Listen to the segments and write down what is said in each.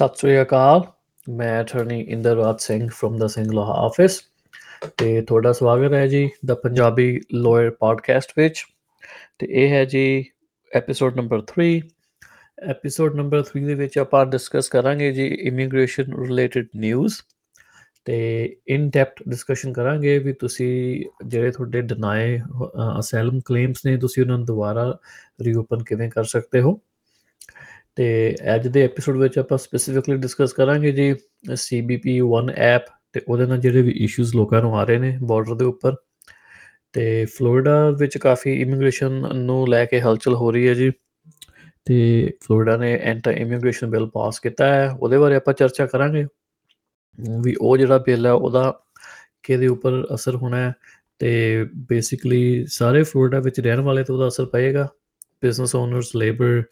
ਸਤਿ ਸ੍ਰੀ ਅਕਾਲ। ਮੈਂ ਅਟਰਨੀ ਇੰਦਰਰਾਜ ਸਿੰਘ ਫਰਮ ਦਾ ਸਿੰਘ ਲਾਅ ਆਫਿਸ ਤੇ ਤੁਹਾਡਾ ਸਵਾਗਤ ਹੈ ਜੀ ਦਾ ਪੰਜਾਬੀ ਲਾਇਰ ਪੋਡਕਾਸਟ ਵਿੱਚ ਤੇ ਇਹ ਹੈ ਜੀ ਐਪੀਸੋਡ ਨੰਬਰ 3 ਐਪੀਸੋਡ ਨੰਬਰ 3 ਦੇ ਵਿੱਚ ਆਪਾਂ ਡਿਸਕਸ ਕਰਾਂਗੇ ਜੀ ਇਮੀਗ੍ਰੇਸ਼ਨ ਰਿਲੇਟਡ ਨਿਊਜ਼ ਤੇ ਇਨ ਡੈਪਥ ਡਿਸਕਸ਼ਨ ਕਰਾਂਗੇ ਵੀ ਤੁਸੀਂ ਜਿਹੜੇ ਤੁਹਾਡੇ ਡਿਨਾਈ ਅਸਾਈਲਮ ਕਲੇਮਸ ਨੇ, ਤੁਸੀਂ ਉਹਨਾਂ ਨੂੰ ਦੁਬਾਰਾ ਰੀਓਪਨ ਕਿਵੇਂ ਕਰ ਸਕਦੇ ਹੋ। ਤੇ ਅੱਜ ਦੇ ਐਪੀਸੋਡ ਵਿੱਚ ਆਪਾਂ ਸਪੈਸੀਫਿਕਲੀ ਡਿਸਕਸ ਕਰਾਂਗੇ ਜੀ CBP1 ਐਪ ਤੇ ਉਹਦੇ ਨਾਲ ਜਿਹੜੇ ਵੀ ਇਸ਼ੂਜ਼ ਲੋਕਾਂ ਨੂੰ ਆ ਰਹੇ ਨੇ ਬਾਰਡਰ ਦੇ ਉੱਪਰ। ਤੇ ਫਲੋਰੀਡਾ ਵਿੱਚ ਕਾਫੀ ਇਮੀਗ੍ਰੇਸ਼ਨ ਨੂੰ ਲੈ ਕੇ ਹਲਚਲ ਹੋ ਰਹੀ ਹੈ ਜੀ। ਤੇ ਫਲੋਰੀਡਾ ਨੇ ਐਂਟਰ ਇਮੀਗ੍ਰੇਸ਼ਨ ਬਿੱਲ ਪਾਸ ਕੀਤਾ ਹੈ, ਉਹਦੇ ਬਾਰੇ ਆਪਾਂ ਚਰਚਾ ਕਰਾਂਗੇ। ਵੀ ਉਹ ਜਿਹੜਾ ਬਿੱਲ ਹੈ, ਉਹਦਾ ਕਿਹਦੇ ਉੱਪਰ ਅਸਰ ਹੋਣਾ ਹੈ ਤੇ ਬੇਸਿਕਲੀ ਸਾਰੇ ਫਲੋਰੀਡਾ ਵਿੱਚ ਰਹਿਣ ਵਾਲੇ ਤੇ ਉਹਦਾ ਅਸਰ ਪਏਗਾ। ਬਿਜ਼ਨਸ ਓਨਰਸ ਲੇਬਰ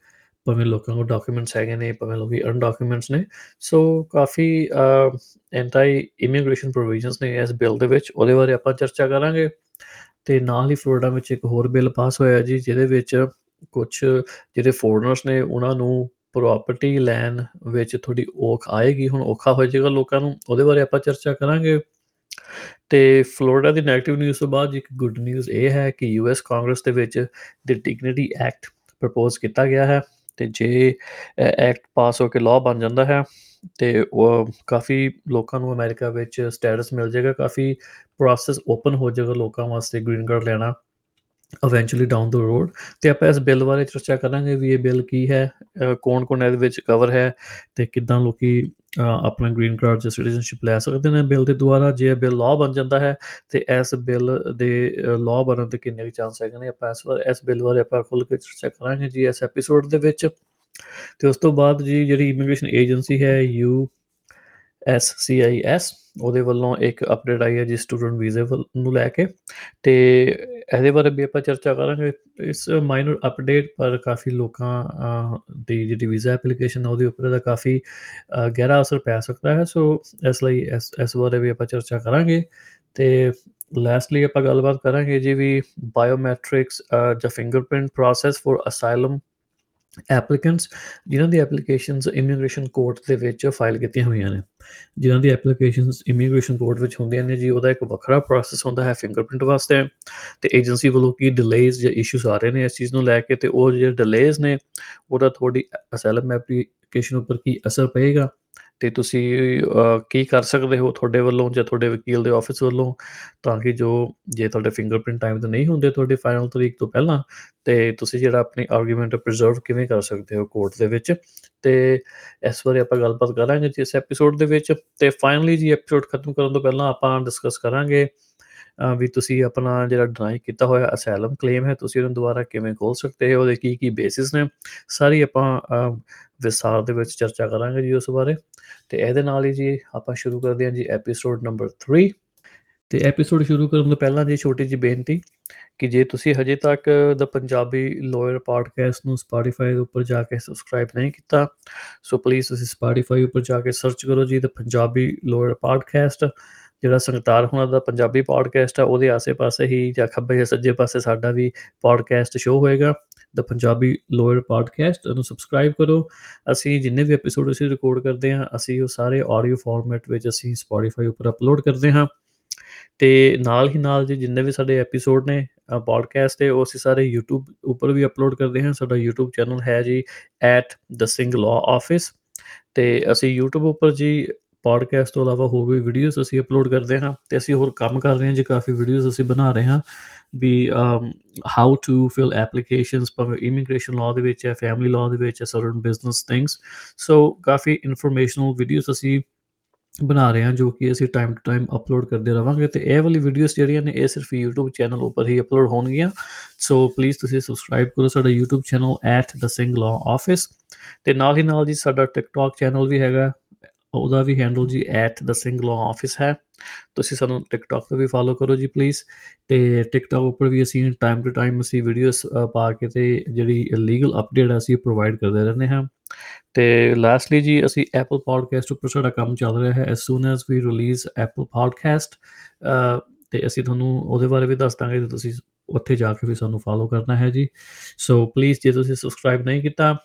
ਭਾਵੇਂ ਲੋਕਾਂ ਕੋਲ ਡਾਕੂਮੈਂਟਸ ਹੈਗੇ ਨੇ, ਭਾਵੇਂ ਲੋਕੀ ਅਨਡਾਕੂਮੈਂਟਸ ਨੇ ਸੋ ਕਾਫੀ ਐਂਟੀ ਇਮੀਗ੍ਰੇਸ਼ਨ ਪ੍ਰੋਵੀਜ਼ਨਸ ਨੇ ਇਸ ਬਿੱਲ ਦੇ ਵਿੱਚ, ਉਹਦੇ ਬਾਰੇ ਆਪਾਂ ਚਰਚਾ ਕਰਾਂਗੇ। ਤੇ ਨਾਲ ਹੀ ਫਲੋਰੀਡਾ ਵਿੱਚ ਇੱਕ ਹੋਰ ਬਿੱਲ ਪਾਸ ਹੋਇਆ ਜੀ, ਜਿਹਦੇ ਵਿੱਚ ਕੁਝ ਜਿਹੜੇ ਫੋਰਨਰਸ ਨੇ, ਉਹਨਾਂ ਨੂੰ ਪ੍ਰਾਪਰਟੀ ਲੈਣ ਵਿੱਚ ਥੋੜੀ ਔਖ ਆਏਗੀ, ਹੁਣ ਔਖਾ ਹੋ ਜਾਏਗਾ ਲੋਕਾਂ ਨੂੰ, ਉਹਦੇ ਬਾਰੇ ਆਪਾਂ ਚਰਚਾ ਕਰਾਂਗੇ। ਤੇ ਫਲੋਰੀਡਾ ਦੀ ਨੈਗੇਟਿਵ ਨਿਊਜ਼ ਤੋਂ ਬਾਅਦ ਇੱਕ ਗੁੱਡ ਨਿਊਜ਼ ਇਹ ਹੈ ਕਿ ਯੂਐਸ ਕਾਂਗਰਸ ਦੇ ਵਿੱਚ ਦੀ ਡਿਗਨਿਟੀ ਐਕਟ ਪ੍ਰਪੋਜ਼ ਕੀਤਾ ਗਿਆ ਹੈ। ਤੇ ਜੇ ਐਕਟ ਪਾਸ ਹੋ ਕੇ ਲਾਅ ਬਣ ਜਾਂਦਾ ਹੈ, ਤੇ ਉਹ ਕਾਫੀ ਲੋਕਾਂ ਨੂੰ ਅਮਰੀਕਾ ਵਿੱਚ ਸਟੇਟਸ ਮਿਲ ਜਾਏਗਾ, ਕਾਫੀ ਪ੍ਰੋਸੈਸ ਓਪਨ ਹੋ ਜਾਏਗਾ ਲੋਕਾਂ ਵਾਸਤੇ ਗ੍ਰੀਨ ਕਾਰਡ ਲੈਣਾ। ਇਵੈਂਚੁਅਲੀ ਡਾਊਨ ਦ ਰੋਡ ਤੇ ਆਪਾਂ ਇਸ ਬਿੱਲ ਬਾਰੇ ਚਰਚਾ ਕਰਾਂਗੇ ਵੀ ਇਹ ਬਿੱਲ ਕੀ ਹੈ ਕੌਣ-ਕੌਣ ਇਹਦੇ ਵਿੱਚ ਕਵਰ ਹੈ ਤੇ ਕਿੱਦਾਂ ਲੋਕੀ ਆਪਣਾ ਗ੍ਰੀਨ ਕਾਰਡ ਜਾਂ ਸਿਟੀਜ਼ਨਸ਼ਿਪ ਲੈ ਸਕਦੇ ਨੇ ਬਿੱਲ ਦੇ ਦੁਆਰਾ, ਜੇ ਬਿੱਲ ਲਾਅ ਬਣ ਜਾਂਦਾ ਹੈ ਤੇ ਇਸ ਬਿੱਲ ਦੇ ਲਾਅ ਬਣਨ ਦੇ ਕਿੰਨੇ ਚਾਂਸ ਹੈਗੇ ਨੇ, ਆਪਾਂ ਇਸ ਵਾਰ, ਇਸ ਬਿੱਲ ਬਾਰੇ ਆਪਾਂ ਖੁੱਲ ਕੇ ਚਰਚਾ ਕਰਾਂਗੇ ਜੀ ਇਸ ਐਪੀਸੋਡ ਦੇ ਵਿੱਚ। ਤੇ ਉਸ ਤੋਂ ਬਾਅਦ ਜੀ, ਜਿਹੜੀ ਇਮੀਗ੍ਰੇਸ਼ਨ ਏਜੰਸੀ ਹੈ, U S C I S, ਉਹਦੇ ਵੱਲੋਂ ਇੱਕ ਅਪਡੇਟ ਆਈ ਹੈ ਜੀ ਸਟੂਡੈਂਟ ਵੀਜ਼ੇ ਨੂੰ ਲੈ ਕੇ। ਤੇ ਇਹਦੇ ਬਾਰੇ ਵੀ ਆਪਾਂ ਚਰਚਾ ਕਰਾਂਗੇ। ਇਸ ਮਾਈਨਰ ਅਪਡੇਟ ਪਰ ਕਾਫੀ ਲੋਕਾਂ ਦੀ ਜਿਹੜੀ ਵੀਜ਼ਾ ਐਪਲੀਕੇਸ਼ਨ ਉਹਦੇ ਉੱਪਰ ਦਾ ਕਾਫੀ ਗਹਿਰਾ ਅਸਰ ਪੈ ਸਕਦਾ ਹੈ। ਸੋ ਇਸ ਲਈ ਇਸ ਇਸ ਬਾਰੇ ਵੀ ਆਪਾਂ ਚਰਚਾ ਕਰਾਂਗੇ। ਤੇ ਲਾਸਟਲੀ ਆਪਾਂ ਗੱਲਬਾਤ ਕਰਾਂਗੇ ਜੀ ਵੀ ਬਾਇਓਮੈਟ੍ਰਿਕਸ ਜਾਂ fingerprint process for asylum applicants ਜਿਨ੍ਹਾਂ ਦੀ ਐਪਲੀਕੇਸ਼ਨਸ ਇਮੀਗ੍ਰੇਸ਼ਨ ਕੋਰਟ ਦੇ ਵਿੱਚ ਫਾਈਲ ਕੀਤੀਆਂ ਹੋਈਆਂ ਨੇ। ਜਿਨ੍ਹਾਂ ਦੀ ਐਪਲੀਕੇਸ਼ਨਸ ਇਮੀਗ੍ਰੇਸ਼ਨ ਕੋਰਟ ਵਿੱਚ ਹੁੰਦੀਆਂ ਨੇ ਜੀ, ਉਹਦਾ ਇੱਕ ਵੱਖਰਾ ਪ੍ਰੋਸੈਸ ਹੁੰਦਾ ਹੈ ਫਿੰਗਰਪ੍ਰਿੰਟ ਵਾਸਤੇ। ਤੇ ਏਜੰਸੀ ਵੱਲੋਂ ਕੀ ਡਿਲੇਸ ਜਾਂ ਇਸ਼ੂਸ ਆ ਰਹੇ ਨੇ ਇਸ ਚੀਜ਼ ਨੂੰ ਲੈ ਕੇ ਤੇ ਉਹ ਜਿਹੜੇ ਡਿਲੇਸ ਨੇ, ਉਹਦਾ ਤੁਹਾਡੀ ਅਸਾਈਲਮ ਐਪਲੀਕੇਸ਼ਨ ਉੱਪਰ ਕੀ ਅਸਰ ਪਏਗਾ? ਤੇ ਤੁਸੀਂ ਕੀ ਕਰ ਸਕਦੇ ਹੋ ਤੁਹਾਡੇ ਵੱਲੋਂ ਜਾਂ ਤੁਹਾਡੇ ਵਕੀਲ ਦੇ ਆਫਿਸ ਵੱਲੋਂ? ਤਾਂ ਕਿ ਜੋ, ਜੇ ਤੁਹਾਡੇ ਫਿੰਗਰਪ੍ਰਿੰਟ ਟਾਈਮ ਤੇ ਨਹੀਂ ਹੁੰਦੇ ਤੁਹਾਡੀ ਫਾਈਨਲ ਤਰੀਕ ਤੋਂ ਪਹਿਲਾਂ, ਤੇ ਤੁਸੀਂ ਜਿਹੜਾ ਆਪਣੀ ਆਰਗੂਮੈਂਟ ਪ੍ਰੀਜ਼ਰਵ ਕਿਵੇਂ ਕਰ ਸਕਦੇ ਹੋ ਕੋਰਟ ਦੇ ਵਿੱਚ? ਤੇ ਇਸ ਬਾਰੇ ਆਪਾਂ ਗੱਲਬਾਤ ਕਰਾਂਗੇ ਜੀ ਇਸ ਐਪੀਸੋਡ ਦੇ ਵਿੱਚ, ਤੇ ਫਾਈਨਲੀ ਜੀ ਐਪੀਸੋਡ ਖਤਮ ਕਰਨ ਤੋਂ ਪਹਿਲਾਂ ਆਪਾਂ ਡਿਸਕਸ ਕਰਾਂਗੇ ਵੀ ਤੁਸੀਂ ਆਪਣਾ ਜਿਹੜਾ ਡਿਨਾਈ ਕੀਤਾ ਹੋਇਆ ਅਸਾਈਲਮ ਕਲੇਮ ਹੈ, ਤੁਸੀਂ ਉਹਨੂੰ ਦੁਬਾਰਾ ਕਿਵੇਂ ਖੋਲ ਸਕਦੇ ਹੋ ਉਹਦੇ ਕੀ ਕੀ ਬੇਸਿਸ ਨੇ, ਸਾਰੀ ਆਪਾਂ ਵਿਸਥਾਰ ਦੇ ਵਿੱਚ ਚਰਚਾ ਕਰਾਂਗੇ ਜੀ ਉਸ ਬਾਰੇ। ਤੇ ਇਹਦੇ ਨਾਲ ਹੀ ਜੀ ਆਪਾਂ ਸ਼ੁਰੂ ਕਰਦੇ ਹਾਂ ਜੀ ਐਪੀਸੋਡ ਨੰਬਰ 3 ਤੇ ਐਪੀਸੋਡ ਸ਼ੁਰੂ ਕਰਨ ਤੋਂ ਪਹਿਲਾਂ ਜੀ ਛੋਟੀ ਜੀ ਬੇਨਤੀ ਕਿ ਜੇ ਤੁਸੀਂ ਹਜੇ ਤੱਕ ਦ ਪੰਜਾਬੀ ਲਾਇਰ ਪੋਡਕਾਸਟ ਨੂੰ ਸਪੋਟੀਫਾਈ ਦੇ ਉੱਪਰ ਜਾ ਕੇ ਸਬਸਕ੍ਰਾਈਬ ਨਹੀਂ ਕੀਤਾ, ਸੋ ਪਲੀਜ਼ ਤੁਸੀਂ ਸਪੋਟੀਫਾਈ ਉੱਪਰ ਜਾ ਕੇ ਸਰਚ ਕਰੋ ਜੀ ਦ ਪੰਜਾਬੀ ਲਾਇਰ ਪੋਡਕਾਸਟ ਜਿਹੜਾ ਸੰਗਤਾਰ ਹੁਣਾਂ ਦਾ ਪੰਜਾਬੀ ਪੋਡਕਾਸਟ ਆ, ਉਹਦੇ ਆਸੇ-ਪਾਸੇ ਹੀ ਜਾਂ ਖੱਬੇ ਜਾਂ ਸੱਜੇ ਪਾਸੇ ਸਾਡਾ ਵੀ ਪੋਡਕਾਸਟ ਸ਼ੋ ਹੋਏਗਾ। ਦ ਪੰਜਾਬੀ ਲੋਅਰ ਪੋਡਕਾਸਟ ਨੂੰ ਸਬਸਕ੍ਰਾਈਬ ਕਰੋ। ਅਸੀਂ ਜਿੰਨੇ ਵੀ ਐਪੀਸੋਡ ਅਸੀਂ ਰਿਕਾਰਡ ਕਰਦੇ ਹਾਂ, ਅਸੀਂ ਉਹ ਸਾਰੇ ਆਡੀਓ ਫਾਰਮੈਟ ਵਿੱਚ ਅਸੀਂ ਸਪੋਟੀਫਾਈ ਉੱਪਰ ਅਪਲੋਡ ਕਰਦੇ ਹਾਂ। ਤੇ ਨਾਲ ਹੀ ਨਾਲ ਜੀ ਜਿੰਨੇ ਵੀ ਸਾਡੇ ਐਪੀਸੋਡ ਨੇ ਪੋਡਕਾਸਟ ਤੇ ਉਹ ਅਸੀਂ ਸਾਰੇ YouTube ਉੱਪਰ ਵੀ ਅਪਲੋਡ ਕਰਦੇ ਹਾਂ। ਸਾਡਾ YouTube ਚੈਨਲ ਹੈ ਜੀ @the single law office ਤੇ ਅਸੀਂ YouTube ਉੱਪਰ ਜੀ ਪੋਡਕਾਸਟ ਤੋਂ ਇਲਾਵਾ ਹੋਰ ਵੀ ਵੀਡੀਓਜ਼ ਅਸੀਂ ਅਪਲੋਡ ਕਰਦੇ ਹਾਂ ਤੇ ਅਸੀਂ ਹੋਰ ਕੰਮ ਕਰ ਰਹੇ ਹਾਂ, ਜੀ ਕਾਫੀ ਵੀਡੀਓਜ਼ ਅਸੀਂ ਬਣਾ ਰਹੇ ਹਾਂ, ਵੀ ਹਾਊ ਟੂ ਫਿਲ ਐਪਲੀਕੇਸ਼ਨਸ ਪਰ ਇਮੀਗ੍ਰੇਸ਼ਨ ਲਾਅ ਦੇ ਵਿੱਚ ਹੈ ਫੈਮਿਲੀ ਲਾਅ ਦੇ ਵਿੱਚ ਹੈ ਸਰਟਨ ਬਿਜ਼ਨਸ ਥਿੰਗਸ ਸੋ ਕਾਫੀ ਇਨਫੋਰਮੇਸ਼ਨਲ ਵੀਡੀਓਜ਼ ਅਸੀਂ ਬਣਾ ਰਹੇ ਹਾਂ ਜੋ ਕਿ ਅਸੀਂ ਟਾਈਮ ਟੂ ਟਾਈਮ ਅਪਲੋਡ ਕਰਦੇ ਰਵਾਂਗੇ ਤੇ ਇਹ ਵਾਲੀ ਵੀਡੀਓਜ਼ ਜਿਹੜੀਆਂ ਨੇ, ਇਹ ਸਿਰਫ YouTube ਚੈਨਲ ਉੱਪਰ ਹੀ ਅਪਲੋਡ ਹੋਣਗੀਆਂ। ਸੋ ਪਲੀਜ਼ ਤੁਸੀਂ ਸਬਸਕ੍ਰਾਈਬ ਕਰੋ ਸਾਡਾ YouTube channel @the single law office ਤੇ ਨਾਲ ਹੀ ਨਾਲ ਜੀ ਸਾਡਾ TikTok ਚੈਨਲ ਵੀ ਹੈਗਾ। ਉਹਦਾ ਵੀ ਹੈਂਡਲ ਜੀ @the single law office ਹੈ। ਤੁਸੀਂ ਸਾਨੂੰ ਟਿਕਟੌਕ ਤੇ ਵੀ ਫਾਲੋ ਕਰੋ ਜੀ ਪਲੀਜ਼ ਤੇ ਟਿਕਟੌਕ ਉੱਪਰ ਵੀ ਅਸੀਂ ਟਾਈਮ ਟੂ ਟਾਈਮ ਅਸੀਂ ਵੀਡੀਓਜ਼ ਪਾ ਕੇ ਤੇ ਜਿਹੜੀ ਲੀਗਲ ਅਪਡੇਟ ਅਸੀਂ ਪ੍ਰੋਵਾਈਡ ਕਰਦੇ ਰਹਿੰਦੇ ਹਾਂ। ਤੇ ਲਾਸਟਲੀ ਜੀ ਅਸੀਂ ਐਪਲ ਪੋਡਕਾਸਟ ਉੱਪਰ ਸਾਡਾ ਕੰਮ ਚੱਲ ਰਿਹਾ ਹੈ। As soon as we release Apple podcast ਤੇ ਅਸੀਂ ਤੁਹਾਨੂੰ ਉਹਦੇ ਬਾਰੇ ਵੀ ਦੱਸ ਦਾਂਗੇ ਕਿ ਤੁਸੀਂ ਉੱਥੇ ਜਾ ਕੇ ਵੀ ਸਾਨੂੰ ਫਾਲੋ ਕਰਨਾ ਹੈ ਜੀ। ਸੋ ਪਲੀਜ਼ ਜੇ ਤੁਸੀਂ ਸਬਸਕ੍ਰਾਈਬ ਨਹੀਂ ਕੀਤਾ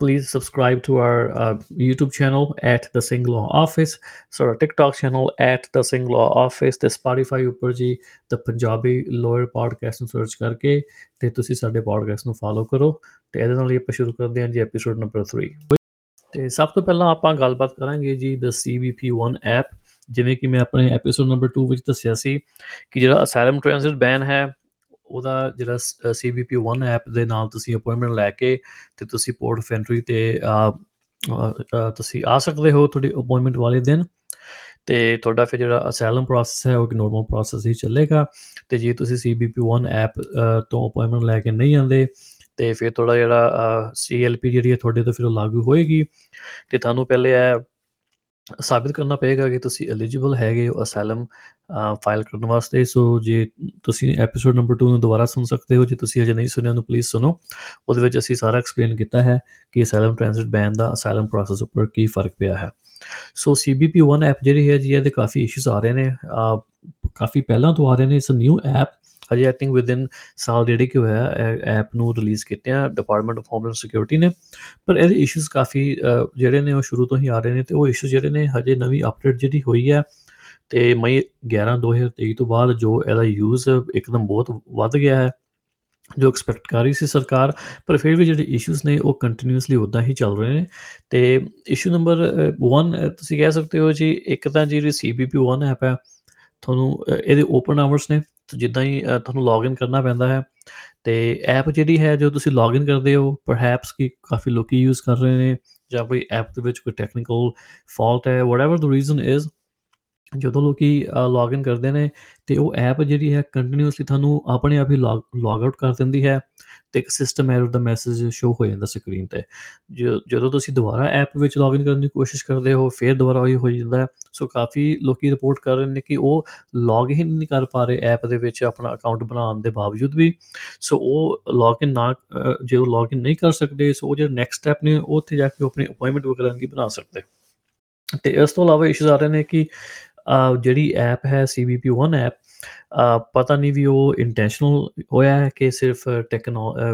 please subscribe to our uh, YouTube channel at the Sing Law Office, so our TikTok channel at the Sing Law Office ਤੇ Spotify ਉੱਪਰ ਜੀ the ਪੰਜਾਬੀ ਲਾਇਰ ਪੋਡਕਾਸਟ ਨੂੰ ਸਰਚ ਕਰਕੇ ਤੇ ਤੁਸੀਂ ਸਾਡੇ ਪੋਡਕਾਸਟ ਨੂੰ ਫਾਲੋ ਕਰੋ ਤੇ ਇਹਦੇ ਨਾਲ ਹੀ ਆਪਾਂ ਸ਼ੁਰੂ ਕਰਦੇ ਹਾਂ ਜੀ ਐਪੀਸੋਡ ਨੰਬਰ 3 ਤੇ ਸਭ ਤੋਂ ਪਹਿਲਾਂ ਆਪਾਂ ਗੱਲਬਾਤ ਕਰਾਂਗੇ ਜੀ the CBP1 ਐਪ ਜਿਵੇਂ ਕਿ ਮੈਂ ਆਪਣੇ ਐਪੀਸੋਡ ਨੰਬਰ 2 ਵਿੱਚ ਦੱਸਿਆ ਸੀ ਕਿ ਜਿਹੜਾ ਅਸਾਈਲਮ ਟ੍ਰਾਂਜ਼ਿਟ ਬੈਨ ਹੈ ਉਹਦਾ ਜਿਹੜਾ CBP1 ਐਪ ਦੇ ਨਾਲ ਤੁਸੀਂ ਅਪਾਇੰਟਮੈਂਟ ਲੈ ਕੇ ਤੇ ਤੁਸੀਂ ਪੋਰਟ ਆਫ ਐਂਟਰੀ ਤੇ ਅਹ, ਅਹ, ਅਹ, ਤੁਸੀਂ ਆ ਸਕਦੇ ਹੋ ਤੁਹਾਡੀ ਅਪਾਇੰਟਮੈਂਟ ਵਾਲੇ ਦਿਨ। ਤੇ ਤੁਹਾਡਾ ਫਿਰ ਜਿਹੜਾ ਅਸਾਈਲਮ ਪ੍ਰੋਸੈਸ ਹੈ ਉਹ ਇੱਕ ਨਾਰਮਲ ਪ੍ਰੋਸੈਸ ਹੀ ਚੱਲੇਗਾ। ਤੇ ਜੇ ਤੁਸੀਂ CBP1 ਐਪ ਤੋਂ ਅਪਾਇੰਟਮੈਂਟ ਲੈ ਕੇ ਨਹੀਂ ਆਉਂਦੇ ਤੇ ਫਿਰ ਤੁਹਾਡਾ ਜਿਹੜਾ CLP ਜਿਹੜੀ ਹੈ ਤੁਹਾਡੇ ਤੋਂ ਫਿਰ ਉਹ ਲਾਗੂ ਹੋਏਗੀ। ਤੇ ਤੁਹਾਨੂੰ ਪਹਿਲੇ ਇਹ ਸਾਬਿਤ ਕਰਨਾ ਪਏਗਾ ਕਿ ਤੁਸੀਂ ਐਲੀਜੀਬਲ ਹੈਗੇ ਹੋ ਅਸਾਈਲਮ ਫਾਈਲ ਕਰਨ ਵਾਸਤੇ। ਸੋ ਜੇ ਤੁਸੀਂ ਐਪੀਸੋਡ ਨੰਬਰ 2 ਨੂੰ ਦੁਬਾਰਾ ਸੁਣ ਸਕਦੇ ਹੋ ਜੇ ਤੁਸੀਂ ਅਜੇ ਨਹੀਂ ਸੁਣਿਆ ਉਹਨੂੰ ਪਲੀਜ਼ ਸੁਣੋ। ਉਹਦੇ ਵਿੱਚ ਅਸੀਂ ਸਾਰਾ ਐਕਸਪਲੇਨ ਕੀਤਾ ਹੈ ਕਿ ਅਸਾਈਲਮ ਟ੍ਰਾਂਜ਼ਿਟ ਬੈਨ ਦਾ ਅਸਾਈਲਮ ਪ੍ਰੋਸੈਸ ਉੱਪਰ ਕੀ ਫ਼ਰਕ ਪਿਆ ਹੈ। ਸੋ CBP1 ਐਪ ਜਿਹੜੀ ਹੈ ਜੀ ਇਹਦੇ ਕਾਫੀ ਇਸ਼ੂਸ ਆ ਰਹੇ ਨੇ। ਅਹ, ਕਾਫੀ ਪਹਿਲਾਂ ਤੋਂ ਆ ਰਹੇ ਨੇ। ਇਸ ਨਿਊ ਐਪ ਹਜੇ ਆਈ ਥਿੰਕ ਵਿਦਿਨ ਸਾਲ ਡੇਢ ਕਿ ਹੋਇਆ ਐਪ ਨੂੰ ਰਿਲੀਜ਼ ਕੀਤਿਆਂ ਡਿਪਾਰਟਮੈਂਟ ਆਫ ਹੋਮਲੈਂਡ ਸਿਕਿਉਰਿਟੀ ਨੇ। ਪਰ ਇਹਦੇ ਇਸ਼ੂਸ ਕਾਫੀ ਅਹ, ਜਿਹੜੇ ਨੇ ਉਹ ਸ਼ੁਰੂ ਤੋਂ ਹੀ ਆ ਰਹੇ ਨੇ ਤੇ ਉਹ ਇਸ਼ੂ ਜਿਹੜੇ ਨੇ ਹਜੇ ਨਵੀਂ ਅਪਡੇਟ ਜਿਹੜੀ ਹੋਈ ਹੈ ਤੇ ਮਈ 11 2023 ਤੋਂ ਬਾਅਦ ਜੋ ਇਹਦਾ ਯੂਜ਼ ਇੱਕਦਮ ਬਹੁਤ ਵੱਧ ਗਿਆ ਹੈ ਜੋ ਐਕਸਪੈਕਟ ਕਰ ਰਹੀ ਸੀ ਸਰਕਾਰ ਪਰ ਫਿਰ ਵੀ ਜਿਹੜੇ ਇਸ਼ੂਸ ਨੇ ਉਹ ਕੰਟੀਨਿਊਸਲੀ ਉਦਾਂ ਹੀ ਚੱਲ ਰਹੇ ਨੇ। ਤੇ ਇਸ਼ੂ ਨੰਬਰ 1 ਤੁਸੀਂ ਕਹਿ ਸਕਦੇ ਹੋ ਜੀ ਇੱਕ ਤਾਂ ਜਿਹੜੀ CBP1 ਐਪ ਹੈ ਤੁਹਾਨੂੰ ਅ, ਇਹਦੇ ਓਪਨ ਆਵਰਸ ਨੇ। ਤੇ ਜਿੱਦਾਂ ਹੀ ਅ, ਤੁਹਾਨੂੰ ਲੌਗਇਨ ਕਰਨਾ ਪੈਂਦਾ ਹੈ ਤੇ ਐਪ ਜਿਹੜੀ ਹੈ ਜੋ ਤੁਸੀਂ ਲੌਗਇਨ ਕਰਦੇ ਹੋ ਪਰਹੈਪਸ ਕਿ ਕਾਫੀ ਲੋਕੀ ਯੂਜ਼ ਕਰ ਰਹੇ ਨੇ ਜਾਂ ਕੋਈ ਐਪ ਦੇ ਵਿੱਚ ਕੋਈ ਟੈਕਨੀਕਲ ਫਾਲਟ ਹੈ ਵਟਐਵਰ ਦ ਰੀਜ਼ਨ ਇਜ਼ ਜਦੋਂ ਲੋਕੀ ਲੌਗਇਨ ਕਰਦੇ ਨੇ ਤੇ ਉਹ ਐਪ ਜਿਹੜੀ ਹੈ ਕੰਟੀਨਿਊਸਲੀ ਤੁਹਾਨੂੰ ਆਪਣੇ ਆਪ ਹੀ ਲੌਗ ਲੌਗ ਆਊਟ ਕਰ ਦਿੰਦੀ ਹੈ ਤੇ ਇੱਕ ਸਿਸਟਮ ਐਰਰ ਦਾ ਮੈਸੇਜ ਸ਼ੋ ਹੋ ਜਾਂਦਾ ਸਕਰੀਨ ਤੇ। ਜ- ਜਦੋਂ ਤੁਸੀਂ ਦੁਬਾਰਾ ਐਪ ਵਿੱਚ ਲੌਗਇਨ ਕਰਨ ਦੀ ਕੋਸ਼ਿਸ਼ ਕਰਦੇ ਹੋ ਫਿਰ ਦੁਬਾਰਾ ਉਹੀ ਹੋ ਜਾਂਦਾ ਹੈ। ਸੋ ਕਾਫੀ ਲੋਕੀ ਰਿਪੋਰਟ ਕਰ ਰਹੇ ਨੇ ਕਿ ਉਹ ਲੌਗਇਨ ਨਹੀਂ ਕਰ ਪਾ ਰਹੇ ਐਪ ਦੇ ਵਿੱਚ ਆਪਣਾ ਅਕਾਊਂਟ ਬਣਾਉਣ ਦੇ ਬਾਵਜੂਦ ਵੀ। ਸੋ ਉਹ ਲੌਗਇਨ ਨਾ ਅ, ਜੇ ਉਹ ਲੌਗਇਨ ਨਹੀਂ ਕਰ ਸਕਦੇ ਸੋ ਉਹ ਜਿਹੜੇ ਨੈਕਸਟ ਸਟੈਪ ਨੇ ਉਹ ਉੱਥੇ ਜਾ ਕੇ ਉਹ ਆਪਣੀ ਅਪਾਇੰਟਮੈਂਟ ਵਗੈਰਾ ਨਹੀਂ ਬਣਾ ਸਕਦੇ। ਤੇ ਇਸ ਤੋਂ ਇਲਾਵਾ ਇਸ਼ੂਜ਼ ਆ ਰਹੇ ਨੇ ਕਿ ਅ, ਜਿਹੜੀ ਐਪ ਹੈ CBP1 ਐਪ ਅ, ਪਤਾ ਨਹੀਂ ਵੀ ਉਹ ਇੰਟੈਂਸ਼ਨਲ ਹੋਇਆ ਹੈ ਕਿ ਸਿਰਫ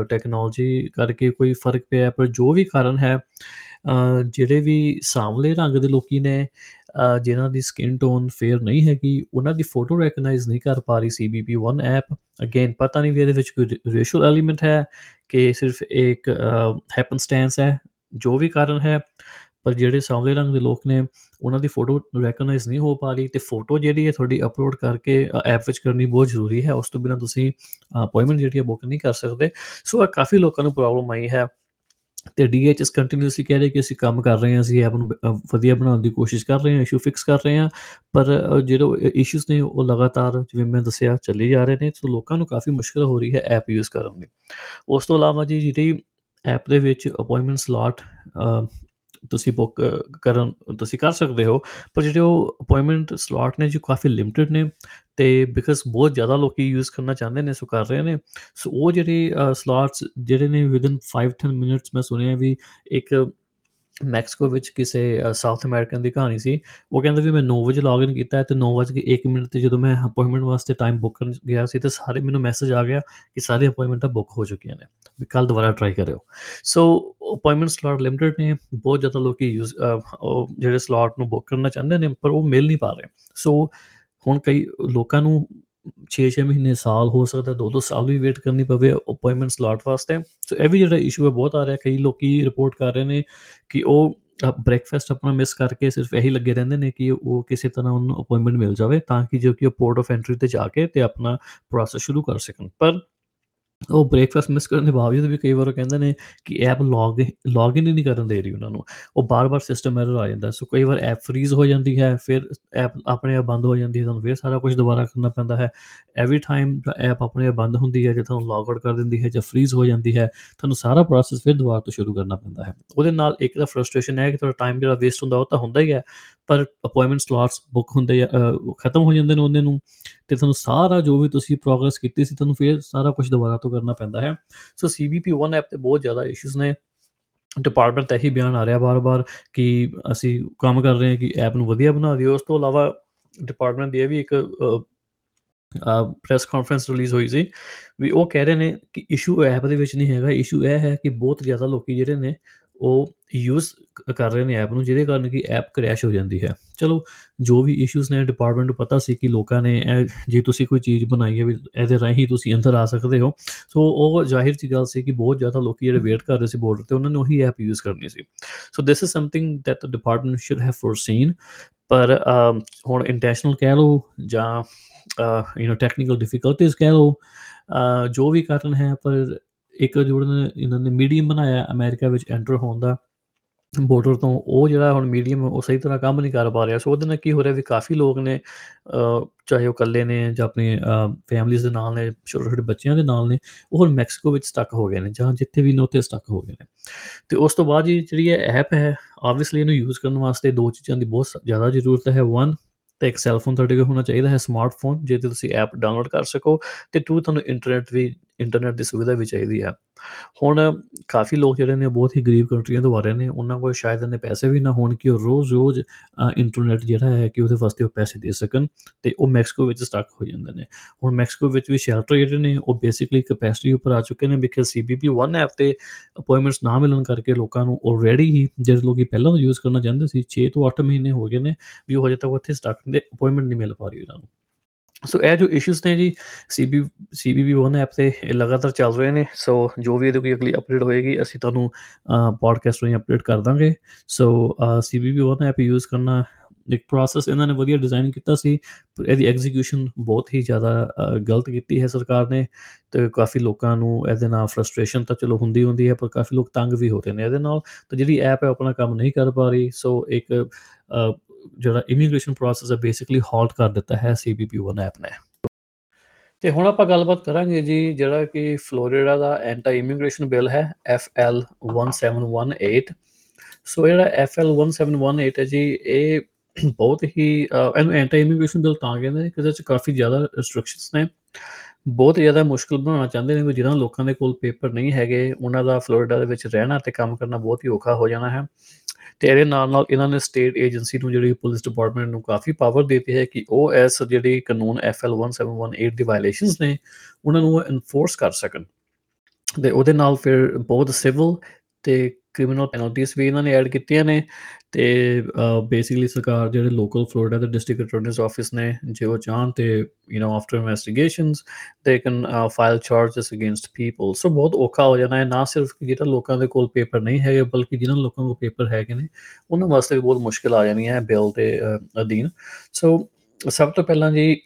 ਟੈਕਨੋਲੋਜੀ ਕਰਕੇ ਕੋਈ ਫ਼ਰਕ ਪਿਆ ਹੈ, ਪਰ ਜੋ ਵੀ ਕਾਰਨ ਹੈ ਅ, ਜਿਹੜੇ ਵੀ ਸਾਂਵਲੇ ਰੰਗ ਦੇ ਲੋਕੀ ਨੇ ਅ, ਜਿਨ੍ਹਾਂ ਦੀ ਸਕਿਨ ਟੋਨ ਫੇਅਰ ਨਹੀਂ ਹੈਗੀ ਉਹਨਾਂ ਦੀ ਫੋਟੋ ਰੈਕਗਨਾਈਜ਼ ਨਹੀਂ ਕਰ ਪਾ ਰਹੀ CBP1 ਐਪ ਅਗੇਨ ਪਤਾ ਨਹੀਂ ਵੀ ਇਹਦੇ ਵਿੱਚ ਕੋਈ ਰੇਸ਼ੀਅਲ ਐਲੀਮੈਂਟ ਹੈ ਕਿ ਸਿਰਫ ਇੱਕ ਹੈਪਨਸਟੈਂਸ ਹੈ ਜੋ ਵੀ ਕਾਰਨ ਹੈ ਪਰ ਜਿਹੜੇ ਸਾਂਵਲੇ ਰੰਗ ਦੇ ਲੋਕ ਨੇ ਉਹਨਾਂ ਦੀ ਫੋਟੋ ਰੈਕਗਨਾਈਜ਼ ਨਹੀਂ ਹੋ ਪਾ ਰਹੀ ਤੇ ਫੋਟੋ ਜਿਹੜੀ ਹੈ ਤੁਹਾਡੀ ਅਪਲੋਡ ਕਰਕੇ ਐਪ ਵਿੱਚ ਕਰਨੀ ਬਹੁਤ ਜ਼ਰੂਰੀ ਹੈ। ਉਸ ਤੋਂ ਬਿਨਾਂ ਤੁਸੀਂ ਅਪਾਇੰਟਮੈਂਟ ਜਿਹੜੀ ਹੈ ਬੁੱਕ ਨਹੀਂ ਕਰ ਸਕਦੇ। ਸੋ ਇਹ ਕਾਫੀ ਲੋਕਾਂ ਨੂੰ ਪ੍ਰੋਬਲਮ ਆਈ ਹੈ ਤੇ DHS ਕੰਟੀਨਿਊਸਲੀ ਕਹਿ ਰਹੇ ਕਿ ਅਸੀਂ ਕੰਮ ਕਰ ਰਹੇ ਹਾਂ ਅਸੀਂ ਐਪ ਨੂੰ ਅ, ਵਧੀਆ ਬਣਾਉਣ ਦੀ ਕੋਸ਼ਿਸ਼ ਕਰ ਰਹੇ ਹਾਂ ਇਸ਼ੂ ਫਿਕਸ ਕਰ ਰਹੇ ਹਾਂ। ਪਰ ਅ, ਜਿਹੜੇ ਇਸ਼ੂਸ ਨੇ ਉਹ ਲਗਾਤਾਰ ਜਿਵੇਂ ਮੈਂ ਦੱਸਿਆ ਚੱਲੇ ਜਾ ਰਹੇ ਨੇ। ਸੋ ਲੋਕਾਂ ਨੂੰ ਕਾਫੀ ਮੁਸ਼ਕਲ ਹੋ ਰਹੀ ਹੈ ਐਪ ਯੂਜ਼ ਕਰਨ ਦੀ। ਉਸ ਤੋਂ ਇਲਾਵਾ ਜੀ ਜਿਹੜੀ ਐਪ ਦੇ ਵਿੱਚ ਅਪਾਇੰਟਮੈਂਟ ਸਲਾਟ ਤੁਸੀਂ ਬੁੱਕ ਕਰਨ, ਤੁਸੀਂ ਕਰ ਸਕਦੇ ਹੋ, ਪਰ ਜਿਹੜੇ ਉਹ ਅਪਾਇੰਟਮੈਂਟ ਸਲਾਟ ਨੇ, ਜੋ ਕਾਫੀ ਲਿਮਟਿਡ ਨੇ, ਤੇ ਬਿਕਾਜ਼ ਬਹੁਤ ਜ਼ਿਆਦਾ ਲੋਕੀ ਯੂਜ਼ ਕਰਨਾ ਚਾਹੁੰਦੇ ਨੇ, ਸੋ ਕਰ ਰਹੇ ਨੇ, ਸੋ ਉਹ ਜਿਹੜੇ ਸਲਾਟਸ ਜਿਹੜੇ ਨੇ ਵਿਦਨ 5-10 ਮਿੰਟਸ ਮੈਂ ਸੁਣਿਆ ਵੀ ਇੱਕ ਮੈਕਸੀਕੋ ਵਿੱਚ ਕਿਸੇ ਸਾਊਥ ਅਮਰੀਕਨ ਦੀ ਕਹਾਣੀ ਸੀ। ਉਹ ਕਹਿੰਦਾ ਵੀ ਮੈਂ 9 ਵਜੇ ਲੌਗਇਨ ਕੀਤਾ ਹੈ ਤੇ 9 ਵਜੇ ਕੇ 1 ਮਿੰਟ ਤੇ ਜਦੋਂ ਮੈਂ ਅਪਾਇੰਟਮੈਂਟ ਵਾਸਤੇ ਟਾਈਮ ਬੁੱਕ ਕਰਨ ਗਿਆ ਸੀ ਤੇ ਸਾਰੇ ਮੈਨੂੰ ਮੈਸੇਜ ਆ ਗਿਆ ਕਿ ਸਾਰੀ ਅਪਾਇੰਟਮੈਂਟਾਂ ਬੁੱਕ ਹੋ ਚੁੱਕੀਆਂ ਨੇ। ਵੀ ਕੱਲ ਦੁਬਾਰਾ ਟਰਾਈ ਕਰਿਓ। ਸੋ ਅਪਾਇੰਟਮੈਂਟ ਸਲਾਟ ਲਿਮਟਿਡ ਨੇ। ਬਹੁਤ ਜ਼ਿਆਦਾ ਲੋਕੀ ਯੂਜ਼ ਉਹ ਜਿਹੜੇ ਸਲਾਟ ਨੂੰ ਬੁੱਕ ਕਰਨਾ ਚਾਹੁੰਦੇ ਨੇ, ਪਰ ਉਹ ਮਿਲ ਨਹੀਂ ਪਾ ਰਹੇ। ਸੋ ਹੁਣ ਕਈ ਲੋਕਾਂ ਨੂੰ 6-6 ਮਹੀਨੇ, ਸਾਲ ਹੋ ਸਕਦਾ 2-2 ਸਾਲ ਵੀ ਵੇਟ ਕਰਨੀ ਪਵੇ ਅਪਾਇੰਟਮੈਂਟ ਸਲਾਟ ਵਾਸਤੇ। ਸੋ ਇਹ ਵੀ ਜਿਹੜਾ ਇਸ਼ੂ ਹੈ, ਬਹੁਤ ਆ ਰਿਹਾ। ਕਈ ਲੋਕੀ ਰਿਪੋਰਟ ਕਰ ਰਹੇ ਨੇ ਕਿ ਉਹ ਬ੍ਰੇਕਫਾਸਟ ਆਪਣਾ ਮਿਸ ਕਰਕੇ ਸਿਰਫ ਇਹੀ ਲੱਗੇ ਰਹਿੰਦੇ ਨੇ ਕਿ ਉਹ ਕਿਸੇ ਤਰ੍ਹਾਂ ਉਹਨੂੰ ਅਪਾਇੰਟਮੈਂਟ ਮਿਲ ਜਾਵੇ ਤਾਂ ਕਿ ਜੋ ਕਿ ਉਹ ਪੋਰਟ ਆਫ ਐਂਟਰੀ ਤੇ ਜਾ ਕੇ ਤੇ ਆਪਣਾ ਪ੍ਰੋਸੈਸ ਸ਼ੁਰੂ ਕਰ ਸਕਣ। ਪਰ ਉਹ ਬ੍ਰੇਕਫਾਸਟ ਮਿਸ ਕਰਨ ਦੇ ਬਾਵਜੂਦ ਵੀ ਕਈ ਵਾਰ ਉਹ ਕਹਿੰਦੇ ਨੇ ਕਿ ਐਪ ਲੌਗ ਲੌਗਇਨ ਹੀ ਨਹੀਂ ਕਰਨ ਦੇ ਰਹੀ ਉਹਨਾਂ ਨੂੰ। ਉਹ ਬਾਰ-ਬਾਰ ਸਿਸਟਮ ਐਰਰ ਆ ਜਾਂਦਾ। ਸੋ ਕਈ ਵਾਰ ਐਪ ਫਰੀਜ਼ ਹੋ ਜਾਂਦੀ ਹੈ ਫਿਰ ਐਪ ਆਪਣੇ ਆਪ ਬੰਦ ਹੋ ਜਾਂਦੀ ਹੈ ਤੁਹਾਨੂੰ ਫਿਰ ਸਾਰਾ ਕੁਝ ਦੁਬਾਰਾ ਕਰਨਾ ਪੈਂਦਾ ਹੈ। ਐਵਰੀ ਟਾਈਮ ਐਪ ਆਪਣੇ ਆਪ ਬੰਦ ਹੁੰਦੀ ਹੈ ਜੇ ਤੁਹਾਨੂੰ ਲੌਗ ਆਊਟ ਕਰ ਦਿੰਦੀ ਹੈ ਜਾਂ ਫਰੀਜ਼ ਹੋ ਜਾਂਦੀ ਹੈ ਤੁਹਾਨੂੰ ਸਾਰਾ ਪ੍ਰੋਸੈਸ ਫਿਰ ਦੁਬਾਰਾ ਤੋਂ ਸ਼ੁਰੂ ਕਰਨਾ ਪੈਂਦਾ ਹੈ। ਉਹਦੇ ਨਾਲ ਇੱਕ ਤਾਂ ਫਰਸਟ੍ਰੇਸ਼ਨ ਹੈ ਕਿ ਤੁਹਾਡਾ ਟਾਈਮ ਜਿਹੜਾ ਵੇਸਟ ਹੁੰਦਾ ਉਹ ਤਾਂ ਹੁੰਦਾ ਹੀ ਹੈ ਪਰ ਅਪਾਇੰਟਮੈਂਟ ਸਲਾਟਸ ਬੁੱਕ ਹੁੰਦੇ ਆ, ਅ, ਉਹ ਖਤਮ ਹੋ ਜਾਂਦੇ ਨੇ ਉਹਦੇ ਨੂੰ। ਤੇ ਤੁਹਾਨੂੰ ਸਾਰਾ ਜੋ ਵੀ ਤੁਸੀਂ ਪ੍ਰੋਗਰੈਸ ਕੀਤੀ ਸੀ, ਤੁਹਾਨੂੰ ਫਿਰ ਸਾਰਾ ਕੁਝ ਦੁਬਾਰਾ ਤੋਂ ਕਰਨਾ ਪੈਂਦਾ ਹੈ। ਸੋ CBP1 ਐਪ ਤੇ ਬਹੁਤ ਜ਼ਿਆਦਾ ਇਸ਼ੂਸ ਨੇ। ਡਿਪਾਰਟਮੈਂਟ ਤਾਂ ਇਹੀ ਬਿਆਨ ਆ ਰਿਹਾ ਬਾਰ-ਬਾਰ ਕਿ ਅਸੀਂ ਕੰਮ ਕਰ ਰਹੇ ਹਾਂ ਕਿ ਐਪ ਨੂੰ ਵਧੀਆ ਬਣਾ ਦਿਓ। ਉਸ ਤੋਂ ਇਲਾਵਾ ਡਿਪਾਰਟਮੈਂਟ ਦੀ ਇਹ ਵੀ ਇੱਕ ਪ੍ਰੈਸ ਕਾਨਫਰੰਸ ਰਿਲੀਜ਼ ਹੋਈ ਸੀ ਵੀ ਉਹ ਕਹਿ ਰਹੇ ਨੇ ਕਿ ਇਸ਼ੂ ਐਪ ਦੇ ਵਿੱਚ ਨਹੀਂ ਹੈਗਾ। ਇਸ਼ੂ ਇਹ ਹੈ ਕਿ ਬਹੁਤ ਜ਼ਿਆਦਾ ਲੋਕੀ ਜਿਹੜੇ ਨੇ ਉਹ ਯੂਜ਼ ਕਰ ਰਹੇ ਨੇ ਐਪ ਨੂੰ, ਜਿਹਦੇ ਕਾਰਨ ਕਿ ਐਪ ਕ੍ਰੈਸ਼ ਹੋ ਜਾਂਦੀ ਹੈ। ਚਲੋ, ਜੋ ਵੀ ਇਸ਼ੂਜ਼ ਨੇ ਡਿਪਾਰਟਮੈਂਟ ਨੂੰ ਪਤਾ ਸੀ ਕਿ ਲੋਕਾਂ ਨੇ ਇਹ, ਜੇ ਤੁਸੀਂ ਕੋਈ ਚੀਜ਼ ਬਣਾਈ ਹੈ ਵੀ ਇਹਦੇ ਰਾਹੀਂ ਤੁਸੀਂ ਅੰਦਰ ਆ ਸਕਦੇ ਹੋ। ਸੋ ਉਹ ਜ਼ਾਹਿਰ ਜੀ ਗੱਲ ਸੀ ਕਿ ਬਹੁਤ ਜ਼ਿਆਦਾ ਲੋਕੀ ਜਿਹੜੇ ਵੇਟ ਕਰ ਰਹੇ ਸੀ ਬਾਰਡਰ ਤੇ, ਉਹਨਾਂ ਨੇ ਉਹੀ ਐਪ ਯੂਜ਼ ਕਰਨੀ ਸੀ। So this is something that the department should have foreseen ਪਰ ਹੁਣ ਇੰਟੈਂਸ਼ਨਲ ਕਹਿ ਲਓ ਜਾਂ ਯੂ نو ਟੈਕਨੀਕਲ ਡਿਫਿਕਲਟੀਜ਼ ਕਹਿ ਲਓ ਜੋ ਵੀ ਕਾਰਨ ਹੈ, ਪਰ ਇੱਕ ਜੁੜਨ ਇਹਨਾਂ ਨੇ ਮੀਡੀਅਮ ਬਣਾਇਆ ਅਮਰੀਕਾ ਵਿੱਚ ਐਂਟਰ ਹੋਣ ਦਾ ਬਾਰਡਰ ਤੋਂ, ਉਹ ਜਿਹੜਾ ਹੁਣ ਮੀਡੀਅਮ ਉਹ ਸਹੀ ਤਰ੍ਹਾਂ ਕੰਮ ਨਹੀਂ ਕਰ ਪਾ ਰਿਹਾ। ਸੋ ਉਹਦੇ ਨਾਲ ਕੀ ਹੋ ਰਿਹਾ ਵੀ ਕਾਫੀ ਲੋਕ ਨੇ ਚਾਹੇ ਉਹ ਇਕੱਲੇ ਨੇ ਜਾਂ ਆਪਣੀ ਫੈਮਲੀਜ਼ ਦੇ ਨਾਲ ਨੇ, ਛੋਟੇ ਛੋਟੇ ਬੱਚਿਆਂ ਦੇ ਨਾਲ ਨੇ, ਉਹ ਹੁਣ ਮੈਕਸੀਕੋ ਵਿੱਚ ਸਟਕ ਹੋ ਗਏ ਨੇ ਜਾਂ ਜਿੱਥੇ ਵੀ ਨੇ ਉੱਥੇ ਸਟਕ ਹੋ ਗਏ ਨੇ। ਤੇ ਉਸ ਤੋਂ ਬਾਅਦ ਜਿਹੜੀ ਇਹ ਐਪ ਹੈ ਆਬਵੀਅਸਲੀ ਇਹਨੂੰ ਯੂਜ਼ ਕਰਨ ਵਾਸਤੇ ਦੋ ਚੀਜ਼ਾਂ ਦੀ ਬਹੁਤ ਜ਼ਿਆਦਾ ਜ਼ਰੂਰਤ ਹੈ। ਵਨ ਤੇ ਇੱਕ ਸੈੱਲ ਫੋਨ ਤੁਹਾਡੇ ਕੋਲ ਹੋਣਾ ਚਾਹੀਦਾ ਹੈ ਸਮਾਰਟਫੋਨ ਜਿਹਦੇ ਤੁਸੀਂ ਐਪ ਡਾਊਨਲੋਡ ਕਰ ਸਕੋ ਤੇ ਟੂ ਤੁਹਾਨੂੰ ਇੰਟਰਨੈਟ ਵੀ ਇੰਟਰਨੈਟ ਦੀ ਸੁਵਿਧਾ ਵੀ ਚਾਹੀਦੀ ਹੈ। ਹੁਣ ਕਾਫੀ ਲੋਕ ਜਿਹੜੇ ਨੇ ਬਹੁਤ ਹੀ ਗਰੀਬ ਕੰਟਰੀਆਂ ਤੋਂ ਆ ਰਹੇ ਨੇ, ਉਹਨਾਂ ਕੋਲ ਸ਼ਾਇਦ ਇੰਨੇ ਪੈਸੇ ਵੀ ਨਾ ਹੋਣ ਕਿ ਉਹ ਰੋਜ਼-ਰੋਜ਼ ਇੰਟਰਨੈਟ ਜਿਹੜਾ ਹੈ ਕਿ ਉਹਦੇ ਵਾਸਤੇ ਉਹ ਪੈਸੇ ਦੇ ਸਕਣ ਤੇ ਉਹ ਮੈਕਸੀਕੋ ਵਿੱਚ ਸਟਕ ਹੋ ਜਾਂਦੇ ਨੇ। ਹੁਣ ਮੈਕਸੀਕੋ ਵਿੱਚ ਵੀ ਸ਼ੈਲਟਰ ਜਿਹੜੇ ਨੇ ਉਹ ਬੇਸਿਕਲੀ ਕੈਪੈਸਿਟੀ ਉੱਪਰ ਆ ਚੁੱਕੇ ਨੇ ਬਿਕਾਜ਼ ਸੀਬੀਪੀ 1 ਐਪ ਤੇ ਅਪਾਇੰਟਮੈਂਟਸ ਨਾ ਮਿਲਣ ਕਰਕੇ ਲੋਕਾਂ ਨੂੰ ਆਲਰੇਡੀ ਹੀ ਜਿਹੜੇ ਲੋਕੀ ਪਹਿਲਾਂ ਤੋਂ ਯੂਜ਼ ਕਰਨਾ ਚਾਹੁੰਦੇ ਸੀ 6 ਤੋਂ 8 ਮਹੀਨੇ ਹੋ ਗਏ ਨੇ ਵੀ ਉਹ ਹਜੇ ਤੱਕ ਉੱਥੇ ਸਟਕ ਦੇ ਅਪਾਇੰਟਮੈਂਟ ਨਹੀਂ ਮਿਲ ਪਾ ਰਹੀ ਉਹਨਾਂ ਨੂੰ। ਸੋ ਇਹ ਜੋ ਇਸ਼ੂਸ ਨੇ ਜੀ ਸੀਬੀ ਸੀਬੀਬੀ ਵਨ ਐਪ ਤੇ ਲਗਾਤਾਰ ਚੱਲ ਰਹੇ ਨੇ। ਸੋ ਜੋ ਵੀ ਇਹਦੇ ਕੋਈ ਅਗਲੀ ਅਪਡੇਟ ਹੋਏਗੀ, ਅਸੀਂ ਤੁਹਾਨੂੰ ਪੋਡਕਾਸਟ ਰਾਹੀਂ ਅਪਡੇਟ ਕਰ ਦਾਂਗੇ। So CBP one app use ਕਰਨਾ ਇੱਕ ਪ੍ਰੋਸੈਸ ਇਹਨਾਂ ਨੇ ਵਧੀਆ ਡਿਜ਼ਾਈਨ ਕੀਤਾ ਸੀ। ਪਰ ਇਹਦੀ ਐਗਜ਼ੀਕਿਊਸ਼ਨ ਬਹੁਤ ਹੀ ਜ਼ਿਆਦਾ ਗਲਤ ਕੀਤੀ ਹੈ ਸਰਕਾਰ ਨੇ। ਤੇ ਕਾਫੀ ਲੋਕਾਂ ਨੂੰ ਇਹਦੇ ਨਾਲ ਫਰਸਟ੍ਰੇਸ਼ਨ ਤਾਂ ਚਲੋ ਹੁੰਦੀ ਹੁੰਦੀ ਹੈ, ਪਰ ਕਾਫੀ ਲੋਕ ਤੰਗ ਵੀ ਹੋ ਰਹੇ ਨੇ ਇਹਦੇ ਨਾਲ। ਤਾਂ ਜਿਹੜੀ ਐਪ ਹੈ ਆਪਣਾ ਕੰਮ ਨਹੀਂ ਕਰ ਪਾ ਰਹੀ। ਸੋ ਇੱਕ ਜਿਹੜਾ ਇਮੀਗ੍ਰੇਸ਼ਨ ਪ੍ਰੋਸੈਸ ਹੈ ਬੇਸਿਕਲੀ ਹਾਲਟ ਕਰ ਦਿੱਤਾ ਹੈ CBP1 ਐਪ ਨੇ। ਤੇ ਹੁਣ ਆਪਾਂ ਗੱਲਬਾਤ ਕਰਾਂਗੇ ਜੀ, ਜਿਹੜਾ ਕਿ ਫਲੋਰੀਡਾ ਦਾ ਐਂਟੀ ਇਮੀਗ੍ਰੇਸ਼ਨ ਬਿੱਲ ਹੈ FL 1718 ਸੋ ਜਿਹੜਾ FL 1718 ਹੈ ਜੀ, ਇਹ ਬਹੁਤ ਹੀ ਇਹਨੂੰ ਐਂਟੀ ਇਮੀਗ੍ਰੇਸ਼ਨ ਬਿੱਲ ਤਾਂ ਕਹਿੰਦੇ ਨੇ ਕਿ ਇਹਦੇ ਚ ਕਾਫੀ ਜ਼ਿਆਦਾ ਰੈਸਟ੍ਰਿਕਸ਼ਨਸ ਨੇ। ਬਹੁਤ ਜ਼ਿਆਦਾ ਮੁਸ਼ਕਲ ਬਣਾਉਣਾ ਚਾਹੁੰਦੇ ਨੇ ਕਿ ਜਿਹਨਾਂ ਲੋਕਾਂ ਦੇ ਕੋਲ ਪੇਪਰ ਨਹੀਂ ਹੈਗੇ, ਉਹਨਾਂ ਦਾ ਫਲੋਰੀਡਾ ਦੇ ਵਿੱਚ ਰਹਿਣਾ ਤੇ ਕੰਮ ਕਰਨਾ ਬਹੁਤ ਹੀ ਔਖਾ ਹੋ ਜਾਣਾ ਹੈ। ਤੇ ਇਹਦੇ ਨਾਲ ਨਾਲ ਇਹਨਾਂ ਨੇ ਸਟੇਟ ਏਜੰਸੀ ਨੂੰ ਜਿਹੜੀ ਪੁਲਿਸ ਡਿਪਾਰਟਮੈਂਟ ਨੂੰ ਕਾਫੀ ਪਾਵਰ ਦਿੱਤੀ ਹੈ ਕਿ ਉਹ ਐਸ ਜਿਹੜੀ ਕਾਨੂੰਨ ਐਫਐਲ 1718 ਦੀ ਵਾਇਲੇਸ਼ਨਸ ਨੇ ਉਹਨਾਂ ਨੂੰ ਇਨਫੋਰਸ ਕਰ ਸਕਣ। ਤੇ ਉਹਦੇ ਨਾਲ ਫਿਰ ਬਹੁਤ ਸਿਵਲ ਤੇ ਕ੍ਰਿਮੀਨਲ ਪੈਨਲਟੀਜ਼ ਵੀ ਇਹਨਾਂ ਨੇ ਐਡ ਕੀਤੀਆਂ ਨੇ। ਤੇ ਬੇਸਿਕਲੀ ਸਰਕਾਰ ਜਿਹੜੇ ਲੋਕਲ ਫਲੋਰੀਡਾ ਦੇ ਡਿਸਟ੍ਰਿਕਟ ਅਟਾਰਨੀਜ਼ ਆਫਿਸ ਨੇ, ਜੇ ਉਹ ਚਾਹਣ ਤੇ you know after investigations they can file charges against people so ਬਹੁਤ ਔਖਾ ਹੋ ਜਾਣਾ ਹੈ, ਨਾ ਸਿਰਫ ਜਿਹੜਾ ਲੋਕਾਂ ਦੇ ਕੋਲ ਪੇਪਰ ਨਹੀਂ ਹੈਗੇ, ਬਲਕਿ ਜਿਨ੍ਹਾਂ ਲੋਕਾਂ ਕੋਲ ਪੇਪਰ ਹੈਗੇ ਨੇ, ਉਹਨਾਂ ਵਾਸਤੇ ਵੀ ਬਹੁਤ ਮੁਸ਼ਕਲ ਆ ਜਾਣੀ ਹੈ ਬਿੱਲ ਦੇ ਅਧੀਨ। ਸੋ ਸਭ ਤੋਂ ਪਹਿਲਾਂ ਜੀ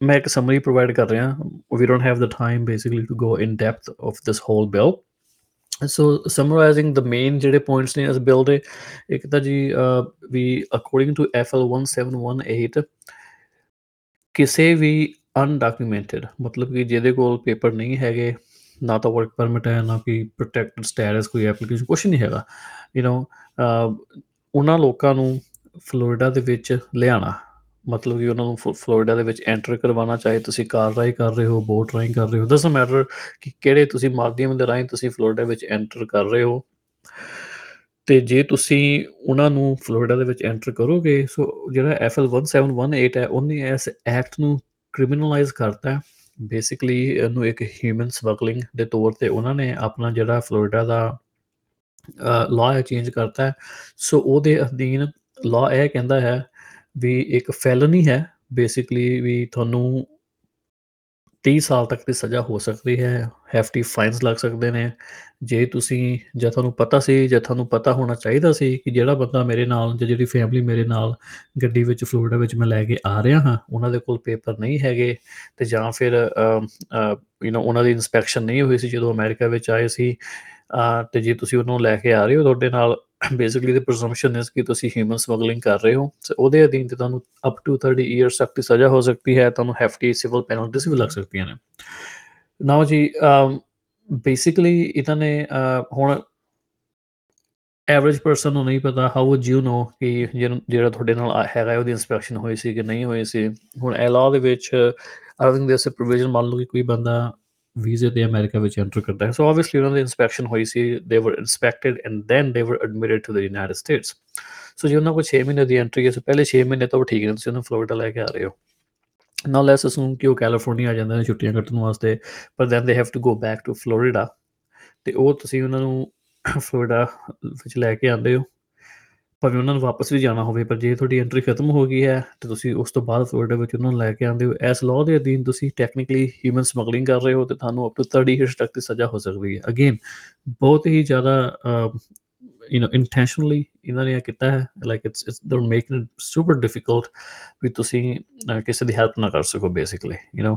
ਮੈਂ ਇੱਕ ਸਮਰੀ ਪ੍ਰੋਵਾਈਡ ਕਰ ਰਿਹਾ। We don't have the time basically to go in depth of this whole bill so summarizing the main ਜਿਹੜੇ ਪੁਆਇੰਟਸ ਨੇ ਇਸ ਬਿਲ ਦੇ, ਇੱਕ ਤਾਂ ਜੀ ਵੀ ਅਕੋਰਡਿੰਗ ਟੂ ਐਫਐਲ 1718 ਕਿਸੇ ਵੀ ਅਨਡਾਕੂਮੈਂਟਡ ਮਤਲਬ ਕਿ ਜਿਹਦੇ ਕੋਲ ਪੇਪਰ ਨਹੀਂ ਹੈਗੇ, ਨਾ ਤਾਂ ਵਰਕ ਪਰਮਿਟ ਹੈ, ਨਾ ਕੋਈ ਪ੍ਰੋਟੈਕਟਡ ਸਟੇਟਸ ਕੋਈ ਐਪਲੀਕੇਸ਼ਨ ਕੁਝ ਨਹੀਂ ਹੈਗਾ। ਯੂ نو ਉਹਨਾਂ ਲੋਕਾਂ ਨੂੰ ਫਲੋਰੀਡਾ ਦੇ ਵਿੱਚ ਲਿਆਣਾ ਮਤਲਬ ਕਿ ਉਹਨਾਂ ਨੂੰ ਫਲੋਰੀਡਾ ਦੇ ਵਿੱਚ ਐਂਟਰ ਕਰਵਾਉਣਾ ਚਾਹੇ ਤੁਸੀਂ ਕਾਰ ਰਾਈ ਕਰ ਰਹੇ ਹੋ ਬੋਟ ਰਾਈ ਕਰ ਰਹੇ ਹੋ ਦਸਨ ਮੈਟਰ ਕਿ ਕਿਹੜੇ ਤੁਸੀਂ ਮਾਧਿਅਮ ਦੇ ਰਾਹੀਂ ਤੁਸੀਂ ਫਲੋਰੀਡਾ ਵਿੱਚ ਐਂਟਰ ਕਰ ਰਹੇ ਹੋ। ਤੇ ਜੇ ਤੁਸੀਂ ਉਹਨਾਂ ਨੂੰ ਫਲੋਰੀਡਾ ਦੇ ਵਿੱਚ ਐਂਟਰ ਕਰੋਗੇ ਸੋ ਜਿਹੜਾ ਐਫਐਲ 1718 ਹੈ, ਉਹਨੇ ਇਸ ਐਕਟ ਨੂੰ ਕ੍ਰਿਮੀਨਲਾਈਜ਼ ਕਰਤਾ ਬੇਸਿਕਲੀ ਇਹਨੂੰ ਇੱਕ ਹਿਊਮਨ ਸਮਗਲਿੰਗ ਦੇ ਤੌਰ ਤੇ ਉਹਨਾਂ ਨੇ ਆਪਣਾ ਜਿਹੜਾ ਫਲੋਰੀਡਾ ਦਾ ਲਾਅ ਚੇਂਜ ਕਰਤਾ ਸੋ ਉਹਦੇ ਅਧੀਨ ਲਾਅ ਇਹ ਕਹਿੰਦਾ ਹੈ ਵੀ ਇੱਕ ਫੈਲਨੀ ਹੈ ਬੇਸਿਕਲੀ ਵੀ ਤੁਹਾਨੂੰ 30 ਸਾਲ ਤੱਕ ਦੀ ਸਜ਼ਾ ਹੋ ਸਕਦੀ ਹੈ ਹੈਫਟੀ ਫਾਈਨਸ ਲੱਗ ਸਕਦੇ ਨੇ। ਜੇ ਤੁਸੀਂ, ਜੇ ਤੁਹਾਨੂੰ ਪਤਾ ਸੀ, ਜੇ ਤੁਹਾਨੂੰ ਪਤਾ ਹੋਣਾ ਚਾਹੀਦਾ ਸੀ ਕਿ ਜਿਹੜਾ ਬੰਦਾ ਮੇਰੇ ਨਾਲ, ਜਾਂ ਜਿਹੜੀ ਫੈਮਿਲੀ ਮੇਰੇ ਨਾਲ ਗੱਡੀ ਵਿੱਚ ਫਲੋਰੀਡਾ ਵਿੱਚ ਮੈਂ ਲੈ ਕੇ ਆ ਰਿਹਾ ਹਾਂ, ਉਹਨਾਂ ਦੇ ਕੋਲ ਪੇਪਰ ਨਹੀਂ ਹੈਗੇ ਤੇ ਜਾਂ ਫਿਰ ਯੂ نو ਉਹਨਾਂ ਦੀ ਇਨਸਪੈਕਸ਼ਨ ਨਹੀਂ ਹੋਈ ਸੀ ਜਦੋਂ ਅਮਰੀਕਾ ਵਿੱਚ ਆਏ ਸੀ ਤੇ ਜੇ ਤੁਸੀਂ ਉਹਨੂੰ ਲੈ ਕੇ ਆ ਰਹੇ ਹੋ, ਤੁਹਾਡੇ ਨਾਲ ਬੇਸਿਕਲੀ ਦੀ ਪ੍ਰੈਜ਼ੰਪਸ਼ਨ ਇਸ ਕਿ ਤੁਸੀਂ ਹਿਊਮਨ ਸਮਗਲਿੰਗ ਕਰ ਰਹੇ ਹੋ। ਤੇ ਉਹਦੇ ਅਧੀਨ ਤੇ ਤੁਹਾਨੂੰ ਅਪ ਟੂ 30 ਇਅਰਸ ਤੱਕ ਦੀ ਸਜ਼ਾ ਹੋ ਸਕਦੀ ਹੈ, ਤੁਹਾਨੂੰ ਹੈਫਟੀ ਸਿਵਲ ਪੈਨਲਟੀਜ਼ ਵੀ ਲੱਗ ਸਕਦੀਆਂ ਨੇ। ਨਾਓ ਜੀ ਬੇਸਿਕਲੀ ਇਹਨਾਂ ਨੇ ਹੁਣ ਐਵਰੇਜ ਪਰਸਨ ਨੂੰ ਨਹੀਂ ਪਤਾ ਹਾਊ ਵੁੱਡ ਯੂ ਨੋ ਕਿ ਜਿਹੜਾ ਤੁਹਾਡੇ ਨਾਲ ਹੈਗਾ ਉਹਦੀ ਇਨਸਪੈਕਸ਼ਨ ਹੋਈ ਸੀ ਕਿ ਨਹੀਂ ਹੋਈ ਸੀ। ਹੁਣ ਇਹ ਲਾਅ ਦੇ ਵਿੱਚ ਆਈ ਥਿੰਕ ਦੇਸ ਅ ਪ੍ਰੋਵੀਜ਼ਨ ਮੰਨ ਲਓ ਕਿ ਕੋਈ ਬੰਦਾ ਵੀਜ਼ੇ ਤੇ ਅਮਰੀਕਾ ਵਿੱਚ ਐਂਟਰ ਕਰਦਾ ਹੈ। ਸੋ ਆਬਵੀਅਸਲੀ ਉਹਨਾਂ ਦੀ ਇਨਸਪੈਕਸ਼ਨ ਹੋਈ ਸੀ ਦੇ ਵਰ ਇਨਸਪੈਕਟਡ and then they were admitted to the United States so ਜੇ ਉਹਨਾਂ ਕੋਲ 6 ਮਹੀਨੇ ਦੀ ਐਂਟਰੀ ਹੈ ਸੋ ਪਹਿਲੇ 6 ਮਹੀਨੇ ਤਾਂ ਉਹ ਠੀਕ ਨੇ, ਤੁਸੀਂ ਉਹਨੂੰ ਫਲੋਰੀਡਾ ਲੈ ਕੇ ਆ ਰਹੇ ਹੋ। ਨਾ ਲੈਸ ਅਸੂਮ ਕਿ ਉਹ ਕੈਲੀਫੋਰਨੀਆ ਆ ਜਾਂਦੇ ਨੇ ਛੁੱਟੀਆਂ ਕੱਟਣ ਵਾਸਤੇ ਪਰ then they have to go back to Florida ਤੇ ਉਹ ਤੁਸੀਂ ਉਹਨਾਂ ਨੂੰ ਫਲੋਰੀਡਾ ਵਿੱਚ ਲੈ ਕੇ ਆਉਂਦੇ ਹੋ। ਭਾਵੇਂ ਉਹਨਾਂ ਨੂੰ ਵਾਪਸ ਵੀ ਜਾਣਾ ਹੋਵੇ ਪਰ ਜੇ ਤੁਹਾਡੀ ਐਂਟਰੀ ਖਤਮ ਹੋ ਗਈ ਹੈ ਤੇ ਤੁਸੀਂ ਉਸ ਤੋਂ ਬਾਅਦ ਫਲੋਰੀਡਾ ਵਿੱਚ ਉਹਨਾਂ ਨੂੰ ਲੈ ਕੇ ਆਉਂਦੇ ਹੋ ਐਸ ਲਾਅ ਦੇ ਅਧੀਨ ਤੁਸੀਂ ਟੈਕਨੀਕਲੀ ਹਿਊਮਨ ਸਮਗਲਿੰਗ ਕਰ ਰਹੇ ਹੋ ਤੇ ਤੁਹਾਨੂੰ ਅਪ ਟੂ 30 ਇਅਰਸ ਤੱਕ ਦੀ ਸਜ਼ਾ ਹੋ ਸਕਦੀ ਹੈ ਅਗੇਨ ਬਹੁਤ ਹੀ ਜ਼ਿਆਦਾ you know intentionally ਇਹਨਾਂ ਨੇ ਇਹ ਕੀਤਾ ਹੈ like it's it's they making it super difficult ਵੀ ਤੁਸੀਂ ਕਿਸੇ ਦੀ ਹੈਲਪ ਨਾ ਕਰ ਸਕੋ ਬੇਸਿਕਲੀ ਯੂ نو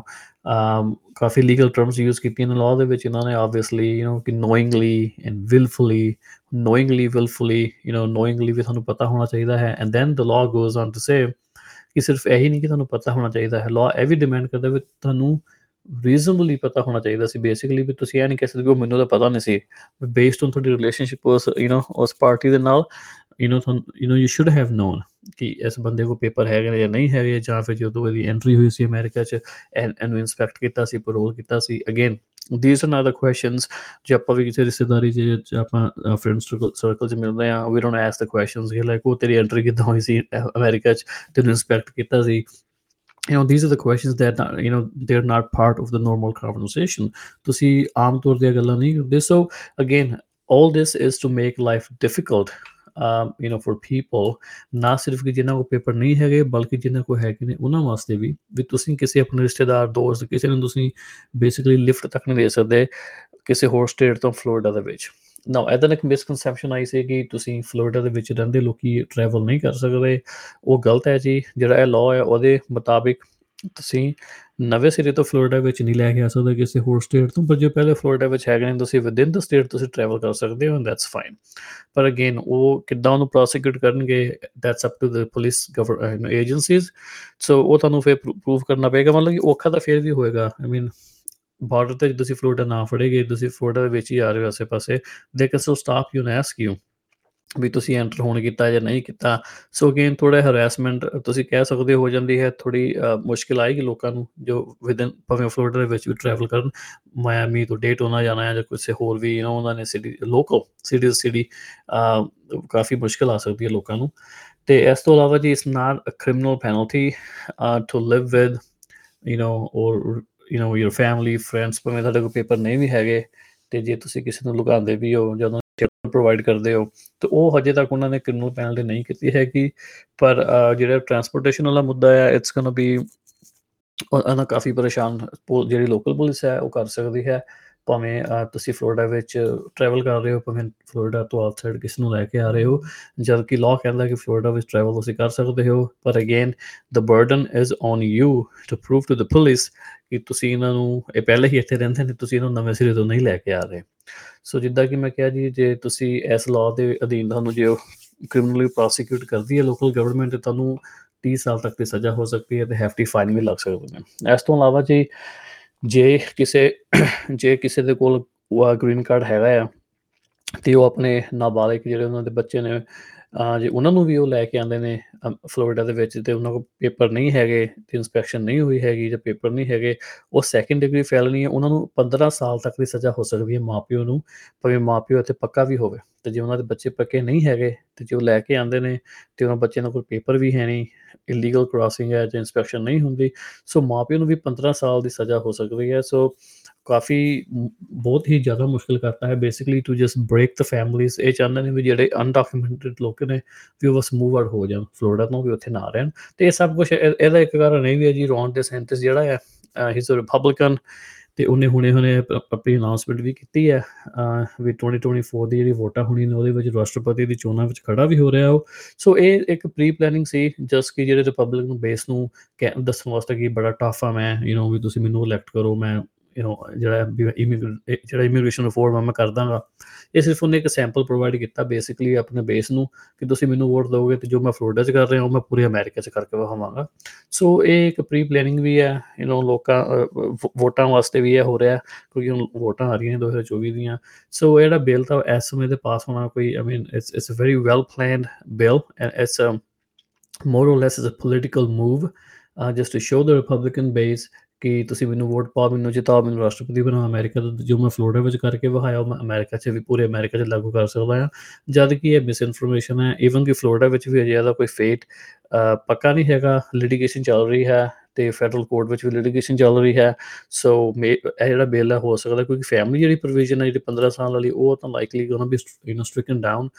um ਕਾਫੀ ਲੀਗਲ ਟਰਮਸ ਯੂਜ਼ ਕੀਤੀਆਂ ਨੇ ਲਾਅ ਦੇ ਵਿੱਚ ਇਹਨਾਂ ਨੇ ਆਬਵੀਅਸਲੀ ਯੂ نو ਕਿ knowingly and willfully knowingly wilfully you know knowingly ਵੀ ਤੁਹਾਨੂੰ ਪਤਾ ਹੋਣਾ ਚਾਹੀਦਾ ਹੈ and then the law goes on to say ਕਿ ਸਿਰਫ ਇਹੀ ਨਹੀਂ ਕਿ ਤੁਹਾਨੂੰ ਪਤਾ ਹੋਣਾ ਚਾਹੀਦਾ ਹੈ ਲਾਅ ਇਹ ਵੀ ਡਿਮਾਂਡ ਕਰਦਾ ਵੀ ਤੁਹਾਨੂੰ ਰੀਜ਼ਨਬਲੀ ਪਤਾ ਹੋਣਾ ਚਾਹੀਦਾ ਸੀ ਬੇਸਿਕਲੀ ਵੀ ਤੁਸੀਂ ਇਹ ਨਹੀਂ ਕਹਿ ਸਕਦੇ ਕਿ ਮੈਨੂੰ ਤਾਂ ਪਤਾ ਨਹੀਂ ਸੀ ਬੇਸਡ ਔਨ ਤੁਹਾਡੀ ਰਿਲੇਸ਼ਨਸ਼ਿਪ ਉਸ ਯੂ نو ਉਸ ਪਾਰਟੀ ਦੇ ਨਾਲ you know you know you should have known ਕਿ ਇਸ ਬੰਦੇ ਕੋ ਪੇਪਰ ਹੈਗੇ ਜਾਂ ਨਹੀਂ ਹੈਗੇ ਜਾਂ ਫਿਰ ਜਦੋਂ ਇਹਦੀ ਐਂਟਰੀ ਹੋਈ ਸੀ ਅਮਰੀਕਾ ਚ ਐਂਡ ਇਨਸਪੈਕਟ ਕੀਤਾ ਸੀ ਪਰੋਲ ਕੀਤਾ ਸੀ again these are not the questions ਜੇ ਆਪਾਂ ਵੀ ਕਿਸੇ ਰਿਸ਼ਤੇਦਾਰੀ ਚ ਆਪਾਂ ਫਰੈਂਡ ਸਰਕਲ ਚ ਮਿਲਦੇ ਆ we don't ask the questions ਕਿ ਲਾਈਕ ਉਹ ਤੇਰੀ ਐਂਟਰੀ ਕਿੱਦਾਂ ਹੋਈ ਸੀ ਅਮਰੀਕਾ ਚ ਤੇ ਇਨਸਪੈਕਟ ਕੀਤਾ ਸੀ you know these are the questions that are, you know they're not part of the normal conversation ਤੁਸੀਂ ਆਮ ਤੌਰ ਤੇ ਗੱਲਾਂ ਨਹੀਂ ਕਰਦੇ so again all this is to make life difficult Um, you know for people ਨਾ ਸਿਰਫ ਕਿ ਜਿਨ੍ਹਾਂ ਕੋ ਪੇਪਰ ਨਹੀਂ ਹੈਗੇ ਬਲਕਿ ਜਿਨ੍ਹਾਂ ਕੋ ਹੈਗੇ ਨੇ ਉਹਨਾਂ ਵਾਸਤੇ ਵੀ ਵੀ ਤੁਸੀਂ ਕਿਸੇ ਆਪਣੇ ਰਿਸ਼ਤੇਦਾਰ ਦੋਸਤ ਕਿਸੇ ਨੂੰ ਤੁਸੀਂ ਬੇਸਿਕਲੀ ਲਿਫਟ ਤੱਕ ਨਹੀਂ ਦੇ ਸਕਦੇ ਕਿਸੇ ਹੋਰ ਸਟੇਟ ਤੋਂ ਫਲੋਰੀਡਾ ਦੇ ਵਿੱਚ। ਨਾਓ ਇਹਦਾ ਇੱਕ ਮਿਸਕਨਸੈਪਸ਼ਨ ਆਈ ਸੀ ਕਿ ਤੁਸੀਂ ਫਲੋਰੀਡਾ ਦੇ ਵਿੱਚ ਰਹਿੰਦੇ ਲੋਕੀ ਟਰੈਵਲ ਨਹੀਂ ਕਰ ਸਕਦੇ। ਉਹ ਗਲਤ ਹੈ ਜੀ ਜਿਹੜਾ ਇਹ ਲਾਅ ਹੈ ਉਹਦੇ ਮੁਤਾਬਿਕ ਤੁਸੀਂ ਨਵੇਂ ਸਿਰੇ ਤੋਂ ਫਲੋਰੀਡਾ ਵਿੱਚ ਨਹੀਂ ਲੈ ਕੇ ਆ ਸਕਦੇ ਕਿਸੇ ਹੋਰ ਸਟੇਟ ਤੋਂ, ਪਰ ਜੇ ਪਹਿਲੇ ਫਲੋਰੀਡਾ ਵਿੱਚ ਹੈਗੇ ਨੇ, ਤੁਸੀਂ ਵਿਦਿਨ ਦ ਸਟੇਟ ਤੁਸੀਂ ਟਰੈਵਲ ਕਰ ਸਕਦੇ ਹੋ ਦੈਟਸ ਫਾਈਨ ਪਰ ਅਗੇਨ ਉਹ ਕਿੱਦਾਂ ਉਹਨੂੰ ਪ੍ਰੋਸੀਕਿਊਟ ਕਰਨਗੇ that's up to the police government agencies so ਉਹ ਤੁਹਾਨੂੰ ਫਿਰ ਪ੍ਰੂਵ ਕਰਨਾ ਪਏਗਾ, ਮਤਲਬ ਕਿ ਔਖਾ ਤਾਂ ਫਿਰ ਵੀ ਹੋਏਗਾ ਆਈ ਮੀਨ ਬਾਰਡਰ ਤੇ ਤੁਸੀਂ ਫਲੋਰੀਡਾ ਨਾ ਫੜੇਗੇ, ਤੁਸੀਂ ਫਲੋਰੀਡਾ ਦੇ ਵਿੱਚ ਹੀ ਆ ਰਹੇ ਹੋ ਆਸੇ-ਪਾਸੇ ਦੇ can so stop you and ask you ਵੀ ਤੁਸੀਂ ਐਂਟਰ ਹੋਣ ਕੀਤਾ ਜਾਂ ਨਹੀਂ ਕੀਤਾ ਸੋ ਅਗੇਨ ਥੋੜਾ ਹਰੈਸਮੈਂਟ ਤੁਸੀਂ ਕਹਿ ਸਕਦੇ ਹੋ ਜਾਂਦੀ ਹੈ ਥੋੜੀ ਮੁਸ਼ਕਿਲ ਆਏਗੀ ਲੋਕਾਂ ਨੂੰ ਜੋ ਵਿਦਨ ਭਾਵੇਂ ਫਲੋਰੀਡਾ ਦੇ ਵਿੱਚ ਵੀ ਟਰੈਵਲ ਕਰਨ ਮਾਇਆਮੀ ਤੋਂ ਡੇਟ ਹੋਣਾ ਜਾਣਾ ਹੈ ਜਾਂ ਕਿਸੇ ਹੋਰ ਵੀ ਯੂ نو ਉਹਨਾਂ ਨੇ ਸਿਟੀ ਲੋਕਲ ਸਿਟੀ ਸਿਟੀ ਕਾਫੀ ਮੁਸ਼ਕਿਲ ਆ ਸਕਦੀ ਹੈ ਲੋਕਾਂ ਨੂੰ ਤੇ ਇਸ ਤੋਂ ਇਲਾਵਾ ਜੀ is not a criminal penalty to live with you know or you know your family friends ਭਾਵੇਂ ਤੁਹਾਡੇ ਕੋਲ ਪੇਪਰ ਨਹੀਂ ਵੀ ਹੈਗੇ ਤੇ ਜੇ ਤੁਸੀਂ ਕਿਸੇ ਨੂੰ ਲੁਕਾਉਂਦੇ ਵੀ ਹੋ ਜਦੋਂ ਪ੍ਰੋਵਾਈਡ ਕਰਦੇ ਹੋ, ਤੇ ਉਹ ਹਜੇ ਤੱਕ ਉਹਨਾਂ ਨੇ ਕ੍ਰਿਮੀਨਲ ਪੈਨਲਟੀ ਨਹੀਂ ਕੀਤੀ ਹੈ ਕਿ ਪਰ ਜਿਹੜਾ ਟਰਾਂਸਪੋਰਟੇਸ਼ਨ ਵਾਲਾ ਮੁੱਦਾ ਹੈ ਇਟਸ ਗੋਣਾ ਬੀ ਉਹਨਾਂ ਕਾਫੀ ਪਰੇਸ਼ਾਨ ਜਿਹੜੀ ਲੋਕਲ ਪੁਲਿਸ ਹੈ, ਉਹ ਕਰ ਸਕਦੀ ਹੈ। ਭਾਵੇਂ ਤੁਸੀਂ ਫਲੋਰੀਡਾ ਵਿੱਚ ਟਰੈਵਲ ਕਰ ਰਹੇ ਹੋ, ਭਾਵੇਂ ਫਲੋਰੀਡਾ ਤੋਂ ਆਊਟਸਾਈਡ ਕਿਸ ਨੂੰ ਲੈ ਕੇ ਆ ਰਹੇ ਹੋ ਜਦ ਕਿ ਲਾਅ ਕਹਿੰਦਾ ਕਿ ਫਲੋਰੀਡਾ ਵਿੱਚ ਟਰੈਵਲ ਤੁਸੀਂ ਕਰ ਸਕਦੇ ਹੋ। ਪਰ again the burden is on you to prove to the police ਕਿ ਤੁਸੀਂ ਇਹਨਾਂ ਨੂੰ, ਇਹ ਪਹਿਲੇ ਹੀ ਇੱਥੇ ਰਹਿੰਦੇ ਨੇ, ਤੁਸੀਂ ਇਹਨਾਂ ਨੂੰ ਨਵੇਂ ਸਿਰੇ ਤੋਂ ਨਹੀਂ ਲੈ ਕੇ ਆ ਰਹੇ। ਸੋ ਜਿੱਦਾਂ ਕਿ ਮੈਂ ਕਿਹਾ ਜੀ, ਜੇ ਤੁਸੀਂ ਇਸ ਲਾਅ ਦੇ ਅਧੀਨ ਤੁਹਾਨੂੰ ਜੇ ਕ੍ਰਿਮੀਨਲੀ ਪ੍ਰੋਸੀਕਿਊਟ ਕਰਦੀ ਹੈ ਲੋਕਲ ਗਵਰਨਮੈਂਟ ਤੇ ਤੁਹਾਨੂੰ 30 ਸਾਲ ਤੱਕ ਦੀ ਸਜ਼ਾ ਹੋ ਸਕਦੀ ਹੈ ਤੇ ਹੈਫਟੀ ਫਾਈਨ ਵੀ ਲੱਗ ਸਕਦੇ ਨੇ। ਇਸ ਤੋਂ ਇਲਾਵਾ ਜੀ, ਜੇ ਕਿਸੇ ਜੇ ਕਿਸੇ ਦੇ ਕੋਲ ਉਹ ਗ੍ਰੀਨ ਕਾਰਡ ਹੈਗਾ ਆ, ਤੇ ਉਹ ਆਪਣੇ ਨਾਬਾਲਗ ਜਿਹੜੇ ਉਹਨਾਂ ਦੇ ਬੱਚੇ ਨੇ ਜੇ ਉਹਨਾਂ ਨੂੰ ਵੀ ਉਹ ਲੈ ਕੇ ਆਉਂਦੇ ਨੇ ਫਲੋਰੀਡਾ ਦੇ ਵਿੱਚ ਤੇ ਉਹਨਾਂ ਕੋਲ ਪੇਪਰ ਨਹੀਂ ਹੈਗੇ ਤੇ ਇਨਸਪੈਕਸ਼ਨ ਨਹੀਂ ਹੋਈ ਹੈਗੀ ਜਾਂ ਪੇਪਰ ਨਹੀਂ ਹੈਗੇ, ਉਹ ਸੈਕੰਡ ਡਿਗਰੀ ਫੈਲਨੀ ਹੈ, ਉਹਨਾਂ ਨੂੰ 15 ਸਾਲ ਤੱਕ ਦੀ ਸਜ਼ਾ ਹੋ ਸਕਦੀ ਹੈ ਮਾਪਿਓ ਨੂੰ, ਭਾਵੇਂ ਮਾਪਿਓ ਇੱਥੇ ਪੱਕਾ ਵੀ ਹੋਵੇ। ਤੇ ਜੇ ਉਹਨਾਂ ਦੇ ਬੱਚੇ ਪੱਕੇ ਨਹੀਂ ਹੈਗੇ ਤੇ ਜੇ ਉਹ ਲੈ ਕੇ ਆਉਂਦੇ ਨੇ ਤੇ ਉਹਨਾਂ ਬੱਚਿਆਂ ਨਾਲ ਕੋਈ ਪੇਪਰ ਵੀ ਹੈ ਨਹੀਂ ਇਲੀਗਲ ਕ੍ਰਾਸਿੰਗ ਹੈ ਜਾਂ ਇਨਸਪੈਕਸ਼ਨ ਨਹੀਂ ਹੁੰਦੀ, ਸੋ ਮਾਪਿਓ ਨੂੰ ਵੀ 15 ਸਾਲ ਦੀ ਸਜ਼ਾ ਹੋ ਸਕਦੀ ਹੈ। ਸੋ ਕਾਫੀ ਬਹੁਤ ਹੀ ਜ਼ਿਆਦਾ ਮੁਸ਼ਕਿਲ ਕਰਤਾ ਹੈ। Basically to just break the families ਇਹ ਚਾਹੁੰਦੇ ਨੇ ਵੀ ਜਿਹੜੇ ਅਨਡਾਕੂਮੈਂਟਡ ਲੋਕ ਨੇ, ਵੀ ਉਹ ਬਸ ਮੂਵ ਆਊਟ ਹੋ ਜਾਣ ਫਲੋਰੀਡਾ ਤੋਂ ਵੀ ਉੱਥੇ ਨਾ ਰਹਿਣ। ਤੇ ਇਹ ਸਭ ਕੁਝ ਇਹਦਾ ਇੱਕ ਕਾਰਨ ਨਹੀਂ ਵੀ ਹੈ ਜੀ ਰੌਨ ਦੇ ਸੈਂਟਸ ਜਿਹੜਾ ਹੈ ਹੀ ਇਜ਼ ਅ ਰਿਪਬਲਿਕਨ ਤੇ ਉਹਨੇ ਹੁਣੇ ਹੁਣੇ ਆਪਣੀ ਅਨਾਉਂਸਮੈਂਟ ਵੀ ਕੀਤੀ ਹੈ ਵੀ 2024 ਦੀ ਜਿਹੜੀ ਵੋਟਾਂ ਹੋਣੀ ਨੇ, ਉਹਦੇ ਵਿੱਚ ਰਾਸ਼ਟਰਪਤੀ ਦੀ ਚੋਣਾਂ ਵਿੱਚ ਖੜਾ ਵੀ ਹੋ ਰਿਹਾ ਉਹ। ਸੋ ਇਹ ਇੱਕ ਪ੍ਰੀ ਪਲੈਨਿੰਗ ਸੀ ਜਸਟ ਕਿ ਜਿਹੜੇ ਰਿਪਬਲਿਕਨ ਬੇਸ ਨੂੰ ਦੱਸਣ ਵਾਸਤੇ ਕਿ ਬੜਾ ਟਫ ਆ, ਮੈਂ ਯੂ نو ਵੀ ਤੁਸੀਂ ਮੈਨੂੰ ਇਲੈਕਟ ਕਰੋ, ਮੈਂ ਯੂ نو ਜਿਹੜਾ ਜਿਹੜਾ ਇਮੀਗ੍ਰੇਸ਼ਨ ਰਿਫਾਰਮ ਮੈਂ ਕਰ ਦਾਂਗਾ ਇਹ ਸਿਰਫ ਉਹਨੇ ਇੱਕ ਸੈਂਪਲ ਪ੍ਰੋਵਾਈਡ ਕੀਤਾ ਬੇਸਿਕਲੀ ਆਪਣੇ ਬੇਸ ਨੂੰ ਕਿ ਤੁਸੀਂ ਮੈਨੂੰ ਵੋਟ ਦਿਓਗੇ ਤੇ ਜੋ ਮੈਂ ਫਲੋਰੀਡਾ 'ਚ ਕਰ ਰਿਹਾ ਹਾਂ ਮੈਂ ਪੂਰੇ ਅਮਰੀਕਾ 'ਚ ਕਰਕੇ ਵਿਖਾਵਾਂਗਾ ਸੋ ਇਹ ਇੱਕ ਪ੍ਰੀ ਪਲੈਨਿੰਗ ਵੀ ਹੈ ਯੂ نو ਲੋਕਾਂ ਵੋਟਾਂ ਵਾਸਤੇ ਵੀ ਇਹ ਹੋ ਰਿਹਾ ਕਿਉਂਕਿ ਹੁਣ ਵੋਟਾਂ ਆ ਰਹੀਆਂ 2024 ਦੀਆਂ ਸੋ ਇਹਦਾ ਬਿੱਲ ਤਾਂ ਇਸ ਸਮੇਂ ਤੇ ਪਾਸ ਹੋਣਾ ਕੋਈ I mean it's it's a very well planned bill and it's a more or less is a political move uh, just to show the Republican base ਕਿ ਤੁਸੀਂ ਮੈਨੂੰ ਵੋਟ ਪਾਓ, ਮੈਨੂੰ ਜਿਤਾਓ, ਮੈਨੂੰ ਰਾਸ਼ਟਰਪਤੀ ਬਣਾਓ, ਅਮਰੀਕਾ ਦਾ ਜੋ ਮੈਂ ਫਲੋਰੀਡਾ ਵਿੱਚ ਕਰਕੇ ਵਿਖਾਇਆ ਮੈਂ ਅਮਰੀਕਾ 'ਚ ਵੀ, ਪੂਰੇ ਅਮਰੀਕਾ 'ਚ ਲਾਗੂ ਕਰ ਸਕਦਾ ਹਾਂ। ਜਦ ਕਿ ਇਹ ਮਿਸ ਇਨਫੋਰਮੇਸ਼ਨ ਹੈ ਇਵਨ ਕਿ ਫਲੋਰੀਡਾ ਵਿੱਚ ਵੀ ਅਜੇ ਦਾ ਕੋਈ ਫੇਟ ਪੱਕਾ ਨਹੀਂ ਹੈਗਾ ਲਿਟੀਗੇਸ਼ਨ ਚੱਲ ਰਹੀ ਹੈ। ਤੇ ਫੈਡਰਲ ਕੋਰਟ ਵਿੱਚ ਵੀ ਲਿਟੀਗੇਸ਼ਨ ਚੱਲ ਰਹੀ ਹੈ। ਸੋ ਇਹ ਜਿਹੜਾ ਬਿੱਲ ਹੈ, ਹੋ ਸਕਦਾ ਕਿਉਂਕਿ ਫੈਮਿਲੀ ਜਿਹੜੀ ਪ੍ਰੋਵੀਜ਼ਨ ਹੈ ਜਿਹੜੀ 15 ਸਾਲ ਵਾਲੀ, ਉਹ ਤਾਂ likely gonna be you know stricken down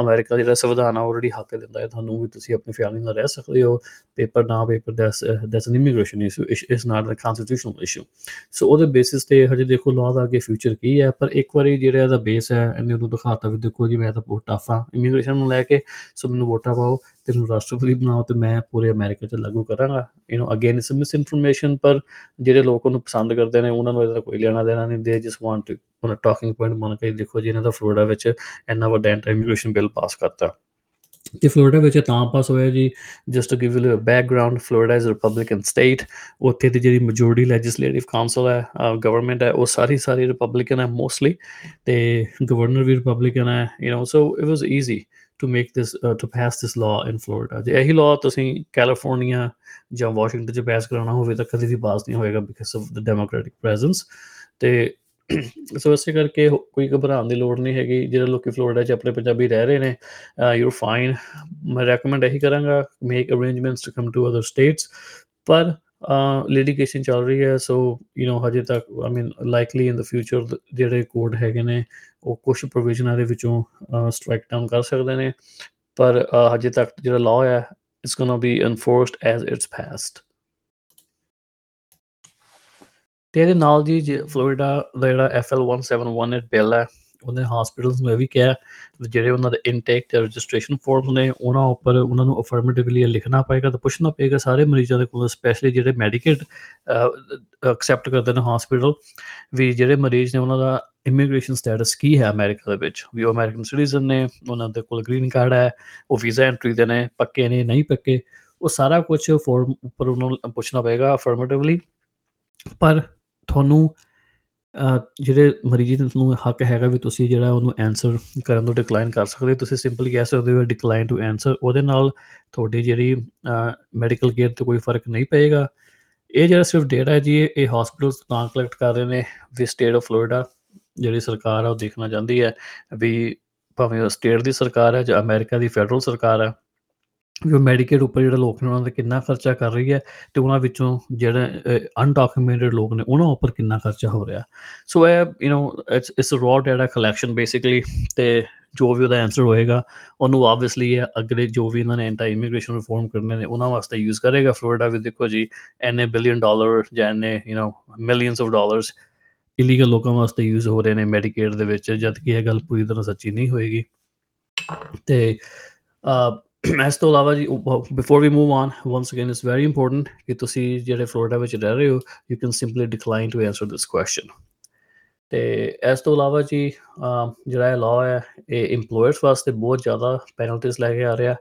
America ਜਿਹੜਾ ਸੰਵਿਧਾਨ ਆਲਰੇਡੀ ਹੱਕ ਦਿੰਦਾ ਹੈ। ਤੁਹਾਨੂੰ ਵੀ ਤੁਸੀਂ ਆਪਣੀ ਫੈਮਿਲੀ ਨਾਲ ਰਹਿ ਸਕਦੇ ਹੋ। ਪੇਪਰ ਨਾ, paper that's that's an immigration issue it's not a constitutional issue so ਉਹਦੇ ਬੇਸਿਸ ਤੇ ਹਜੇ ਦੇਖੋ ਲਾਅ ਦਾ ਅੱਗੇ ਫਿਊਚਰ ਕੀ ਹੈ, ਪਰ ਇੱਕ ਵਾਰੀ ਜਿਹੜਾ ਇਹਦਾ ਬੇਸ ਹੈ, ਇਹਨੇ ਨੂੰ ਦਿਖਾਤਾ ਵੀ ਦੇਖੋ ਜੀ ਮੈਂ ਤਾਂ ਬਹੁਤ ਟਫ ਆ ਇਮੀਗ੍ਰੇਸ਼ਨ ਨੂੰ ਲੈ ਕੇ, ਸੋ ਮੈਨੂੰ ਵੋਟਾਂ ਪਾਓ। ਤੇ ਮੈਨੂੰ ਰਾਸ਼ਟਰਪਤੀ ਬਣਾਓ ਤੇ ਮੈਂ ਪੂਰੇ ਅਮਰੀਕਾ 'ਚ ਲਾਗੂ ਕਰਾਂਗਾ you know again it's misinformation ਪਰ ਜਿਹੜੇ ਲੋਕ ਉਹਨੂੰ ਪਸੰਦ ਕਰਦੇ ਨੇ ਉਹਨਾਂ ਨੂੰ ਇਹਦਾ ਕੋਈ ਲੈਣਾ ਦੇਣਾ ਨਹੀਂ ਦੇ ਜਸ ਵਾਂਟ ਟੂ ਉਹਨਾਂ ਟਾਕਿੰਗ ਪੁਆਇੰਟ ਬਣ ਕੇ ਦੇਖੋ ਜੀ ਇਹਨਾਂ ਦਾ ਫਲੋਰੀਡਾ ਵਿੱਚ ਇੰਨਾ ਵੱਡਾ ਐਂਟੀ ਇਮੀਗ੍ਰੇਸ਼ਨ ਬਿੱਲ ਪਾਸ ਕਰਤਾ ਤੇ ਫਲੋਰੀਡਾ ਵਿੱਚ ਤਾਂ ਪਾਸ ਹੋਇਆ ਜੀ just to give you a background Florida is a Republican state ਉੱਥੇ ਦੀ ਜਿਹੜੀ ਮੈਜੋਰਟੀ ਲੈਜਿਸਲੇਟਿਵ ਕਾਉਂਸਲ ਹੈ ਗਵਰਨਮੈਂਟ ਹੈ ਉਹ ਸਾਰੀ ਸਾਰੀ ਰਿਪਬਲਿਕਨ ਹੈ ਮੋਸਟਲੀ ਤੇ ਗਵਰਨਰ ਵੀ ਰਿਪਬਲਿਕਨ ਹੈ you know so it was easy to make this to pass this law in Florida ਜੇ ਇਹੀ ਲਾਅ ਤੁਸੀਂ ਕੈਲੀਫੋਰਨੀਆ ਜਾਂ ਵਾਸ਼ਿੰਗਟਨ 'ਚ ਪਾਸ ਕਰਾਉਣਾ ਹੋਵੇ ਤਾਂ ਕਦੇ ਵੀ ਪਾਸ ਨਹੀਂ ਹੋਏਗਾ because of the Democratic presence ਤੇ ਸੋ ਇਸੇ ਕਰਕੇ ਕੋਈ ਘਬਰਾਉਣ ਦੀ ਲੋੜ ਨਹੀਂ ਹੈਗੀ। ਜਿਹੜੇ ਲੋਕੀ ਫਲੋਰੀਡਾ 'ਚ ਆਪਣੇ ਪੰਜਾਬੀ ਰਹਿ ਰਹੇ ਨੇ ਯੂ ਫਾਈਨ ਮੈਂ ਰეკਮੈਂਡ ਇਹੀ ਕਰਾਂਗਾ make arrangements to come to other states ਪਰ ਲਿਟੀਗੇਸ਼ਨ ਚੱਲ ਰਹੀ ਹੈ ਸੋ ਯੂ نو ਹਜੇ ਤੱਕ I mean likely in the future ਜਿਹੜੇ ਕੋਡ ਹੈਗੇ ਨੇ, ਉਹ ਕੁਝ ਪ੍ਰੋਵੀਜ਼ਨਾਂ ਦੇ ਵਿੱਚੋਂ ਸਟ੍ਰਾਈਕ ਡਾਊਨ ਕਰ ਸਕਦੇ ਨੇ, ਪਰ ਹਜੇ ਤੱਕ ਜਿਹੜਾ ਲਾਅ ਹੈ it's gonna be enforced as it's passed ਤੇ ਇਹਦੇ ਨਾਲ ਜੀ ਫਲੋਰੀਡਾ ਦਾ ਜਿਹੜਾ ਐਫਐਲ 171 ਬਿੱਲ ਹੈ ਉਹਨੇ ਹਸਪੀਟਲਸ ਨੂੰ ਇਹ ਵੀ ਕਿਹਾ ਜਿਹੜੇ ਉਹਨਾਂ ਦੇ ਇਨਟੇਕ ਤੇ ਰਜਿਸਟ੍ਰੇਸ਼ਨ ਫਾਰਮਸ ਨੇ, ਉਹਨਾਂ ਉੱਪਰ ਉਹਨਾਂ ਨੂੰ ਅਫਰਮੇਟਿਵਲੀ ਲਿਖਣਾ ਪਏਗਾ ਤੇ ਪੁੱਛਣਾ ਪਏਗਾ ਸਾਰੇ ਮਰੀਜ਼ਾਂ ਦੇ ਕੋਲ ਸਪੈਸ਼ਲੀ ਜਿਹੜੇ ਮੈਡੀਕੇਟ ਐਕਸੈਪਟ ਕਰਦੇ ਨੇ ਹਸਪੀਟਲ ਵੀ ਜਿਹੜੇ ਮਰੀਜ਼ ਨੇ ਉਹਨਾਂ ਦਾ ਇਮੀਗ੍ਰੇਸ਼ਨ ਸਟੇਟਸ ਕੀ ਹੈ ਅਮਰੀਕਾ ਦੇ ਵਿੱਚ? ਵੀ ਉਹ ਅਮਰੀਕਨ ਸਿਟੀਜ਼ਨ ਨੇ, ਉਹਨਾਂ ਦੇ ਕੋਲ ਗ੍ਰੀਨ ਕਾਰਡ ਹੈ, ਉਹ ਵੀਜ਼ਾ ਐਂਟਰੀ ਦੇ ਨੇ, ਪੱਕੇ ਨੇ, ਨਹੀਂ ਪੱਕੇ, ਉਹ ਸਾਰਾ ਕੁਝ ਫਾਰਮ ਉੱਪਰ ਉਹਨਾਂ ਨੂੰ ਪੁੱਛਣਾ ਪਏਗਾ ਅਫਰਮੇਟਿਵਲੀ ਪਰ ਤੁਹਾਨੂੰ ਜਿਹੜੇ ਮਰੀਜ਼ ਨੂੰ ਹੱਕ ਹੈਗਾ ਵੀ ਤੁਸੀਂ ਜਿਹੜਾ ਉਹਨੂੰ ਆਨਸਰ ਕਰਨ ਤੋਂ ਡਿਕਲਾਈਨ ਕਰ ਸਕਦੇ ਹੋ, ਤੁਸੀਂ ਸਿੰਪਲੀ ਕਹਿ ਸਕਦੇ ਹੋ ਡਿਕਲਾਈਨ ਟੂ ਆਨਸਰ ਉਹਦੇ ਨਾਲ ਤੁਹਾਡੀ ਜਿਹੜੀ ਮੈਡੀਕਲ ਕੇਅਰ ਤੇ ਕੋਈ ਫ਼ਰਕ ਨਹੀਂ ਪਏਗਾ। ਇਹ ਜਿਹੜਾ ਸਿਰਫ ਡੇਟਾ ਹੈ ਜੀ, ਇਹ ਹਸਪੀਟਲਸ ਤਾਂ ਕਲੈਕਟ ਕਰ ਰਹੇ ਨੇ ਵੀ ਸਟੇਟ ਆਫ ਫਲੋਰੀਡਾ ਜਿਹੜੀ ਸਰਕਾਰ ਆ ਉਹ ਦੇਖਣਾ ਚਾਹੁੰਦੀ ਹੈ ਵੀ ਭਾਵੇਂ ਸਟੇਟ ਦੀ ਸਰਕਾਰ ਹੈ ਜਾਂ ਅਮਰੀਕਾ ਦੀ ਫੈਡਰਲ ਸਰਕਾਰ ਹੈ ਵੀ ਉਹ ਮੈਡੀਕੇਡ ਉੱਪਰ ਜਿਹੜੇ ਲੋਕ ਨੇ ਉਹਨਾਂ ਦਾ ਕਿੰਨਾ ਖਰਚਾ ਕਰ ਰਹੀ ਹੈ ਤੇ ਉਹਨਾਂ ਵਿੱਚੋਂ ਜਿਹੜੇ ਅਨਡਾਕੂਮੈਂਟਡ ਲੋਕ ਨੇ ਉਹਨਾਂ ਉੱਪਰ ਕਿੰਨਾ ਖਰਚਾ ਹੋ ਰਿਹਾ ਸੋ ਇਹ you know it's it's a raw data collection basically ਤੇ ਜੋ ਵੀ ਉਹਦਾ ਆਨਸਰ ਹੋਏਗਾ ਉਹਨੂੰ ਆਬਵੀਅਸਲੀ ਇਹ ਅਗਲੇ ਜੋ ਵੀ ਇਹਨਾਂ ਨੇ ਐਂਟੀ ਇਮੀਗ੍ਰੇਸ਼ਨ ਰਿਫਾਰਮ ਕਰਨੇ ਨੇ ਉਹਨਾਂ ਵਾਸਤੇ ਯੂਜ਼ ਕਰੇਗਾ ਫਲੋਰੀਡਾ ਵੀ ਦੇਖੋ ਜੀ ਐਨੇ ਬਿਲੀਅਨ ਡਾਲਰ ਜਾਂ ਐਨੇ you know millions of dollars illegal ਲੋਕਾਂ ਵਾਸਤੇ ਯੂਜ਼ ਹੋ ਰਹੇ ਨੇ ਮੈਡੀਕੇਡ ਦੇ ਵਿੱਚ ਜਦ ਕਿ ਇਹ ਗੱਲ ਪੂਰੀ ਤਰ੍ਹਾਂ ਸੱਚੀ ਨਹੀਂ ਹੋਏਗੀ ਤੇ ਇਸ ਤੋਂ ਇਲਾਵਾ ਜੀ before we move on once again it's very important ਕਿ ਤੁਸੀਂ ਜਿਹੜੇ ਫਲੋਰੀਡਾ ਵਿੱਚ ਰਹਿ ਰਹੇ ਹੋ you can simply decline to answer this question ਤੇ ਇਸ ਤੋਂ ਇਲਾਵਾ ਜੀ ਜਿਹੜਾ ਇਹ ਲਾਅ ਹੈ, ਇਹ EMPLOYERS ਵਾਸਤੇ ਬਹੁਤ ਜ਼ਿਆਦਾ ਪੈਨਲਟੀਜ਼ ਲੈ ਕੇ ਆ ਰਿਹਾ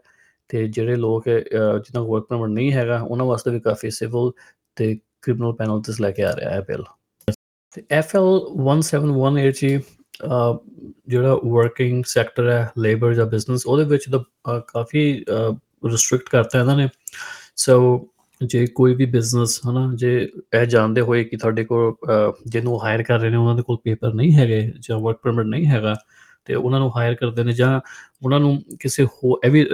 ਤੇ ਜਿਹੜੇ ਲੋਕ ਜਿਨ੍ਹਾਂ ਕੋਲ ਵਰਕ ਪਰਮਿਟ ਨਹੀਂ ਹੈਗਾ, ਉਹਨਾਂ ਵਾਸਤੇ ਵੀ ਕਾਫੀ ਸਿਵਲ ਤੇ ਕ੍ਰਿਮੀਨਲ ਪੈਨਲਟੀਜ਼ ਲੈ ਕੇ ਆ ਰਿਹਾ ਹੈ ਬਿੱਲ ਤੇ FL 1718 ਜੀ ਜਿਹੜਾ ਵਰਕਿੰਗ ਸੈਕਟਰ ਹੈ ਲੇਬਰ ਜਾਂ ਬਿਜ਼ਨਸ ਉਹਦੇ ਵਿੱਚ ਤਾਂ ਕਾਫੀ ਰਿਸਟ੍ਰਿਕਟ ਕਰਤਾ ਇਹਨਾਂ ਨੇ। ਸੋ ਜੇ ਕੋਈ ਵੀ ਬਿਜ਼ਨਸ ਹਨਾ, ਜੇ ਇਹ ਜਾਣਦੇ ਹੋਏ ਕਿ ਤੁਹਾਡੇ ਕੋਲ ਜਿਹਨੂੰ ਹਾਇਰ ਕਰ ਰਹੇ ਨੇ, ਉਹਨਾਂ ਦੇ ਕੋਲ ਪੇਪਰ ਨਹੀਂ ਹੈਗੇ ਜਾਂ ਵਰਕ ਪਰਮਿਟ ਨਹੀਂ ਹੈਗਾ, ਤੇ ਉਹਨਾਂ ਨੂੰ ਹਾਇਰ ਕਰਦੇ ਨੇ ਜਾਂ ਉਹਨਾਂ ਨੂੰ ਕਿਸੇ ਹੋ ਇਹ ਵੀ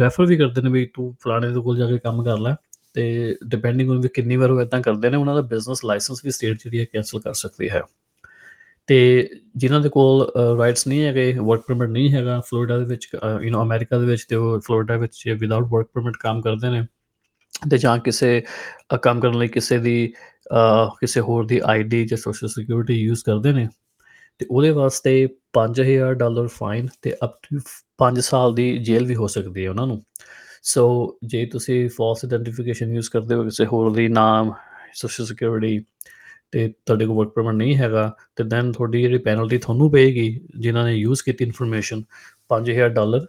ਰੈਫਰ ਵੀ ਕਰਦੇ ਨੇ ਵੀ ਤੂੰ ਫਲਾਣੇ ਦੇ ਕੋਲ ਜਾ ਕੇ ਕੰਮ ਕਰ ਲੈ, ਤੇ ਡਿਪੈਂਡਿੰਗ ਔਨ ਵੀ ਕਿੰਨੀ ਵਾਰ ਉਹ ਇਦਾਂ ਕਰਦੇ ਨੇ, ਉਹਨਾਂ ਦਾ ਬਿਜ਼ਨਸ ਲਾਇਸੈਂਸ ਵੀ ਸਟੇਟ ਜਿਹੜੀ ਹੈ ਕੈਨਸਲ ਕਰ ਸਕਦੀ ਹੈ। ਤੇ ਜਿਨ੍ਹਾਂ ਦੇ ਕੋਲ ਰਾਈਟਸ ਨਹੀਂ ਹੈਗੇ ਵਰਕ ਪਰਮਿਟ ਨਹੀਂ ਹੈਗਾ ਫਲੋਰੀਡਾ ਦੇ ਵਿੱਚ ਯੂ نو ਅਮਰੀਕਾ ਦੇ ਵਿੱਚ ਤੇ ਉਹ ਫਲੋਰੀਡਾ ਵਿੱਚ ਵਿਦਆਊਟ ਵਰਕ ਪਰਮਿਟ ਕੰਮ ਕਰਦੇ ਨੇ ਤੇ ਜਾਂ ਕਿਸੇ ਕੰਮ ਕਰਨ ਲਈ ਕਿਸੇ ਦੀ ਕਿਸੇ ਹੋਰ ਦੀ ਆਈਡੀ ਜਾਂ ਸੋਸ਼ਲ ਸਿਕਿਉਰਿਟੀ ਯੂਜ਼ ਕਰਦੇ ਨੇ ਤੇ ਉਹਦੇ ਵਾਸਤੇ 5000 ਡਾਲਰ ਫਾਈਨ ਤੇ ਅਪ ਟੂ 5 ਸਾਲ ਦੀ ਜੇਲ੍ਹ ਵੀ ਹੋ ਸਕਦੀ ਹੈ ਉਹਨਾਂ ਨੂੰ। ਸੋ ਜੇ ਤੁਸੀਂ ਫਾਲਸ ਆਇਡੈਂਟੀਫਿਕੇਸ਼ਨ ਯੂਜ਼ ਕਰਦੇ ਹੋ ਕਿਸੇ ਹੋਰ ਦੀ ਨਾਮ ਸੋਸ਼ਲ ਸਿਕਿਉਰਿਟੀ ਤੇ ਤੁਹਾਡੇ ਕੋਲ ਵਰਕ ਪਰਮਿਟ ਨਹੀਂ ਹੈਗਾ, ਤੇ ਦੈਨ ਤੁਹਾਡੀ ਜਿਹੜੀ ਪੈਨਲਟੀ ਤੁਹਾਨੂੰ ਪਏਗੀ, ਜਿਨ੍ਹਾਂ ਨੇ ਯੂਜ਼ ਕੀਤੀ ਇਨਫੋਰਮੇਸ਼ਨ 5000 ਡਾਲਰ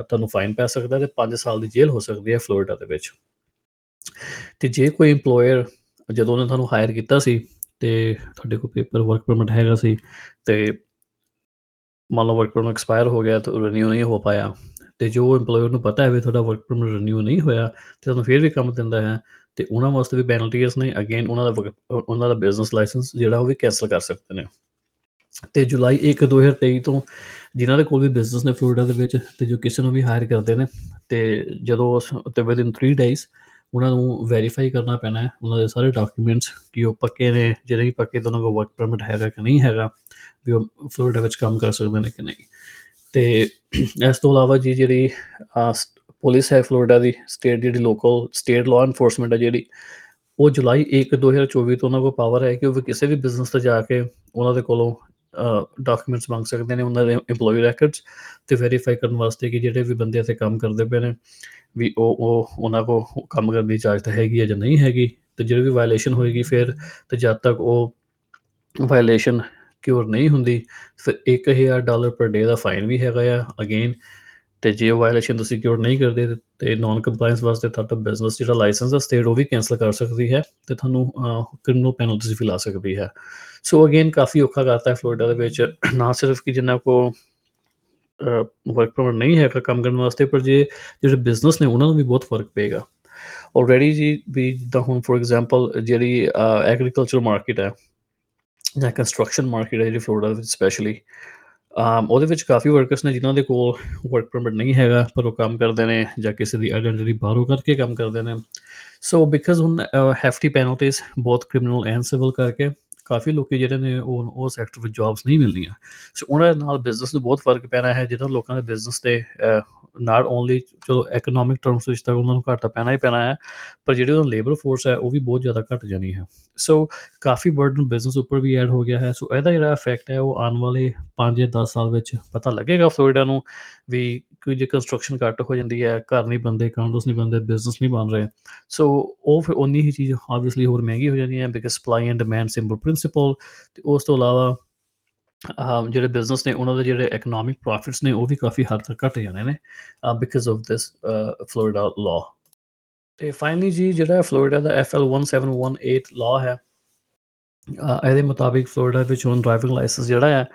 ਤੁਹਾਨੂੰ ਫਾਈਨ ਪੈ ਸਕਦਾ ਤੇ 5 ਸਾਲ ਦੀ ਜੇਲ੍ਹ ਹੋ ਸਕਦੀ ਹੈ ਫਲੋਰੀਡਾ ਦੇ ਵਿੱਚ। ਤੇ ਜੇ ਕੋਈ EMPLOYER ਜਦੋਂ ਉਹਨੇ ਤੁਹਾਨੂੰ ਹਾਇਰ ਕੀਤਾ ਸੀ ਤੇ ਤੁਹਾਡੇ ਕੋਲ ਪੇਪਰ ਵਰਕ ਪਰਮਿਟ ਹੈਗਾ ਸੀ ਤੇ ਮੰਨ ਲਓ ਵਰਕ ਪਰਮਿਟ ਐਕਸਪਾਇਰ ਹੋ ਗਿਆ ਤਾਂ ਰੀਨਿਊ ਨਹੀਂ ਹੋ ਪਾਇਆ, ਤੇ ਜੋ EMPLOYER ਨੂੰ ਪਤਾ ਹੈ ਵੀ ਤੁਹਾਡਾ ਵਰਕ ਪਰਮਿਟ ਰੀਨਿਊ ਨਹੀਂ ਹੋਇਆ, ਤੇ ਤੁਹਾਨੂੰ ਫਿਰ ਵੀ ਕੰਮ ਦਿੰਦਾ ਹੈ ਤੇ ਉਹਨਾਂ ਵਾਸਤੇ ਵੀ ਪੈਨਲਟੀਜ਼ ਨੇ। ਅਗੇਨ ਉਹਨਾਂ ਦਾ ਉਹਨਾਂ ਦਾ ਬਿਜ਼ਨਸ ਲਾਇਸੈਂਸ ਜਿਹੜਾ ਉਹ ਵੀ ਕੈਨਸਲ ਕਰ ਸਕਦੇ ਨੇ। ਤੇ ਜੁਲਾਈ 1 2023 ਤੋਂ ਜਿਨ੍ਹਾਂ ਦੇ ਕੋਲ ਵੀ ਬਿਜ਼ਨਸ ਨੇ ਫਲੋਰੀਡਾ ਦੇ ਵਿੱਚ, ਤੇ ਜੋ ਕਿਸੇ ਨੂੰ ਵੀ ਹਾਇਰ ਕਰਦੇ ਨੇ, ਤੇ ਜਦੋਂ ਤੇ ਵਿਦਿਨ 3 ਡੇਜ਼ ਉਹਨਾਂ ਨੂੰ ਵੈਰੀਫਾਈ ਕਰਨਾ ਪੈਣਾ ਹੈ। ਉਹਨਾਂ ਦੇ ਸਾਰੇ ਡਾਕੂਮੈਂਟਸ ਕਿ ਉਹ ਪੱਕੇ ਨੇ ਜਿਹੜੇ ਵੀ ਪੱਕੇ ਤਾਂ ਉਹਨਾਂ ਕੋਲ ਵਰਕ ਪਰਮਿਟ ਹੈਗਾ ਕਿ ਨਹੀਂ ਹੈਗਾ, ਵੀ ਉਹ ਫਲੋਰੀਡਾ ਵਿੱਚ ਕੰਮ ਕਰ ਸਕਦੇ ਨੇ ਕਿ ਨਹੀਂ। ਤੇ ਇਸ ਤੋਂ ਇਲਾਵਾ ਜੀ ਜਿਹੜੀ ਪੁਲਿਸ ਹੈ ਫਲੋਰੀਡਾ ਦੀ, ਸਟੇਟ ਜਿਹੜੀ ਲੋਕਲ ਸਟੇਟ ਲਾਅ ਐਨਫੋਰਸਮੈਂਟ ਹੈ ਜਿਹੜੀ, ਉਹ ਜੁਲਾਈ 1 2024 ਤੋਂ ਉਹਨਾਂ ਕੋਲ ਪਾਵਰ ਹੈ ਕਿ ਉਹ ਕਿਸੇ ਵੀ ਬਿਜ਼ਨਸ ਤੇ ਜਾ ਕੇ ਉਹਨਾਂ ਦੇ ਕੋਲੋਂ ਡਾਕੂਮੈਂਟਸ ਮੰਗ ਸਕਦੇ ਨੇ, ਉਹਨਾਂ ਦੇ EMPLOYEE ਰੈਕੋਰਡਸ ਤੇ ਵੈਰੀਫਾਈ ਕਰਨ ਵਾਸਤੇ ਕਿ ਜਿਹੜੇ ਵੀ ਬੰਦੇ ਇੱਥੇ ਕੰਮ ਕਰਦੇ ਪਏ ਨੇ, ਵੀ ਉਹ ਉਹ, ਉਹਨਾਂ ਕੋ ਕੰਮ ਕਰਨ ਦੀ ਇਜਾਜ਼ਤ ਹੈਗੀ ਹੈ ਜਾਂ ਨਹੀਂ ਹੈਗੀ, ਤੇ ਜਿਹੜੀ ਵੀ ਵਾਇਲੇਸ਼ਨ ਹੋਏਗੀ ਫਿਰ, ਤੇ ਜਦ ਤੱਕ ਉਹ ਵਾਇਲੇਸ਼ਨ ਕਿਉਰ ਨਹੀਂ ਹੁੰਦੀ, ਫਿਰ 1000 ਡਾਲਰ ਪਰ ਡੇ ਦਾ ਫਾਈਨ ਵੀ ਹੈਗਾ ਆ ਅਗੇਨ ਤੇ ਜੇ ਵਾਇਲੇਸ਼ਨ ਤੁਸੀਂ ਕਿਉਰ ਨਹੀਂ ਕਰਦੇ ਤੇ ਨਾਨ ਕੰਪਲਾਈਂਸ ਵਾਸਤੇ ਤੁਹਾਡਾ ਬਿਜ਼ਨਸ ਜਿਹੜਾ ਲਾਇਸੈਂਸ ਹੈ ਸਟੇਟ ਉਹ ਵੀ ਕੈਨਸਲ ਕਰ ਸਕਦੀ ਹੈ ਤੇ ਤੁਹਾਨੂੰ ਕ੍ਰਿਮੀਨਲ ਪੈਨਲਟੀਜ਼ ਵੀ ਲਾ ਸਕਦੀ ਹੈ। ਸੋ ਅਗੇਨ ਕਾਫੀ ਔਖਾ ਕਰਤਾ ਹੈ ਫਲੋਰੀਡਾ ਦੇ ਵਿੱਚ। ਨਾ ਸਿਰਫ ਕਿ ਜਿੰਨਾ ਕੋ ਵਰਕ ਪਰਮਿਟ ਨਹੀਂ ਹੈਗਾ ਕੰਮ ਕਰਨ ਵਾਸਤੇ, ਪਰ ਜੇ ਜਿਹੜੇ ਬਿਜ਼ਨਸ ਨੇ ਉਹਨਾਂ ਨੂੰ ਵੀ ਬਹੁਤ ਫ਼ਰਕ ਪਏਗਾ। ਆਲਰੇਡੀ ਜੀ ਵੀ ਜਿੱਦਾਂ ਹੁਣ ਫੋਰ ਐਗਜ਼ਾਮਪਲ ਜਿਹੜੀ ਐਗਰੀਕਲਚਰ ਮਾਰਕੀਟ ਹੈ ਜਾਂ ਕੰਸਟਰਕਸ਼ਨ ਮਾਰਕੀਟ ਹੈ ਜਿਹੜੀ ਫਲੋਰੀਡਾ ਵਿੱਚ ਸਪੈਸ਼ਲੀ um ਉਹਦੇ ਵਿੱਚ ਕਾਫੀ ਵਰਕਰਸ ਨੇ ਜਿਨ੍ਹਾਂ ਦੇ ਕੋਲ ਵਰਕ ਪਰਮਿਟ ਨਹੀਂ ਹੈਗਾ, ਪਰ ਉਹ ਕੰਮ ਕਰਦੇ ਨੇ ਜਾਂ ਕਿਸੇ ਦੀ ਆਇਡੈਂਟੀਟੀ ਬਾਹਰੋਂ ਕਰਕੇ ਕੰਮ ਕਰਦੇ ਨੇ। ਸੋ ਬਿਕਾਜ਼ ਹੁਣ ਹੈਫਟੀ ਪੈਨਲਟੀਜ਼ ਬਹੁਤ ਕ੍ਰਿਮੀਨਲ ਐਂਡ ਸਿਵਲ ਕਰਕੇ ਕਾਫੀ ਲੋਕੀ ਜਿਹੜੇ ਨੇ ਉਹ ਉਹ ਸੈਕਟਰ ਵਿੱਚ ਜੌਬਸ ਨਹੀਂ ਮਿਲਦੀਆਂ। ਸੋ ਉਹਨਾਂ ਦੇ ਨਾਲ ਬਿਜ਼ਨਸ ਨੂੰ ਬਹੁਤ ਫ਼ਰਕ ਪੈਣਾ ਹੈ, ਜਿਹਨਾਂ ਲੋਕਾਂ ਦੇ ਬਿਜ਼ਨਸ ਤੇ ਨਾਟ ਓਨਲੀ ਚਲੋ ਇਕਨੋਮਿਕ ਟਰਮਸ ਵਿੱਚ ਤਾਂ ਉਹਨਾਂ ਨੂੰ ਘਾਟਾ ਪੈਣਾ ਹੀ ਪੈਣਾ ਹੈ, ਪਰ ਜਿਹੜੀ ਉਹਨਾਂ ਲੇਬਰ ਫੋਰਸ ਹੈ, ਉਹ ਵੀ ਬਹੁਤ ਜ਼ਿਆਦਾ ਘਟ ਜਾਣੀ ਹੈ। ਸੋ ਕਾਫੀ ਬਰਡਨ ਬਿਜ਼ਨਸ ਉੱਪਰ ਵੀ ਐਡ ਹੋ ਗਿਆ ਹੈ। ਸੋ ਇਹਦਾ ਜਿਹੜਾ ਇਫੈਕਟ ਹੈ, ਉਹ ਆਉਣ ਵਾਲੇ 5 ਜਾਂ 10 ਸਾਲ ਵਿੱਚ ਪਤਾ ਲੱਗੇਗਾ ਫਲੋਰੀਡਾ ਨੂੰ ਵੀ ਕੋਈ ਜੇ ਕੰਸਟਰਕਸ਼ਨ ਘੱਟ ਹੋ ਜਾਂਦੀ ਹੈ, ਘਰ ਨਹੀਂ ਬੰਦੇ ਕਾਉਂਟਸ ਨਹੀਂ ਬੰਦੇ ਬਿਜ਼ਨਸ ਨਹੀਂ ਬਣ ਰਹੇ। ਸੋ ਉਹ ਫਿਰ ਉਨੀ ਹੀ ਚੀਜ਼ ਆਬਵੀਅਸਲੀ ਹੋਰ ਮਹਿੰਗੀ ਹੋ ਜਾਂਦੀ ਹੈ because supply and demand simple principle ਤੇ ਉਸ ਤੋਂ ਇਲਾਵਾ ਜਿਹੜੇ ਬਿਜ਼ਨਸ ਨੇ, ਉਹਨਾਂ ਦੇ ਜਿਹੜੇ ਇਕਨੋਮਿਕ ਪ੍ਰੋਫਿਟਸ ਨੇ, ਉਹ ਵੀ ਕਾਫੀ ਹੱਦ ਤੱਕ ਘਟ ਜਾਣੇ ਨੇ because of this Florida law ਤੇ ਫਾਈਨਲੀ ਜੀ ਜਿਹੜਾ ਫਲੋਰੀਡਾ ਦਾ FL 1718 ਲਾਅ ਹੈ ਇਹਦੇ ਮੁਤਾਬਿਕ ਫਲੋਰੀਡਾ ਵਿੱਚ ਹੁਣ ਡਰਾਈਵਿੰਗ ਲਾਇਸੈਂਸ ਜਿਹੜਾ ਹੈ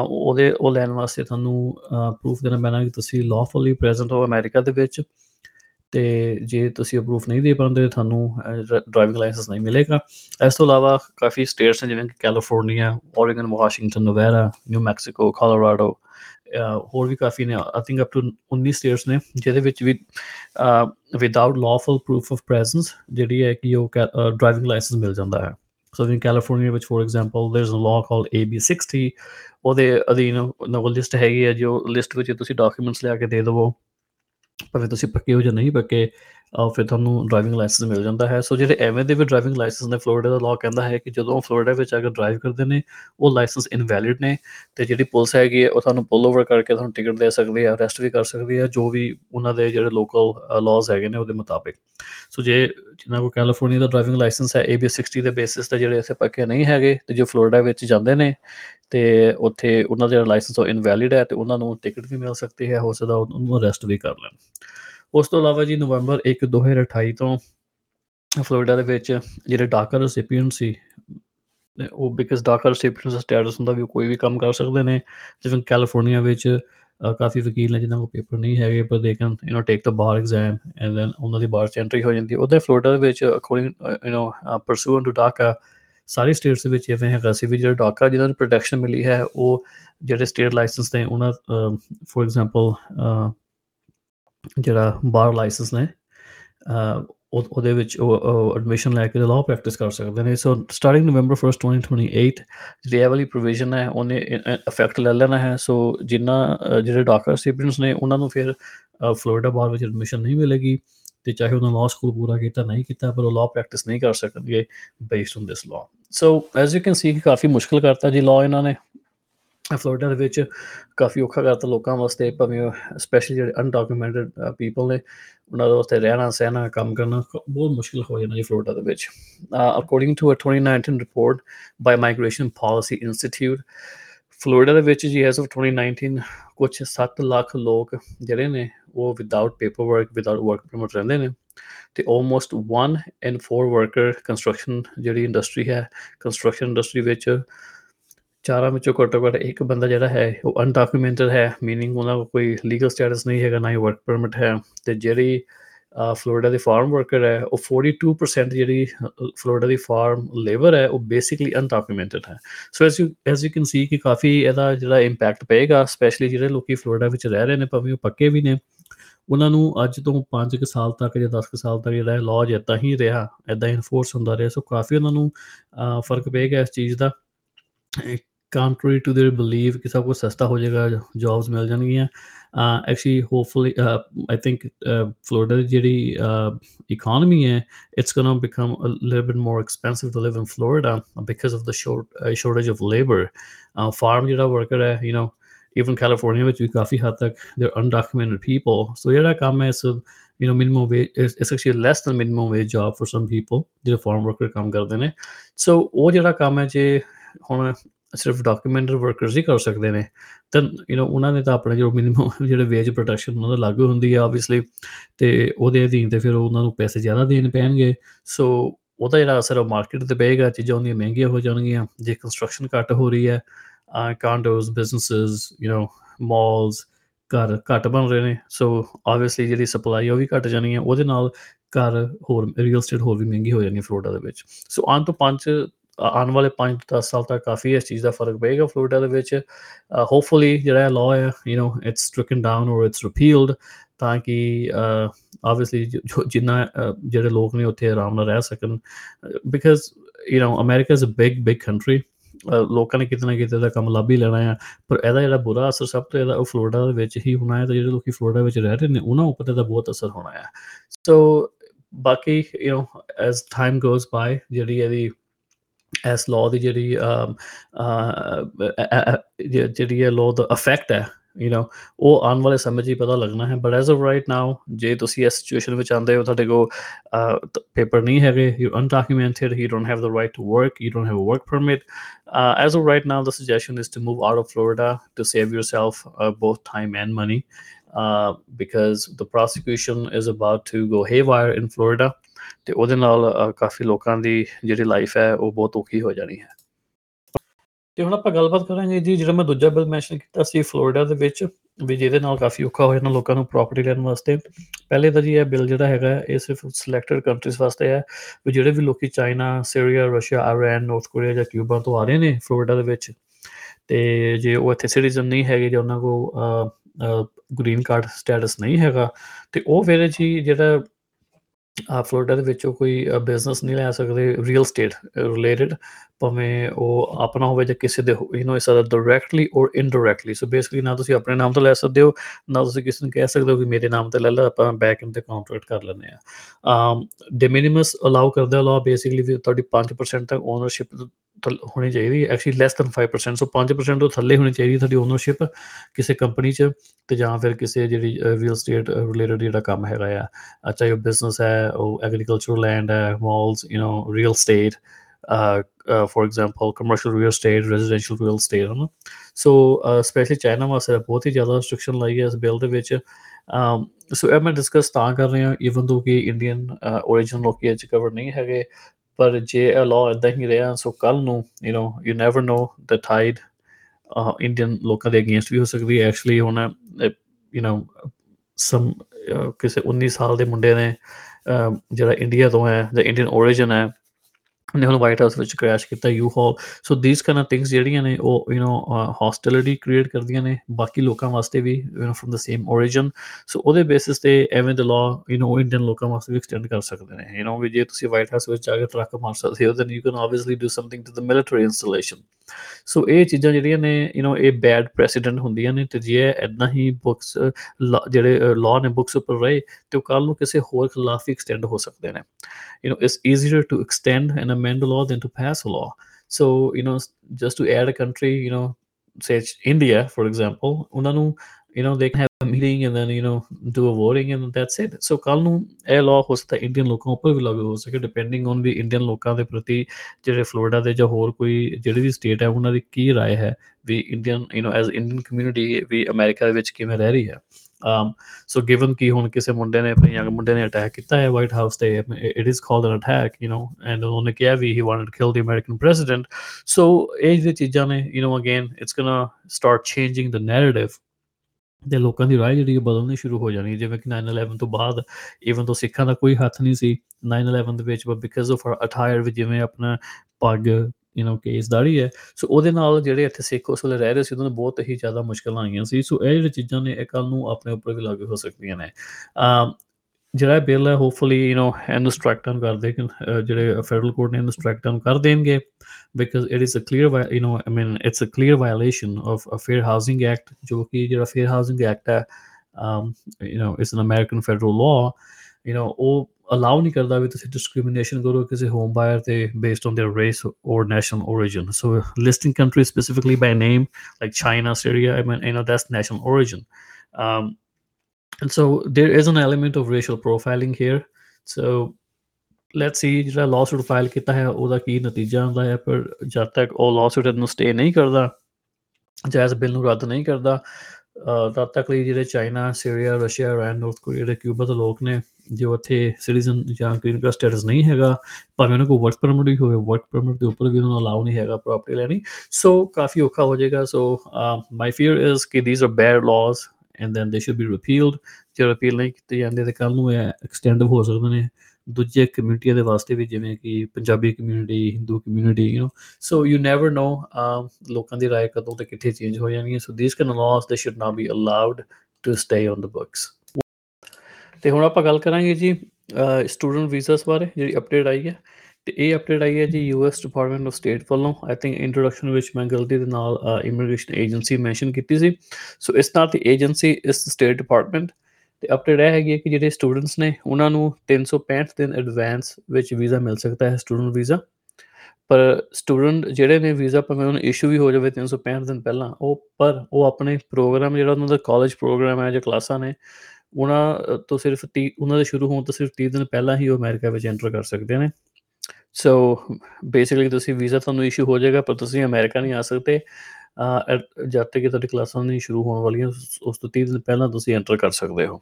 ਉਹਦੇ, ਉਹ ਲੈਣ ਵਾਸਤੇ ਤੁਹਾਨੂੰ ਪ੍ਰੂਫ ਦੇਣਾ ਪੈਣਾ ਕਿ ਤੁਸੀਂ ਲਾਫੁਲੀ ਪ੍ਰੈਜ਼ੈਂਟ ਹੋ ਅਮਰੀਕਾ ਦੇ ਵਿੱਚ। ਤੇ ਜੇ ਤੁਸੀਂ ਅਪਰੂਵ ਨਹੀਂ ਦੇ ਪਾਉਂਦੇ, ਤੁਹਾਨੂੰ ਡਰਾਈਵਿੰਗ ਲਾਇਸੈਂਸ ਨਹੀਂ ਮਿਲੇਗਾ। ਇਸ ਤੋਂ ਇਲਾਵਾ ਕਾਫੀ ਸਟੇਟਸ ਨੇ, ਜਿਵੇਂ ਕਿ California Oregon Washington Nevada New Mexico Colorado ਹੋਰ ਵੀ ਕਾਫੀ ਨੇ। I think up to 19 states ਨੇ, ਜਿਹਦੇ ਵਿੱਚ ਵੀ without lawful proof of presence ਜਿਹੜੀ ਹੈ ਕਿ ਉਹ ਡਰਾਈਵਿੰਗ ਲਾਇਸੈਂਸ ਮਿਲ ਜਾਂਦਾ ਹੈ। ਸੋ ਇਨ ਕੈਲੀਫੋਰਨੀਆ ਵਿੱਚ for example there is a law called AB60 ਉਹਦੇ ਅਧੀਨ ਨਵਲ ਲਿਸਟ ਹੈਗੀ ਹੈ, ਜੋ ਲਿਸਟ ਵਿੱਚ ਤੁਸੀਂ ਡਾਕੂਮੈਂਟਸ ਲਿਆ ਕੇ ਦੇ ਦਿਵੋ। ਭਾਵੇਂ ਤੁਸੀਂ ਪੱਕੇ ਹੋ ਜਾਂ ਨਹੀਂ ਪੱਕੇ ਫਿਰ ਤੁਹਾਨੂੰ ਡਰਾਈਵਿੰਗ ਲਾਇਸੈਂਸ ਮਿਲ ਜਾਂਦਾ ਹੈ। ਸੋ ਜਿਹੜੇ ਐਵੇਂ ਦੇ ਵੀ ਡਰਾਈਵਿੰਗ ਲਾਇਸੈਂਸ ਨੇ ਫਲੋਰੀਡਾ ਦਾ ਲਾਅ ਕਹਿੰਦਾ ਹੈ ਕਿ ਜਦੋਂ ਫਲੋਰੀਡਾ ਵਿੱਚ ਅਗਰ ਡਰਾਈਵ ਕਰਦੇ ਨੇ, ਉਹ ਲਾਇਸੈਂਸ ਇਨਵੈਲਿਡ ਨੇ ਤੇ ਜਿਹੜੀ ਪੁਲਿਸ ਹੈਗੀ ਹੈ, ਉਹ ਤੁਹਾਨੂੰ ਪੁੱਲ ਓਵਰ ਕਰਕੇ ਤੁਹਾਨੂੰ ਟਿਕਟ ਦੇ ਸਕਦੀ ਹੈ ਅਰੈਸਟ ਵੀ ਕਰ ਸਕਦੀ ਹੈ, ਜੋ ਵੀ ਉਹਨਾਂ ਦੇ ਜਿਹੜੇ ਲੋਕਲ ਲਾਜ਼ ਹੈਗੇ ਨੇ ਉਹਦੇ ਮੁਤਾਬਿਕ। ਸੋ ਜੇ ਜਿਨ੍ਹਾਂ ਕੋ ਕੈਲੀਫੋਰਨੀਆ ਦਾ ਡਰਾਈਵਿੰਗ ਲਾਇਸੈਂਸ ਹੈ AB60 ਦੇ ਬੇਸਿਸ ਤੇ ਜਿਹੜੇ ਇੱਥੇ ਪੱਕੇ ਨਹੀਂ ਹੈਗੇ, ਤੇ ਜੋ ਫਲੋਰੀਡਾ ਵਿੱਚ ਜਾਂਦੇ ਨੇ, ਤੇ ਉੱਥੇ ਉਹਨਾਂ ਦਾ ਲਾਇਸੈਂਸ ਉਹ ਇਨਵੈਲਿਡ ਹੈ, ਤੇ ਉਹਨਾਂ ਨੂੰ ਟਿਕਟ ਵੀ ਮਿਲ ਸਕਦੀ ਹੈ, ਹੋ ਸਕਦਾ ਉਹਨੂੰ ਅਰੈਸਟ ਵੀ ਕਰ ਲੈਣ। ਉਸ ਤੋਂ ਇਲਾਵਾ ਜੀ ਨਵੰਬਰ 1 2028 ਤੋਂ ਫਲੋਰੀਡਾ ਦੇ ਵਿੱਚ ਜਿਹੜੇ ਡਾਕਾ ਰੈਸਿਪੀਐਂਟ ਸੀ ਉਹ ਬਿਕਾਜ਼ ਡਾਕਾ ਰੈਸਿਪੀਐਂਟ ਦਾ ਸਟੇਟਸ ਹੁੰਦਾ ਵੀ ਕੋਈ ਵੀ ਕੰਮ ਕਰ ਸਕਦੇ ਨੇ ਜਿਵੇਂ ਕੈਲੀਫੋਰਨੀਆ ਵਿੱਚ ਕਾਫੀ ਵਕੀਲ ਨੇ ਜਿਨ੍ਹਾਂ ਕੋਲ ਪੇਪਰ ਨਹੀਂ ਹੈਗੇ ਪਰ they can you know take the bar exam and then ਉਹਨਾਂ ਦੀ ਬਾਰ ਚ ਐਂਟਰੀ ਹੋ ਜਾਂਦੀ ਉਹਦੇ ਫਲੋਰੀਡਾ ਦੇ ਵਿੱਚ according you know pursuant to DACA sorry status ਦੇ ਵਿੱਚ ਇਵੇਂ ਹੈਗਾ ਸੀ ਵੀ ਜਿਹੜਾ ਡਾਕਾ ਜਿਹਨਾਂ ਨੂੰ ਪ੍ਰੋਟੈਕਸ਼ਨ ਮਿਲੀ ਹੈ ਉਹ ਜਿਹੜੇ ਸਟੇਟ ਲਾਇਸੈਂਸ ਨੇ ਉਹਨਾਂ ਫੋਰ ਐਗਜ਼ਾਮਪਲ ਜਿਹੜਾ ਬਾਰ ਲਾਇਸੈਂਸ ਨੇ ਉਹਦੇ ਵਿੱਚ ਉਹ ਐਡਮਿਸ਼ਨ ਲੈ ਕੇ ਲਾਅ ਪ੍ਰੈਕਟਿਸ ਕਰ ਸਕਦੇ ਨੇ। ਸੋ ਸਟਾਰਟਿੰਗ ਨਵੰਬਰ 1 2028 ਜਿਹੜੀ ਇਹ ਵਾਲੀ ਪ੍ਰੋਵੀਜ਼ਨ ਹੈ, ਉਹਨੇ ਇਫੈਕਟ ਲੈ ਲੈਣਾ ਹੈ। ਸੋ ਜਿੰਨਾ ਜਿਹੜੇ ਡਾਕਟਰ ਸਟੂਡੈਂਟਸ ਨੇ, ਉਹਨਾਂ ਨੂੰ ਫਿਰ ਫਲੋਰੀਡਾ ਬਾਰ ਵਿੱਚ ਐਡਮਿਸ਼ਨ ਨਹੀਂ ਮਿਲੇਗੀ ਤੇ ਚਾਹੇ ਉਹਨਾਂ ਲਾਅ ਸਕੂਲ ਪੂਰਾ ਕੀਤਾ, ਨਹੀਂ ਕੀਤਾ, ਪਰ ਉਹ ਲਾਅ ਪ੍ਰੈਕਟਿਸ ਨਹੀਂ ਕਰ ਸਕਣਗੇ based on this law so as you can see ਕਾਫੀ ਮੁਸ਼ਕਲ ਕਰਤਾ ਜੀ ਲਾਅ ਇਹਨਾਂ ਨੇ। ਫਲੋਰੀਡਾ ਦੇ ਵਿੱਚ ਕਾਫੀ ਔਖਾ ਕਰਤਾ ਲੋਕਾਂ ਵਾਸਤੇ, ਭਾਵੇਂ ਸਪੈਸ਼ਲੀ ਜਿਹੜੇ ਅਨਡਾਕੂਮੈਂਟਡ ਪੀਪਲ ਨੇ, ਉਹਨਾਂ ਦੇ ਵਾਸਤੇ ਰਹਿਣਾ, ਸਹਿਣਾ, ਕੰਮ ਕਰਨਾ ਬਹੁਤ ਮੁਸ਼ਕਿਲ ਹੋ ਜਾਂਦਾ ਜੀ ਫਲੋਰੀਡਾ ਦੇ ਵਿੱਚ। According to a 2019 report by Migration Policy Institute Florida ਦੇ ਵਿੱਚ ਜੀ ਐਸ ਆਫ 2019 ਕੁਝ 7 ਲੱਖ ਲੋਕ ਜਿਹੜੇ ਨੇ, ਉਹ without paperwork without work permit ਰਹਿੰਦੇ ਨੇ ਤੇ ਆਲਮੋਸਟ 1 ਇਨ 4 ਵਰਕਰ ਕੰਸਟਰਕਸ਼ਨ ਜਿਹੜੀ ਇੰਡਸਟਰੀ ਹੈ ਕੰਸਟਰਕਸ਼ਨ ਇੰਡਸਟਰੀ ਵਿੱਚ ਚਾਰਾਂ ਵਿੱਚੋਂ ਘੱਟੋ ਘੱਟ ਇੱਕ ਬੰਦਾ ਜਿਹੜਾ ਹੈ ਉਹ ਅਨਡਾਕੂਮੈਂਟਡ ਹੈ ਮੀਨਿੰਗ ਉਹਨਾਂ ਕੋਲ ਕੋਈ ਲੀਗਲ ਸਟੇਟਸ ਨਹੀਂ ਹੈਗਾ ਨਾ ਹੀ ਵਰਕ ਪਰਮਿਟ ਹੈ। ਤੇ ਜਿਹੜੀ ਫਲੋਰੀਡਾ ਦੀ ਫਾਰਮ ਵਰਕਰ ਹੈ ਉਹ 42% ਜਿਹੜੀ ਫਲੋਰੀਡਾ ਦੀ ਫਾਰਮ ਲੇਬਰ ਹੈ ਉਹ ਬੇਸਿਕਲੀ ਅਨਡਾਕੂਮੈਂਟਡ ਹੈ। So as you as you can see ਕਿ ਕਾਫੀ ਇਹਦਾ ਜਿਹੜਾ ਇੰਪੈਕਟ ਪਏਗਾ ਸਪੈਸ਼ਲੀ ਜਿਹੜੇ ਲੋਕੀ ਫਲੋਰੀਡਾ ਵਿੱਚ ਰਹਿ ਰਹੇ ਨੇ ਭਾਵੇਂ ਉਹ ਪੱਕੇ ਵੀ ਨੇ ਉਹਨਾਂ ਨੂੰ ਅੱਜ ਤੋਂ 5 ਕੁ ਸਾਲ ਤੱਕ ਜਾਂ 10 ਕੁ ਸਾਲ ਤੱਕ ਜਿਹੜਾ ਲਾਅ ਜਿੱਦਾਂ ਹੀ ਰਿਹਾ ਇਦਾਂ ਇਨਫੋਰਸ ਹੁੰਦਾ ਰਿਹਾ। ਸੋ ਕਾਫੀ ਉਹਨਾਂ ਨੂੰ ਅ, ਫ਼ਰਕ ਪਏਗਾ ਇਸ ਚੀਜ਼ ਦਾ। ਕੰਟਰੀ ਟੂ देयर ਬਿਲੀਵ ਕਿ ਸਭ ਕੁਝ ਸਸਤਾ ਹੋ ਜਾਏਗਾ ਜੌਬਸ ਮਿਲ ਜਾਣਗੀਆਂ actually hopefully I think Florida ਦੀ ਜਿਹੜੀ economy ਹੈ it's going to become a little bit more expensive to live in Florida because of the short uh, shortage of labor uh, farm ਜਿਹੜਾ worker ਹੈ you know even California ਵਿੱਚ ਵੀ ਕਾਫੀ ਹੱਦ ਤੱਕ they're undocumented people so ਜਿਹੜਾ ਕੰਮ ਹੈ ਇਸ you know minimum wage is it's actually less than minimum wage job for some people ਜਿਹੜੇ farm worker ਕੰਮ ਕਰਦੇ ਨੇ so ਉਹ ਜਿਹੜਾ ਕੰਮ ਹੈ ਜੇ ਹੁਣ ਸਿਰਫ ਡਾਕੂਮੈਂਟਡ ਵਰਕਰਸ ਹੀ ਕਰ ਸਕਦੇ ਨੇ ਤਾਂ ਯੂ نو ਉਹਨਾਂ ਨੇ ਤਾਂ ਆਪਣੇ ਜੋ ਮਿਨੀਮਮ ਜਿਹੜੇ ਵੇਜ ਪ੍ਰੋਟੈਕਸ਼ਨ ਉਹਨਾਂ ਦਾ ਲਾਗੂ ਹੁੰਦੀ ਹੈ ਆਬਵੀਅਸਲੀ ਤੇ ਉਹਦੇ ਅਧੀਨ ਤੇ ਫਿਰ ਉਹਨਾਂ ਨੂੰ ਪੈਸੇ ਜ਼ਿਆਦਾ ਦੇਣ ਪੈਣਗੇ ਸੋ ਉਹਦਾ ਜਿਹੜਾ ਅਸਰ ਮਾਰਕੀਟ ਤੇ ਪਏਗਾ ਚੀਜ਼ਾਂ ਉਹਦੀਆਂ ਮਹਿੰਗੀਆਂ ਹੋ ਜਾਣਗੀਆਂ ਜੇ ਕੰਸਟਰਕਸ਼ਨ ਘੱਟ ਹੋ ਰਹੀ ਹੈ ਕਾਂਡੋਸ ਬਿਜ਼ਨੈਸਸ ਯੂ نو ਮਾਲਸ ਘਰ ਘੱਟ ਬਣ ਰਹੇ ਨੇ ਸੋ ਆਬਵੀਅਸਲੀ ਜਿਹੜੀ ਸਪਲਾਈ ਉਹ ਵੀ ਘਟ ਜਾਣੀ ਹੈ ਉਹਦੇ ਨਾਲ ਘਰ ਹੋਰ ਰੀਅਲ ਸਟੇਟ ਹੋਰ ਵੀ ਮਹਿੰਗੀ ਹੋ ਜਾਣੀ ਫਲੋਰੀਡਾ ਦੇ ਵਿੱਚ ਸੋ ਆਉਣ ਤੋਂ ਪੰਜ ਆਉਣ ਵਾਲੇ 5 ਤੋਂ 10 ਸਾਲ ਤੱਕ ਕਾਫੀ ਇਸ ਚੀਜ਼ ਦਾ ਫਰਕ ਪਏਗਾ ਫਲੋਰੀਡਾ ਦੇ ਵਿੱਚ ਹੋਪਫੁਲੀ ਜਿਹੜਾ ਲਾਅ ਹੈ you know it's stricken down or it's repealed ਤਾਂ ਕਿ ਆਬਵੀਅਸਲੀ ਜਿੰਨਾ ਜਿਹੜੇ ਲੋਕ ਨੇ ਉੱਥੇ ਆਰਾਮ ਨਾਲ ਰਹਿ ਸਕਣ because you know America is a big big country ਲੋਕਾਂ ਨੇ ਕਿਤੇ ਨਾ ਕਿਤੇ ਦਾ ਕੰਮ ਲੱਭ ਹੀ ਲੈਣਾ ਆ ਪਰ ਇਹਦਾ ਜਿਹੜਾ ਬੁਰਾ ਅਸਰ ਸਭ ਤੋਂ ਜ਼ਿਆਦਾ ਉਹ ਫਲੋਰੀਡਾ ਦੇ ਵਿੱਚ ਹੀ ਹੋਣਾ ਹੈ ਤੇ ਜਿਹੜੇ ਲੋਕੀ ਫਲੋਰੀਡਾ ਵਿੱਚ ਰਹਿ ਰਹੇ ਨੇ ਉਹਨਾਂ ਉੱਪਰ ਇਹਦਾ ਬਹੁਤ ਅਸਰ ਹੋਣਾ ਹੈ ਸੋ ਬਾਕੀ you know as time goes by ਜਿਹੜੀ ਇਹਦੀ ਐਸ ਲਾਅ ਦੀ ਜਿਹੜੀ ਜਿਹੜੀ ਇਹ ਲਾਅ ਦਾ ਇਫੈਕਟ ਹੈ ਯੂ نو ਉਹ ਆਉਣ ਵਾਲੇ ਸਮੇਂ 'ਚ ਹੀ ਪਤਾ ਲੱਗਣਾ ਹੈ। But as of right now ਜੇ ਤੁਸੀਂ ਇਸ ਸਿਚੁਏਸ਼ਨ ਵਿੱਚ ਆਂਦੇ ਹੋ ਤੁਹਾਡੇ ਕੋਲ ਪੇਪਰ ਨਹੀਂ ਹੈਗੇ you undocumented you don't have the right to work you don't have a work permit as of right now the suggestion is to move out of Florida to save yourself uh, both time and money uh, because the prosecution is about to go haywire in Florida. ਤੇ ਉਹਦੇ ਨਾਲ ਕਾਫੀ ਲੋਕਾਂ ਦੀ ਜਿਹੜੀ life ਹੈ, ਉਹ ਬਹੁਤ ਔਖੀ ਹੋ ਜਾਣੀ ਹੈ। ਤੇ ਹੁਣ ਆਪਾਂ ਗੱਲਬਾਤ ਕਰਾਂਗੇ ਜੀ, ਜਿਹੜਾ ਮੈਂ ਦੂਜਾ ਬਿੱਲ ਮੈਂਸ਼ਨ ਕੀਤਾ ਸੀ ਫਲੋਰੀਡਾ ਦੇ ਵਿੱਚ, ਵੀ ਜਿਹਦੇ ਨਾਲ ਕਾਫੀ ਔਖਾ ਹੋ ਜਾਣਾ ਲੋਕਾਂ ਨੂੰ ਪ੍ਰਾਪਰਟੀ ਲੈਣ ਵਾਸਤੇ। ਪਹਿਲੇ ਤਾਂ ਜੀ ਇਹ ਬਿੱਲ ਜਿਹੜਾ ਹੈਗਾ, ਇਹ ਸਿਰਫ ਸਿਲੈਕਟਡ ਕੰਟਰੀਜ਼ ਵਾਸਤੇ ਹੈ, ਵੀ ਜਿਹੜੇ ਵੀ ਲੋਕੀ China, Syria, Russia Iran North Korea ਜਾਂ ਕਿਊਬਾ ਤੋਂ ਆ ਰਹੇ ਨੇ ਫਲੋਰੀਡਾ ਦੇ ਵਿੱਚ। ਤੇ ਜੇ ਉਹ ਇੱਥੇ ਸਿਟੀਜ਼ਨ ਨਹੀਂ ਹੈਗੇ, ਜਾਂ ਉਹਨਾਂ ਕੋ ਗ੍ਰੀਨ ਕਾਰਡ ਸਟੇਟਸ ਨਹੀਂ ਹੈਗਾ, ਤੇ ਉਹ ਫਿਰ ਜੀ ਜਿਹੜਾ ਆ ਫਲੋਰੀਡਾ ਦੇ ਵਿੱਚ ਉਹ ਕੋਈ ਬਿਜ਼ਨਸ ਨਹੀਂ ਲੈ ਸਕਦੇ ਰੀਅਲ ਸਟੇਟ ਰਿਲੇਟਡ ਭਾਵੇਂ ਉਹ ਆਪਣਾ ਹੋਵੇ ਜਾਂ ਕਿਸੇ ਦੇ ਯੂ نو ਇਸ ਦਾ directly or indirectly so basically ਨਾ ਤੁਸੀਂ ਆਪਣੇ ਨਾਮ ਤੋਂ ਲੈ ਸਕਦੇ ਹੋ ਨਾ ਤੁਸੀਂ ਕਿਸੇ ਨੂੰ ਕਹਿ ਸਕਦੇ ਹੋ ਕਿ ਮੇਰੇ ਨਾਮ ਤੇ ਲੈ ਲੈ ਆਪਾਂ ਬੈਕ ਐਂਡ ਤੇ ਕੰਟਰੈਕਟ ਕਰ ਲੈਂਦੇ ਆ ਡੇ ਮਿਨੀਮਸ ਅਲਾਉ ਕਰਦਾ ਲਾ ਬੇਸਿਕਲੀ ਵੀ ਤੁਹਾਡੀ 5% ਤੱਕ ਓਨਰਸ਼ਿਪ ਹੋਣੀ ਚਾਹੀਦੀ ਹੈ ਐਕਚੁਅਲੀ ਲੈਸ ਦਨ 5% ਸੋ 5% ਤੋਂ ਥੱਲੇ ਹੋਣੀ ਚਾਹੀਦੀ ਤੁਹਾਡੀ ਓਨਰਸ਼ਿਪ ਕਿਸੇ ਕੰਪਨੀ 'ਚ ਤੇ ਜਾਂ ਫਿਰ ਕਿਸੇ ਜਿਹੜੀ ਰੀਅਲ ਸਟੇਟ ਰਿਲੇਟਡ ਜਿਹੜਾ ਕੰਮ ਹੈਗਾ ਆ ਚਾਹੇ ਉਹ ਬਿਜ਼ਨਸ ਹੈ ਉਹ ਐਗਰੀਕਲਚਰਲ ਲੈਂਡ ਹੈ malls you know real estate for example commercial real estate residential real estate ਹਨ ਸੋ ਸਪੈਸ਼ਲੀ ਚਾਈਨਾ ਵਾਸਤੇ ਬਹੁਤ ਹੀ ਜ਼ਿਆਦਾ ਰੈਸਟ੍ਰਿਕਸ਼ਨ ਲਾਈ ਹੈ ਇਸ ਬਿੱਲ ਦੇ ਵਿੱਚ ਸੋ ਇਹ ਮੈਂ ਡਿਸਕਸ ਤਾਂ ਕਰ ਰਹੇ ਹਾਂ ਇਵਨ ਦੋ ਕਿ ਇੰਡੀਅਨ origin ਲੋਕੀ ਇਹ ਚ ਕਵਰ ਨਹੀਂ ਹੈਗੇ ਪਰ ਜੇ ਇਹ ਲਾਅ ਇਦਾਂ ਹੀ ਰਿਹਾ ਸੋ ਕੱਲ ਨੂੰ you know you never know the tide Indian ਲੋਕਾਂ ਦੇ ਅਗੇਂਸਟ ਵੀ ਹੋ ਸਕਦੀ ਹੈ ਐਕਚੁਅਲੀ ਹੁਣ ਯੂ نو ਸਮ ਕਿਸੇ 19 ਸਾਲ ਦੇ ਮੁੰਡੇ ਨੇ ਜਿਹੜਾ ਇੰਡੀਆ ਤੋਂ ਹੈ ਜਾਂ ਇੰਡੀਅਨ origin ਹੈ ਨੇ ਹੁਣ ਵਾਈਟ ਹਾਊਸ ਵਿੱਚ ਕ੍ਰੈਸ਼ ਕੀਤਾ U-Haul so these kind of things ਜਿਹੜੀਆਂ ਨੇ, ਉਹ ਯੂ نو ਹੌਸਟਿਲਿਟੀ ਕ੍ਰੀਏਟ ਕਰਦੀਆਂ ਨੇ। ਬਾਕੀ ਲੋਕਾਂ ਵਾਸਤੇ ਵੀ you know from the same origin so ਉਹਦੇ ਬੇਸਿਸ ਤੇ ਐਵੇਂ ਦਾ ਲਾ ਯੂ نو ਇੰਡੀਅਨ ਲੋਕਾਂ ਵਾਸਤੇ ਵੀ ਐਕਸਟੈਂਡ ਕਰ ਸਕਦੇ ਨੇ। ਯੂ نو ਵੀ ਜੇ ਤੁਸੀਂ ਵਾਈਟ ਹਾਊਸ ਵਿੱਚ ਜਾ ਕੇ ਟਰੱਕ ਮਾਰ ਸਕਦੇ ਹੋ then you can obviously do something to the military installation so ਇਹ ਚੀਜ਼ਾਂ ਜਿਹੜੀਆਂ ਨੇ ਯੂ نو ਇਹ ਬੈਡ ਪ੍ਰੈਸੀਡੈਂਟ ਹੁੰਦੀਆਂ ਨੇ ਤੇ ਜੇ ਐਦਾਂ ਹੀ ਬੁੱਕਸ ਜਿਹੜੇ ਲਾਅ ਨੇ ਬੁੱਕਸ ਉੱਪਰ ਰਹੇ, ਤੇ ਕੱਲ ਨੂੰ ਕਿਸੇ ਹੋਰ ਖਿਲਾਫ ਐਕਸਟੈਂਡ ਹੋ ਸਕਦੇ ਨੇ। You know it's easier to extend an amend a law than to pass a law so you know just to add a country you know say india for example ਉਹਨਾਂ ਨੂੰ you know they can have a meeting and then you know do a voting and that's it so ਕੱਲ ਨੂੰ ਇਹ law ਹੋ ਸਕਦਾ Indian ਲੋਕਾਂ ਉੱਪਰ ਵੀ ਲਾਗੂ ਹੋ ਸਕੇ ਡਿਪੈਂਡਿੰਗ ਔਨ ਵੀ ਇੰਡੀਅਨ ਲੋਕਾਂ ਦੇ ਪ੍ਰਤੀ ਜਿਹੜੇ ਫਲੋਰੀਡਾ ਦੇ ਜਾਂ ਹੋਰ ਕੋਈ ਜਿਹੜੀ ਵੀ ਸਟੇਟ ਹੈ ਉਹਨਾਂ ਦੀ ਕੀ رائے ਹੈ ਵੀ Indian you know as Indian community we America ਦੇ ਵਿੱਚ ਕਿਵੇਂ ਰਹਿ ਰਹੀ ਹੈ um so given ਕਿ ਹੁਣ ਕਿਸੇ ਮੁੰਡੇ ਨੇ ਆਪਣੇ ਯੰਗ ਮੁੰਡੇ ਨੇ ਅਟੈਕ ਕੀਤਾ ਹੈ ਵਾਈਟ ਹਾਊਸ ਤੇ it is called an attack you know and ਉਹਨੇ ਕਿਹਾ ਵੀ he wanted to kill the American president so ਇਹ ਜਿਹੜੀ ਚੀਜ਼ਾਂ ਨੇ you know again it's gonna start changing the narrative ਦੇ ਲੋਕਾਂ ਦੀ ਰਾਏ ਜਿਹੜੀ ਬਦਲਣੀ ਸ਼ੁਰੂ ਹੋ ਜਾਣੀ ਜਿਵੇਂ ਕਿ 9/11 ਤੋਂ ਬਾਅਦ ਇਵਨ ਤੋਂ ਸਿੱਖਾਂ ਦਾ ਕੋਈ ਹੱਥ ਨਹੀਂ ਸੀ 9/11 ਦੇ ਵਿੱਚ but because of our attire ਵੀ ਜਿਵੇਂ ਆਪਣਾ ਪੱਗ ਯੂ نو ਕੇਸਦਾਰੀ ਹੈ ਸੋ ਉਹਦੇ ਨਾਲ ਜਿਹੜੇ ਇੱਥੇ ਸਿੱਖ ਉਸ ਵੇਲੇ ਰਹਿ ਰਹੇ ਸੀ ਉਹਨਾਂ ਨੂੰ ਬਹੁਤ ਹੀ ਜ਼ਿਆਦਾ ਮੁਸ਼ਕਲਾਂ ਆਈਆਂ ਸੀ ਸੋ ਇਹ ਜਿਹੜੀ ਚੀਜ਼ਾਂ ਨੇ ਇਹ ਕੱਲ ਨੂੰ ਆਪਣੇ ਉੱਪਰ ਵੀ ਲਾਗੂ ਹੋ ਸਕਦੀਆਂ ਨੇ ਅਮ ਜਿਹੜਾ ਬਿੱਲ ਹੈ ਹੋਪਫੁਲੀ ਯੂ نو ਇਹਨੂੰ ਸਟ੍ਰਾਈਕ ਡਾਊਨ ਕਰ ਦੇ ਕਿ ਜਿਹੜੇ ਫੈਡਰਲ ਕੋਰਟ ਨੇ ਇਹਨੂੰ ਸਟ੍ਰਾਈਕ ਡਾਊਨ ਕਰ ਦੇਣਗੇ because it is a clear you know I mean it's a clear violation of a fair housing act ਜੋ ਕਿ ਜਿਹੜਾ ਫੇਅਰ ਹਾਊਸਿੰਗ ਐਕਟ ਹੈ um you know it's an american federal law you know ਉਹ allow ਨਹੀਂ ਕਰਦਾ ਵੀ ਤੁਸੀਂ discrimination ਕਰੋ ਕਿਸੇ ਹੋਮ ਬਾਇਰ ਤੇ based on their race or national origin so listing countries specifically by name like china syria i mean you know that's national origin um and so there is an element of racial profiling here so let's see ਜਿਹੜਾ lawsuit file ਕੀਤਾ ਹੈ ਉਹਦਾ ਕੀ ਨਤੀਜਾ ਹੁੰਦਾ ਹੈ ਪਰ ਜਦ ਤੱਕ ਉਹ lawsuit ਨੂੰ ਸਟੇ ਨਹੀਂ ਕਰਦਾ ਜਾਂ ਇਸ ਬਿੱਲ ਨੂੰ ਰੱਦ ਨਹੀਂ ਕਰਦਾ ਤਦ ਤੱਕ ਲਈ ਜਿਹੜੇ China, Syria, Russia, Iran, North Korea ਤੇ ਕਿਊਬਾ ਦੇ ਲੋਕ ਨੇ, ਜੋ ਇੱਥੇ ਸਿਟੀਜ਼ਨ ਜਾਂ ਗ੍ਰੀਨ ਕਾਰਡ ਸਟੇਟਸ ਨਹੀਂ ਹੈਗਾ, ਭਾਵੇਂ ਉਹਨਾਂ ਕੋਲ ਵਰਕ ਪਰਮਿਟ ਵੀ ਹੋਵੇ ਵਰਕ ਪਰਮਿਟ ਦੇ ਉੱਪਰ ਵੀ ਉਹਨਾਂ ਨੂੰ ਅਲਾਉ ਨਹੀਂ ਹੈਗਾ ਪ੍ਰਾਪਰਟੀ ਲੈਣੀ। ਸੋ ਕਾਫੀ ਔਖਾ ਹੋ ਜਾਏਗਾ। ਸੋ ਮਾਈ ਫੀਅਰ ਇਜ਼ ਕਿ these are bad laws and then they should be repealed ਜੇ ਰਿਪੀਲ ਨਹੀਂ ਕੀਤੇ ਜਾਂਦੇ ਤੇ ਕੱਲ ਨੂੰ ਇਹ ਐਕਸਟੈਂਡ ਹੋ ਸਕਦੇ ਨੇ। ਦੂਜੀਆਂ ਕਮਿਊਨਿਟੀਆਂ ਦੇ ਵਾਸਤੇ ਵੀ, ਜਿਵੇਂ ਕਿ Punjabi community, Hindu community you know so you never know ਲੋਕਾਂ ਦੀ ਰਾਏ ਕਦੋਂ ਤੇ ਕਿੱਥੇ ਚੇਂਜ ਹੋ ਜਾਣੀ ਹੈ। So these ਕਨ laws they should not be allowed to stay on the books ਤੇ ਹੁਣ ਆਪਾਂ ਗੱਲ ਕਰਾਂਗੇ ਜੀ ਸਟੂਡੈਂਟ ਵੀਜ਼ਾਸ ਬਾਰੇ, ਜਿਹੜੀ ਅਪਡੇਟ ਆਈ ਹੈ। ਤੇ ਇਹ ਅਪਡੇਟ ਆਈ ਹੈ ਜੀ ਯੂਐਸ ਡਿਪਾਰਟਮੈਂਟ ਆਫ ਸਟੇਟ ਵੱਲੋਂ। ਆਈ ਥਿੰਕ ਇੰਟਰੋਡਕਸ਼ਨ ਵਿੱਚ ਮੈਂ ਗਲਤੀ ਦੇ ਨਾਲ ਇਮੀਗ੍ਰੇਸ਼ਨ ਏਜੰਸੀ ਮੈਂਸ਼ਨ ਕੀਤੀ ਸੀ। So it's not the agency it's state department ਤੇ ਅਪਡੇਟ ਇਹ ਹੈਗੀ ਕਿ ਜਿਹੜੇ ਸਟੂਡੈਂਟਸ ਨੇ, ਉਹਨਾਂ ਨੂੰ 365 ਦਿਨ ਐਡਵਾਂਸ ਵਿੱਚ ਵੀਜ਼ਾ ਮਿਲ ਸਕਦਾ ਹੈ ਸਟੂਡੈਂਟ ਵੀਜ਼ਾ ਪਰ ਸਟੂਡੈਂਟ ਜਿਹੜੇ ਨੇ ਵੀਜ਼ਾ ਭਾਵੇਂ ਉਹਨੂੰ ਇਸ਼ੂ ਵੀ ਹੋ ਜਾਵੇ 365 ਦਿਨ ਪਹਿਲਾਂ, ਉਹ ਪਰ ਉਹ ਆਪਣੇ ਪ੍ਰੋਗਰਾਮ ਜਿਹੜਾ ਉਹਨਾਂ ਦਾ ਕਾਲਜ ਪ੍ਰੋਗਰਾਮ ਹੈ ਜਾਂ ਕਲਾਸਾਂ ਨੇ, ਉਹਨਾਂ ਤੋਂ ਸਿਰਫ 30 ਉਹਨਾਂ ਦੇ ਸ਼ੁਰੂ ਹੋਣ ਤੋਂ ਸਿਰਫ 30 ਦਿਨ ਪਹਿਲਾਂ ਹੀ ਉਹ ਅਮਰੀਕਾ ਵਿੱਚ ਐਂਟਰ ਕਰ ਸਕਦੇ ਨੇ। ਸੋ ਬੇਸਿਕਲੀ ਤੁਸੀਂ ਵੀਜ਼ਾ ਤੁਹਾਨੂੰ ਇਸ਼ੂ ਹੋ ਜਾਏਗਾ, ਪਰ ਤੁਸੀਂ ਅਮਰੀਕਾ ਨਹੀਂ ਆ ਸਕਦੇ। ਜਦ ਤੱਕ ਤੁਹਾਡੀ ਕਲਾਸਾਂ ਨਹੀਂ ਸ਼ੁਰੂ ਹੋਣ ਵਾਲੀਆਂ, ਉਸ ਤੋਂ 30 ਦਿਨ ਪਹਿਲਾਂ ਤੁਸੀਂ ਐਂਟਰ ਕਰ ਸਕਦੇ ਹੋ।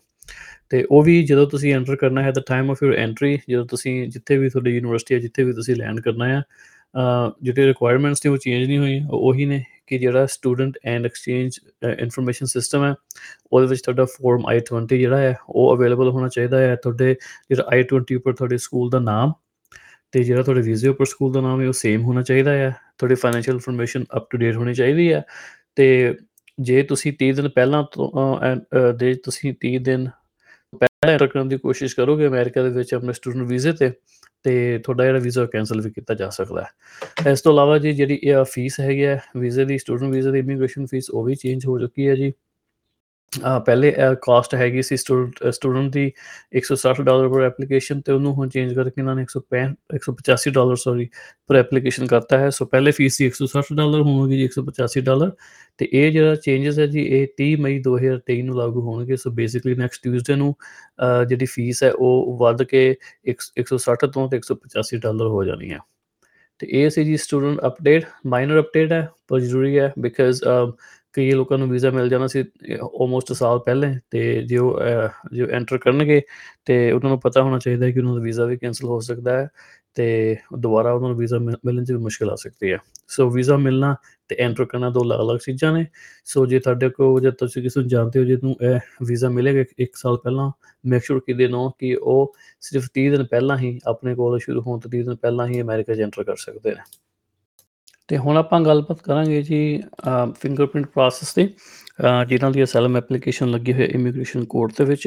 ਤੇ ਉਹ ਵੀ ਜਦੋਂ ਤੁਸੀਂ ਐਂਟਰ ਕਰਨਾ ਹੈ the time of your entry ਜਦੋਂ ਤੁਸੀਂ ਜਿੱਥੇ ਵੀ ਤੁਹਾਡੀ ਯੂਨੀਵਰਸਿਟੀ ਹੈ, ਜਿੱਥੇ ਵੀ ਤੁਸੀਂ ਲੈਂਡ ਕਰਨਾ ਹੈ ਜਿਹੜੇ ਰਿਕੁਆਇਰਮੈਂਟਸ ਨੇ ਉਹ ਚੇਂਜ ਨਹੀਂ ਹੋਈਆਂ, ਉਹੀ ਨੇ ਕਿ ਜਿਹੜਾ student and exchange information system ਹੈ, ਉਹਦੇ ਵਿੱਚ ਤੁਹਾਡਾ ਫਾਰਮ I20 ਜਿਹੜਾ ਹੈ, ਉਹ ਅਵੇਲੇਬਲ ਹੋਣਾ ਚਾਹੀਦਾ ਹੈ। ਤੁਹਾਡੇ ਜਿਹੜਾ I20 ਉੱਪਰ ਤੁਹਾਡੇ ਸਕੂਲ ਦਾ ਨਾਮ ਤੇ ਜਿਹੜਾ ਤੁਹਾਡੇ ਵੀਜ਼ੇ ਉੱਪਰ ਸਕੂਲ ਦਾ ਨਾਮ ਹੈ, ਉਹ ਸੇਮ ਹੋਣਾ ਚਾਹੀਦਾ ਹੈ। ਤੁਹਾਡੀ financial information up to date ਹੋਣੀ ਚਾਹੀਦੀ ਹੈ ਤੇ ਜੇ ਤੁਸੀਂ 30 ਦਿਨ ਪਹਿਲਾਂ ਤੋਂ ਦੇ ਤੁਸੀਂ 30 ਦਿਨ ਪਹਿਲਾਂ ਐਂਟਰ ਕਰਨ ਦੀ ਕੋਸ਼ਿਸ਼ ਕਰੋਗੇ ਅਮਰੀਕਾ ਦੇ ਵਿੱਚ ਆਪਣੇ ਸਟੂਡੈਂਟ ਵੀਜ਼ੇ ਤੇ ਤੇ ਤੁਹਾਡਾ ਜਿਹੜਾ ਵੀਜ਼ਾ ਕੈਨਸਲ ਵੀ ਕੀਤਾ ਜਾ ਸਕਦਾ ਹੈ। ਇਸ ਤੋਂ ਇਲਾਵਾ ਜੀ ਜਿਹੜੀ ਇਹ ਫੀਸ ਹੈਗੀ ਹੈ ਵੀਜ਼ੇ ਦੀ, ਸਟੂਡੈਂਟ ਵੀਜ਼ੇ ਦੀ, ਇਮੀਗ੍ਰੇਸ਼ਨ ਫੀਸ ਉਹ ਵੀ ਚੇਂਜ ਹੋ ਚੁੱਕੀ ਹੈ ਜੀ। ਪਹਿਲੇ ਕਾਸਟ ਹੈਗੀ ਸੀ ਸਟੂਡੈਂਟ ਦੀ 160 ਡਾਲਰ ਪਰ ਐਪਲੀਕੇਸ਼ਨ ਤੇ ਉਹਨੂੰ ਹੁਣ ਚੇਂਜ ਕਰਕੇ ਇਹਨਾਂ ਨੇ 165 185 ਡਾਲਰ ਸੌਰੀ ਪਰ ਐਪਲੀਕੇਸ਼ਨ ਕਰਤਾ ਹੈ। ਸੋ ਪਹਿਲੇ ਫੀਸ ਸੀ 160 ਡਾਲਰ ਹੁਣ ਹੋਗੀ ਜੀ 185 ਡਾਲਰ ਤੇ ਇਹ ਜਿਹੜਾ ਚੇਂਜਸ ਹੈ ਜੀ, ਇਹ 30 ਮਈ 2023 ਨੂੰ ਲਾਗੂ ਹੋਣਗੇ। ਸੋ ਬੇਸਿਕਲੀ ਨੈਕਸਟ ਟਿਊਜ਼ਡੇ ਨੂੰ ਜਿਹੜੀ ਫੀਸ ਹੈ ਉਹ ਵੱਧ ਕੇ 160 ਤੋਂ ਤੇ 185 ਡਾਲਰ ਹੋ ਜਾਣੀ ਹੈ। ਤੇ ਇਹ ਸੀ ਜੀ ਸਟੂਡੈਂਟ ਅਪਡੇਟ ਮਾਈਨਰ ਅਪਡੇਟ ਹੈ, ਪਰ ਜ਼ਰੂਰੀ ਹੈ ਬਿਕਾਜ਼ ਕਈ ਲੋਕਾਂ ਨੂੰ ਵੀਜ਼ਾ ਮਿਲ ਜਾਣਾ ਸੀ ਆਲਮੋਸਟ ਸਾਲ ਪਹਿਲੇ, ਤੇ ਜੋ ਜੋ ਐਂਟਰ ਕਰਨਗੇ, ਤੇ ਉਹਨਾਂ ਨੂੰ ਪਤਾ ਹੋਣਾ ਚਾਹੀਦਾ ਹੈ ਕਿ ਉਹਨਾਂ ਦਾ ਵੀਜ਼ਾ ਵੀ ਕੈਨਸਲ ਹੋ ਸਕਦਾ ਹੈ, ਤੇ ਦੁਬਾਰਾ ਉਹਨਾਂ ਨੂੰ ਵੀਜ਼ਾ ਮਿਲਣ 'ਚ ਵੀ ਮੁਸ਼ਕਲ ਆ ਸਕਦੀ ਹੈ। ਸੋ ਵੀਜ਼ਾ ਮਿਲਣਾ ਤੇ ਐਂਟਰ ਕਰਨਾ ਦੋ ਅਲੱਗ-ਅਲੱਗ ਚੀਜ਼ਾਂ ਨੇ। ਸੋ ਜੇ ਤੁਹਾਡੇ ਕੋਲ, ਜੇ ਤੁਸੀਂ ਕਿਸੇ ਨੂੰ ਜਾਣਦੇ ਹੋ ਜਿਹਨੂੰ ਇਹ ਵੀਜ਼ਾ ਮਿਲੇਗਾ 1 ਸਾਲ ਪਹਿਲਾਂ ਮੇਕ ਸ਼ੋਰ ਕਿ ਦੇ ਨੋ ਕਿ ਉਹ ਸਿਰਫ 30 ਦਿਨ ਪਹਿਲਾਂ ਹੀ ਆਪਣੇ ਕੋਲ ਸ਼ੁਰੂ ਹੋਣ ਤੋਂ 30 ਦਿਨ ਪਹਿਲਾਂ ਹੀ ਅਮਰੀਕਾ 'ਚ ਐਂਟਰ ਕਰ ਸਕਦੇ ਨੇ। ਤੇ ਹੁਣ ਆਪਾਂ ਗੱਲਬਾਤ ਕਰਾਂਗੇ ਜੀ ਫਿੰਗਰਪ੍ਰਿੰਟ ਪ੍ਰੋਸੈਸ ਤੇ ਜਿਨ੍ਹਾਂ ਦੀ ਅਸਲਮ ਐਪਲੀਕੇਸ਼ਨ ਲੱਗੀ ਹੋਈ ਇਮੀਗ੍ਰੇਸ਼ਨ ਕੋਰਟ ਦੇ ਵਿੱਚ।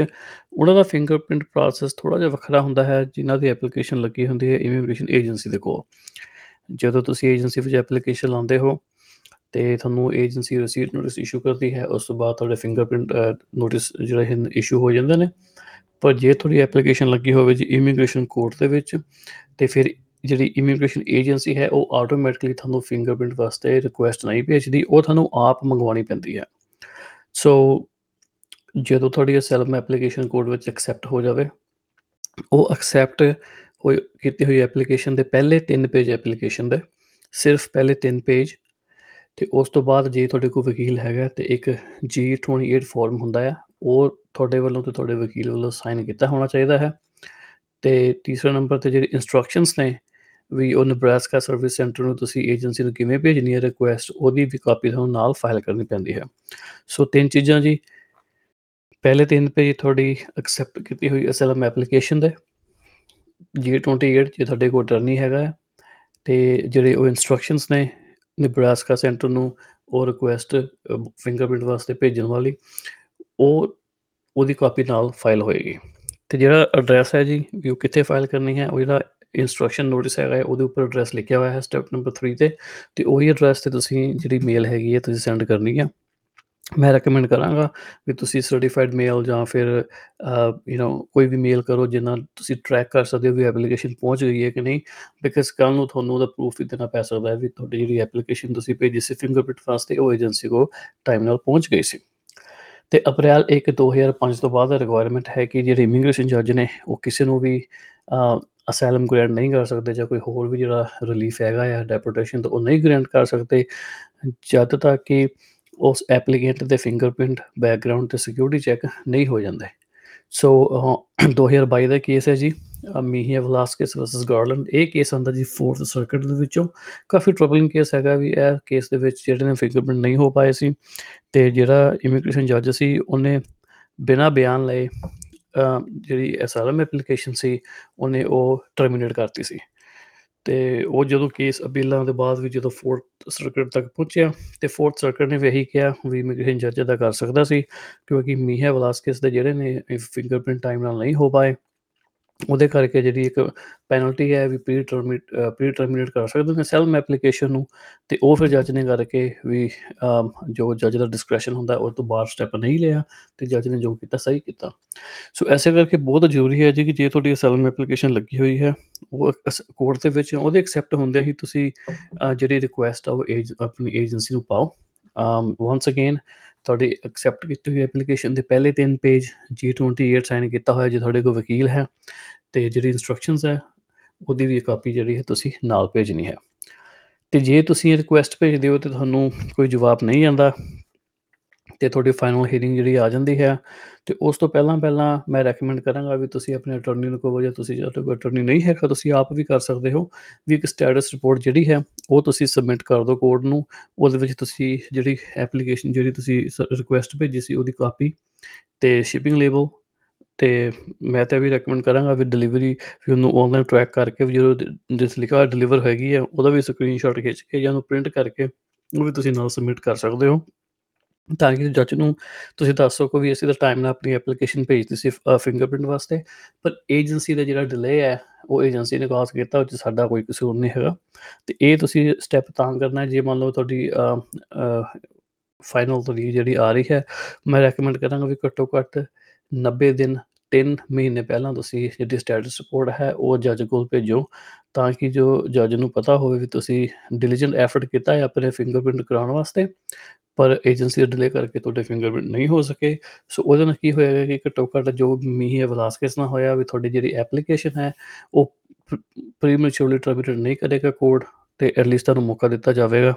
ਉਹਨਾਂ ਦਾ ਫਿੰਗਰਪ੍ਰਿੰਟ ਪ੍ਰੋਸੈਸ ਥੋੜਾ ਜਿਹਾ ਵੱਖਰਾ ਹੁੰਦਾ ਹੈ, ਜਿਨ੍ਹਾਂ ਦੀ ਐਪਲੀਕੇਸ਼ਨ ਲੱਗੀ ਹੁੰਦੀ ਹੈ ਇਮੀਗ੍ਰੇਸ਼ਨ ਏਜੰਸੀ ਦੇ ਕੋਲ। ਜਦੋਂ ਤੁਸੀਂ ਏਜੰਸੀ ਵਿੱਚ ਐਪਲੀਕੇਸ਼ਨ ਲਾਉਂਦੇ ਹੋ ਤੇ ਤੁਹਾਨੂੰ ਏਜੰਸੀ ਰਸੀਦ ਨੋਟਿਸ ਇਸ਼ੂ ਕਰਦੀ ਹੈ, ਉਸ ਤੋਂ ਬਾਅਦ ਤੁਹਾਡੇ ਫਿੰਗਰਪ੍ਰਿੰਟ ਨੋਟਿਸ ਜਿਹੜੇ ਹਨ ਇਸ਼ੂ ਹੋ ਜਾਂਦੇ ਨੇ। ਪਰ ਜੇ ਤੁਹਾਡੀ ਐਪਲੀਕੇਸ਼ਨ ਲੱਗੀ ਹੋਵੇ ਜੀ ਇਮੀਗ੍ਰੇਸ਼ਨ ਕੋਰਟ ਦੇ ਵਿੱਚ, ਤੇ ਫਿਰ ਜਿਹੜੀ ਇਮੀਗ੍ਰੇਸ਼ਨ ਏਜੰਸੀ ਹੈ, ਉਹ ਆਟੋਮੈਟਿਕਲੀ ਤੁਹਾਨੂੰ ਫਿੰਗਰਪ੍ਰਿੰਟ ਵਾਸਤੇ ਰਿਕੁਐਸਟ ਨਹੀਂ ਭੇਜਦੀ, ਉਹ ਤੁਹਾਨੂੰ ਆਪ ਮੰਗਵਾਉਣੀ ਪੈਂਦੀ ਹੈ। ਸੋ ਜਦੋਂ ਤੁਹਾਡੀ ਅਸੈਲਮ ਐਪਲੀਕੇਸ਼ਨ ਕੋਡ ਵਿੱਚ ਐਕਸੈਪਟ ਹੋ ਜਾਵੇ, ਉਹ ਐਕਸੈਪਟ ਹੋਈ, ਕੀਤੀ ਹੋਈ ਐਪਲੀਕੇਸ਼ਨ ਦੇ ਪਹਿਲੇ 3 ਪੇਜ ਐਪਲੀਕੇਸ਼ਨ ਦੇ, ਸਿਰਫ ਪਹਿਲੇ 3 ਪੇਜ ਤੇ ਉਸ ਤੋਂ ਬਾਅਦ ਜੇ ਤੁਹਾਡੇ ਕੋਲ ਵਕੀਲ ਹੈਗਾ ਤੇ ਇੱਕ G28 ਫਾਰਮ ਹੁੰਦਾ ਹੈ ਉਹ ਤੁਹਾਡੇ ਵੱਲੋਂ ਤੇ ਤੁਹਾਡੇ ਵਕੀਲ ਵੱਲੋਂ ਸਾਈਨ ਕੀਤਾ ਹੋਣਾ ਚਾਹੀਦਾ ਹੈ। ਤੇ ਤੀਸਰੇ ਨੰਬਰ ਤੇ ਜਿਹੜੀ ਇਨਸਟਰਕਸ਼ਨਸ ਨੇ ਵੀ ਉਹ ਨਬਰਾਸਕਾ ਸਰਵਿਸ ਸੈਂਟਰ ਨੂੰ ਤੁਸੀਂ ਏਜੰਸੀ ਨੂੰ ਕਿਵੇਂ ਭੇਜਣੀ ਹੈ ਰਿਕੁਐਸਟ ਉਹਦੀ ਵੀ ਕਾਪੀ ਤੁਹਾਨੂੰ ਨਾਲ ਫਾਈਲ ਕਰਨੀ ਪੈਂਦੀ ਹੈ। ਸੋ ਤਿੰਨ ਚੀਜ਼ਾਂ ਜੀ। ਪਹਿਲੇ ਤਿੰਨ ਪੇਜ ਤੁਹਾਡੀ ਐਕਸੈਪਟ ਕੀਤੀ ਹੋਈ ਅਸਲਮ ਐਪਲੀਕੇਸ਼ਨ ਦੇ। G28 ਜੇ ਤੁਹਾਡੇ ਕੋਲ ਅਟਰਨੀ ਹੈਗਾ। ਤੇ ਜਿਹੜੇ ਉਹ ਇਨਸਟਰਕਸ਼ਨਸ ਨੇ ਨਿਬਰਾਸਕਾ ਸੈਂਟਰ ਨੂੰ ਉਹ ਰਿਕੁਐਸਟ ਫਿੰਗਰਪ੍ਰਿੰਟ ਵਾਸਤੇ ਭੇਜਣ ਵਾਲੀ, ਉਹ, ਉਹਦੀ ਕਾਪੀ ਨਾਲ ਫਾਈਲ ਹੋਏਗੀ। ਤੇ ਜਿਹੜਾ ਐਡਰੈਸ ਹੈ ਜੀ, ਵੀ ਉਹ ਕਿੱਥੇ ਫਾਈਲ ਕਰਨੀ ਹੈ, ਉਹ ਜਿਹੜਾ ਇਨਸਟਰਕਸ਼ਨ ਨੋਟਿਸ ਹੈਗਾ ਹੈ, ਉਹਦੇ ਉੱਪਰ ਐਡਰੈਸ ਲਿਖਿਆ ਹੋਇਆ ਹੈ ਸਟੈਪ ਨੰਬਰ 3 ਤੇ ਤੇ ਉਹੀ ਐਡਰੈਸ ਤੇ ਤੁਸੀਂ ਜਿਹੜੀ ਮੇਲ ਹੈਗੀ ਹੈ, ਤੁਸੀਂ ਸੈਂਡ ਕਰਨੀ ਹੈ ਮੈਂ ਰეკਮੈਂਡ ਕਰਾਂਗਾ ਕਿ ਤੁਸੀਂ ਸਰਟੀਫਾਈਡ ਮੇਲ ਜਾਂ ਫਿਰ ਯੂ نو ਕੋਈ ਵੀ ਮੇਲ ਕਰੋ ਜਿੰਨਾ ਤੁਸੀਂ ਟਰੈਕ ਕਰ ਸਕਦੇ ਹੋ ਵੀ ਐਪਲੀਕੇਸ਼ਨ ਪਹੁੰਚ ਗਈ ਹੈ ਕਿ ਨਹੀਂ ਬਿਕਾਜ਼ ਕੱਲ ਨੂੰ ਤੁਹਾਨੂੰ ਉਹਦਾ ਪ੍ਰੂਫ ਵੀ ਦੇਣਾ ਪੈ ਸਕਦਾ ਹੈ ਵੀ ਤੁਹਾਡੀ ਜਿਹੜੀ ਐਪਲੀਕੇਸ਼ਨ ਤੁਸੀਂ ਭੇਜੀ ਸੀ ਫਿੰਗਰਪ੍ਰਿੰਟ ਵਾਸਤੇ, ਉਹ ਏਜੰਸੀ ਕੋ ਟਾਈਮ ਨਾਲ ਪਹੁੰਚ ਗਈ ਸੀ। ਤੇ ਅਪ੍ਰੈਲ 1 2005 ਤੋਂ ਬਾਅਦ ਰਿਕੁਆਇਰਮੈਂਟ ਹੈ ਕਿ ਜਿਹੜੇ ਇਮੀਗ੍ਰੇਸ਼ਨ ਜੱਜ ਨੇ, ਉਹ ਕਿਸੇ ਨੂੰ ਵੀ ਅਸਾਈਲਮ ਗ੍ਰੈਂਟ ਨਹੀਂ ਕਰ ਸਕਦੇ ਜਾਂ ਕੋਈ ਹੋਰ ਵੀ ਜਿਹੜਾ ਰਿਲੀਫ ਹੈਗਾ ਜਾਂ ਡੈਪੋਰਟੇਸ਼ਨ ਤੋਂ ਉਹ ਨਹੀਂ ਗ੍ਰੈਂਟ ਕਰ ਸਕਦੇ। ਜਦ ਤੱਕ ਕਿ ਉਸ ਐਪਲੀਕੈਂਟ ਦੇ ਫਿੰਗਰਪ੍ਰਿੰਟ ਬੈਕਗ੍ਰਾਉਂਡ ਤੇ ਸਿਕਿਉਰਿਟੀ ਚੈੱਕ ਨਹੀਂ ਹੋ ਜਾਂਦੇ। ਸੋ 2022 ਦਾ ਕੇਸ ਹੈ ਜੀ। ਮੀਹੀਆ ਵਲਾਸਕਸ ਵਰਸਸ ਗਾਰਲੈਂਡ ਇਹ ਕੇਸ ਆਂਦਾ ਜੀ 4th ਸਰਕਟ ਦੇ ਵਿੱਚੋਂ। ਕਾਫੀ ਟਰਬਲਿੰਗ ਕੇਸ ਹੈਗਾ ਵੀ ਇਹ ਕੇਸ ਦੇ ਵਿੱਚ ਜਿਹੜੇ ਨੇ ਫਿੰਗਰਪ੍ਰਿੰਟ ਨਹੀਂ ਹੋ ਪਾਏ ਸੀ। ਤੇ ਜਿਹੜਾ ਇਮੀਗ੍ਰੇਸ਼ਨ ਜੱਜ ਸੀ, ਉਹਨੇ ਬਿਨਾ ਬਿਆਨ ਲਏ ਜਿਹੜੀ ਅਸਾਲਮ ਐਪਲੀਕੇਸ਼ਨ ਸੀ, ਉਹਨੇ ਉਹ ਟਰਮੀਨੇਟ ਕਰਤੀ ਸੀ। ਤੇ ਉਹ ਜਦੋਂ ਕੇਸ ਅਪੀਲਾਂ ਦੇ ਬਾਅਦ ਵੀ ਜਦੋਂ 4th ਸਰਕਟ ਤੱਕ ਪਹੁੰਚਿਆ, ਤੇ 4th ਸਰਕਟ ਨੇ ਵੀ ਇਹੀ ਕਿਹਾ ਵੀ ਇਮੀਗ੍ਰੇਸ਼ਨ ਜੱਜ ਦਾ ਕਰ ਸਕਦਾ ਸੀ, ਕਿਉਂਕਿ ਮੀਹਾ ਵਲਾਸਕਸ ਦੇ ਜਿਹੜੇ ਨੇ ਫਿੰਗਰਪ੍ਰਿੰਟ ਟਾਈਮ ਨਾਲ ਨਹੀਂ ਹੋ ਪਾਏ। ਉਹਦੇ ਕਰਕੇ ਜਿਹੜੀ ਇੱਕ ਪੈਨਲਟੀ ਹੈ ਵੀ ਪ੍ਰੀ ਟਰਮੀਨੇਟ ਪ੍ਰੀ ਟਰਮੀਨੇਟ ਕਰ ਸਕਦੇ ਨੇ ਸੈਲਮ ਐਪਲੀਕੇਸ਼ਨ ਨੂੰ ਤੇ ਉਹ ਫਿਰ ਜੱਜ ਨੇ ਕਰਕੇ ਵੀ ਜੋ ਜੱਜ ਦਾ ਡਿਸਕ੍ਰੈਸ਼ਨ ਹੁੰਦਾ ਉਹ ਤੋਂ ਬਾਹਰ ਸਟੈਪ ਨਹੀਂ ਲਿਆ ਤੇ ਜੱਜ ਨੇ ਜੋ ਕੀਤਾ ਸਹੀ ਕੀਤਾ। ਸੋ ਐਸੇ ਕਰਕੇ ਬਹੁਤ ਜ਼ਰੂਰੀ ਹੈ ਜੀ ਕਿ ਜੇ ਤੁਹਾਡੀ ਸੈਲਮ ਐਪਲੀਕੇਸ਼ਨ ਲੱਗੀ ਹੋਈ ਹੈ, ਉਹ ਕੋਰਟ ਦੇ ਵਿੱਚ ਉਹਦੇ ਐਕਸੈਪਟ ਹੁੰਦੇ ਹੀ ਤੁਸੀਂ ਜਿਹੜੀ ਰਿਕੁਐਸਟ ਆ ਉਹ ਆਪਣੀ ਏਜੰਸੀ ਨੂੰ ਪਾਓ। ਵਾਂਸ ਅਗੇਨ ਤੁਹਾਡੀ ਐਕਸੈਪਟ ਕੀਤੀ ਹੋਈ ਐਪਲੀਕੇਸ਼ਨ ਦੇ ਪਹਿਲੇ ਤਿੰਨ ਪੇਜ G28 ਸਾਈਨ ਕੀਤਾ ਹੋਇਆ ਜੇ ਤੁਹਾਡੇ ਕੋਲ ਵਕੀਲ ਹੈ ਤੇ ਜਿਹੜੀ ਇਨਸਟਰਕਸ਼ਨਸ ਹੈ, ਉਹਦੀ ਵੀ ਕਾਪੀ ਜਿਹੜੀ ਹੈ ਤੁਸੀਂ ਨਾਲ ਭੇਜਣੀ ਹੈ। ਤੇ ਜੇ ਤੁਸੀਂ ਇਹ ਰਿਕੁਐਸਟ ਭੇਜਦੇ ਹੋ ਤੇ ਤੁਹਾਨੂੰ ਕੋਈ ਜਵਾਬ ਨਹੀਂ ਆਂਦਾ ਤੇ ਤੁਹਾਡੀ ਫਾਈਨਲ ਹੀਅਰਿੰਗ ਜਿਹੜੀ ਆ ਜਾਂਦੀ ਹੈ ਤੇ ਉਸ ਤੋਂ ਪਹਿਲਾਂ ਪਹਿਲਾਂ ਮੈਂ ਰეკਮੈਂਡ ਕਰਾਂਗਾ ਵੀ ਤੁਸੀਂ ਆਪਣੇ ਅਟਾਰਨੀ ਨੂੰ ਕਹੋ ਜਾਂ ਤੁਸੀਂ ਜੇ ਕੋਈ ਅਟਾਰਨੀ ਨਹੀਂ ਹੈ ਤਾਂ ਤੁਸੀਂ ਆਪ ਵੀ ਕਰ ਸਕਦੇ ਹੋ, ਵੀ ਇੱਕ ਸਟੇਟਸ ਰਿਪੋਰਟ ਜਿਹੜੀ ਹੈ ਉਹ ਤੁਸੀਂ ਸਬਮਿਟ ਕਰ ਦਿਓ ਕੋਡ ਨੂੰ, ਉਹਦੇ ਵਿੱਚ ਤੁਸੀਂ ਜਿਹੜੀ ਐਪਲੀਕੇਸ਼ਨ ਜਿਹੜੀ ਤੁਸੀਂ ਰਿਕੁਐਸਟ ਭੇਜੀ ਸੀ ਉਹਦੀ ਕਾਪੀ ਤੇ ਸ਼ਿਪਿੰਗ ਲੇਬਲ ਤੇ ਮੈਂ ਤਾਂ ਵੀ ਰეკਮੈਂਡ ਕਰਾਂਗਾ ਵੀ ਡਿਲੀਵਰੀ ਵੀ ਉਹਨੂੰ ਆਨਲਾਈਨ ਟਰੈਕ ਕਰਕੇ ਵੀ ਜਦੋਂ ਜਿਸ ਲਿਖਾ ਡਿਲੀਵਰ ਹੈਗੀ ਹੈ, ਉਹਦਾ ਵੀ ਸਕਰੀਨਸ਼ਾਟ ਖਿੱਚ ਕੇ ਜਾਂ ਉਹਨੂੰ ਪ੍ਰਿੰਟ ਕਰਕੇ ਉਹ ਵੀ ਤੁਸੀਂ ਨਾਲ ਸਬਮਿਟ ਕਰ ਸਕਦੇ ਹੋ। ਤਾਂ ਕਿ ਜੱਜ ਨੂੰ ਤੁਸੀਂ ਦੱਸ ਸਕੋ ਵੀ ਅਸੀਂ ਤਾਂ ਟਾਈਮ ਨਾਲ ਆਪਣੀ ਐਪਲੀਕੇਸ਼ਨ ਭੇਜਤੀ ਸੀ ਫਿੰਗਰਪ੍ਰਿੰਟ ਵਾਸਤੇ। ਪਰ ਏਜੰਸੀ ਦਾ ਜਿਹੜਾ ਡਿਲੇ ਹੈ, ਉਹ ਏਜੰਸੀ ਨੇ ਕਾਸ ਕੀਤਾ, ਉਹ ਚ ਸਾਡਾ ਕੋਈ ਕਸੂਰ ਨਹੀਂ ਹੈਗਾ। ਤੇ ਇਹ ਤੁਸੀਂ ਸਟੈਪ ਤਾਂ ਕਰਨਾ ਜੇ ਮੰਨ ਲਓ ਤੁਹਾਡੀ ਫਾਈਨਲ ਤਰੀਕ ਜਿਹੜੀ ਆ ਰਹੀ ਹੈ, ਮੈਂ ਰეკਮੈਂਡ ਕਰਾਂਗਾ ਵੀ ਘੱਟੋ ਘੱਟ 90 ਦਿਨ 3 ਮਹੀਨੇ ਪਹਿਲਾਂ ਤੁਸੀਂ ਜਿਹੜੀ ਸਟੇਟਸ ਰਿਪੋਰਟ ਹੈ, ਉਹ ਜੱਜ ਕੋਲ ਭੇਜੋ। ਤਾਂ ਕਿ ਜੋ ਜੱਜ ਨੂੰ ਪਤਾ ਹੋਵੇ ਵੀ ਤੁਸੀਂ ਡਿਲੀਜੈਂਟ ਐਫਰਟ ਕੀਤਾ ਹੈ ਆਪਣੇ ਫਿੰਗਰਪ੍ਰਿੰਟ ਕਰਾਉਣ ਵਾਸਤੇ। ਪਰ ਏਜੰਸੀ ਦਾ ਡਿਲੇ ਕਰਕੇ ਤੁਹਾਡੇ ਫਿੰਗਰਪ੍ਰਿੰਟ ਨਹੀਂ ਹੋ ਸਕੇ। ਸੋ ਉਹਦੇ ਨਾਲ ਕੀ ਹੋਏਗਾ ਕਿ ਘੱਟੋ ਘੱਟ ਜੋ ਮੀਂਹ ਹੈ ਵਲਾਸਕਸ ਨਾਲ ਹੋਇਆ ਵੀ ਤੁਹਾਡੀ ਜਿਹੜੀ ਐਪਲੀਕੇਸ਼ਨ ਹੈ, ਉਹ ਪ੍ਰੀਮੈਚੁਰਲੀ ਟਰਮੀਨੇਟ ਨਹੀਂ ਕਰੇਗਾ ਕੋਡ ਤੇ ਐਟਲੀਸਟ ਤੁਹਾਨੂੰ ਮੌਕਾ ਦਿੱਤਾ ਜਾਵੇਗਾ।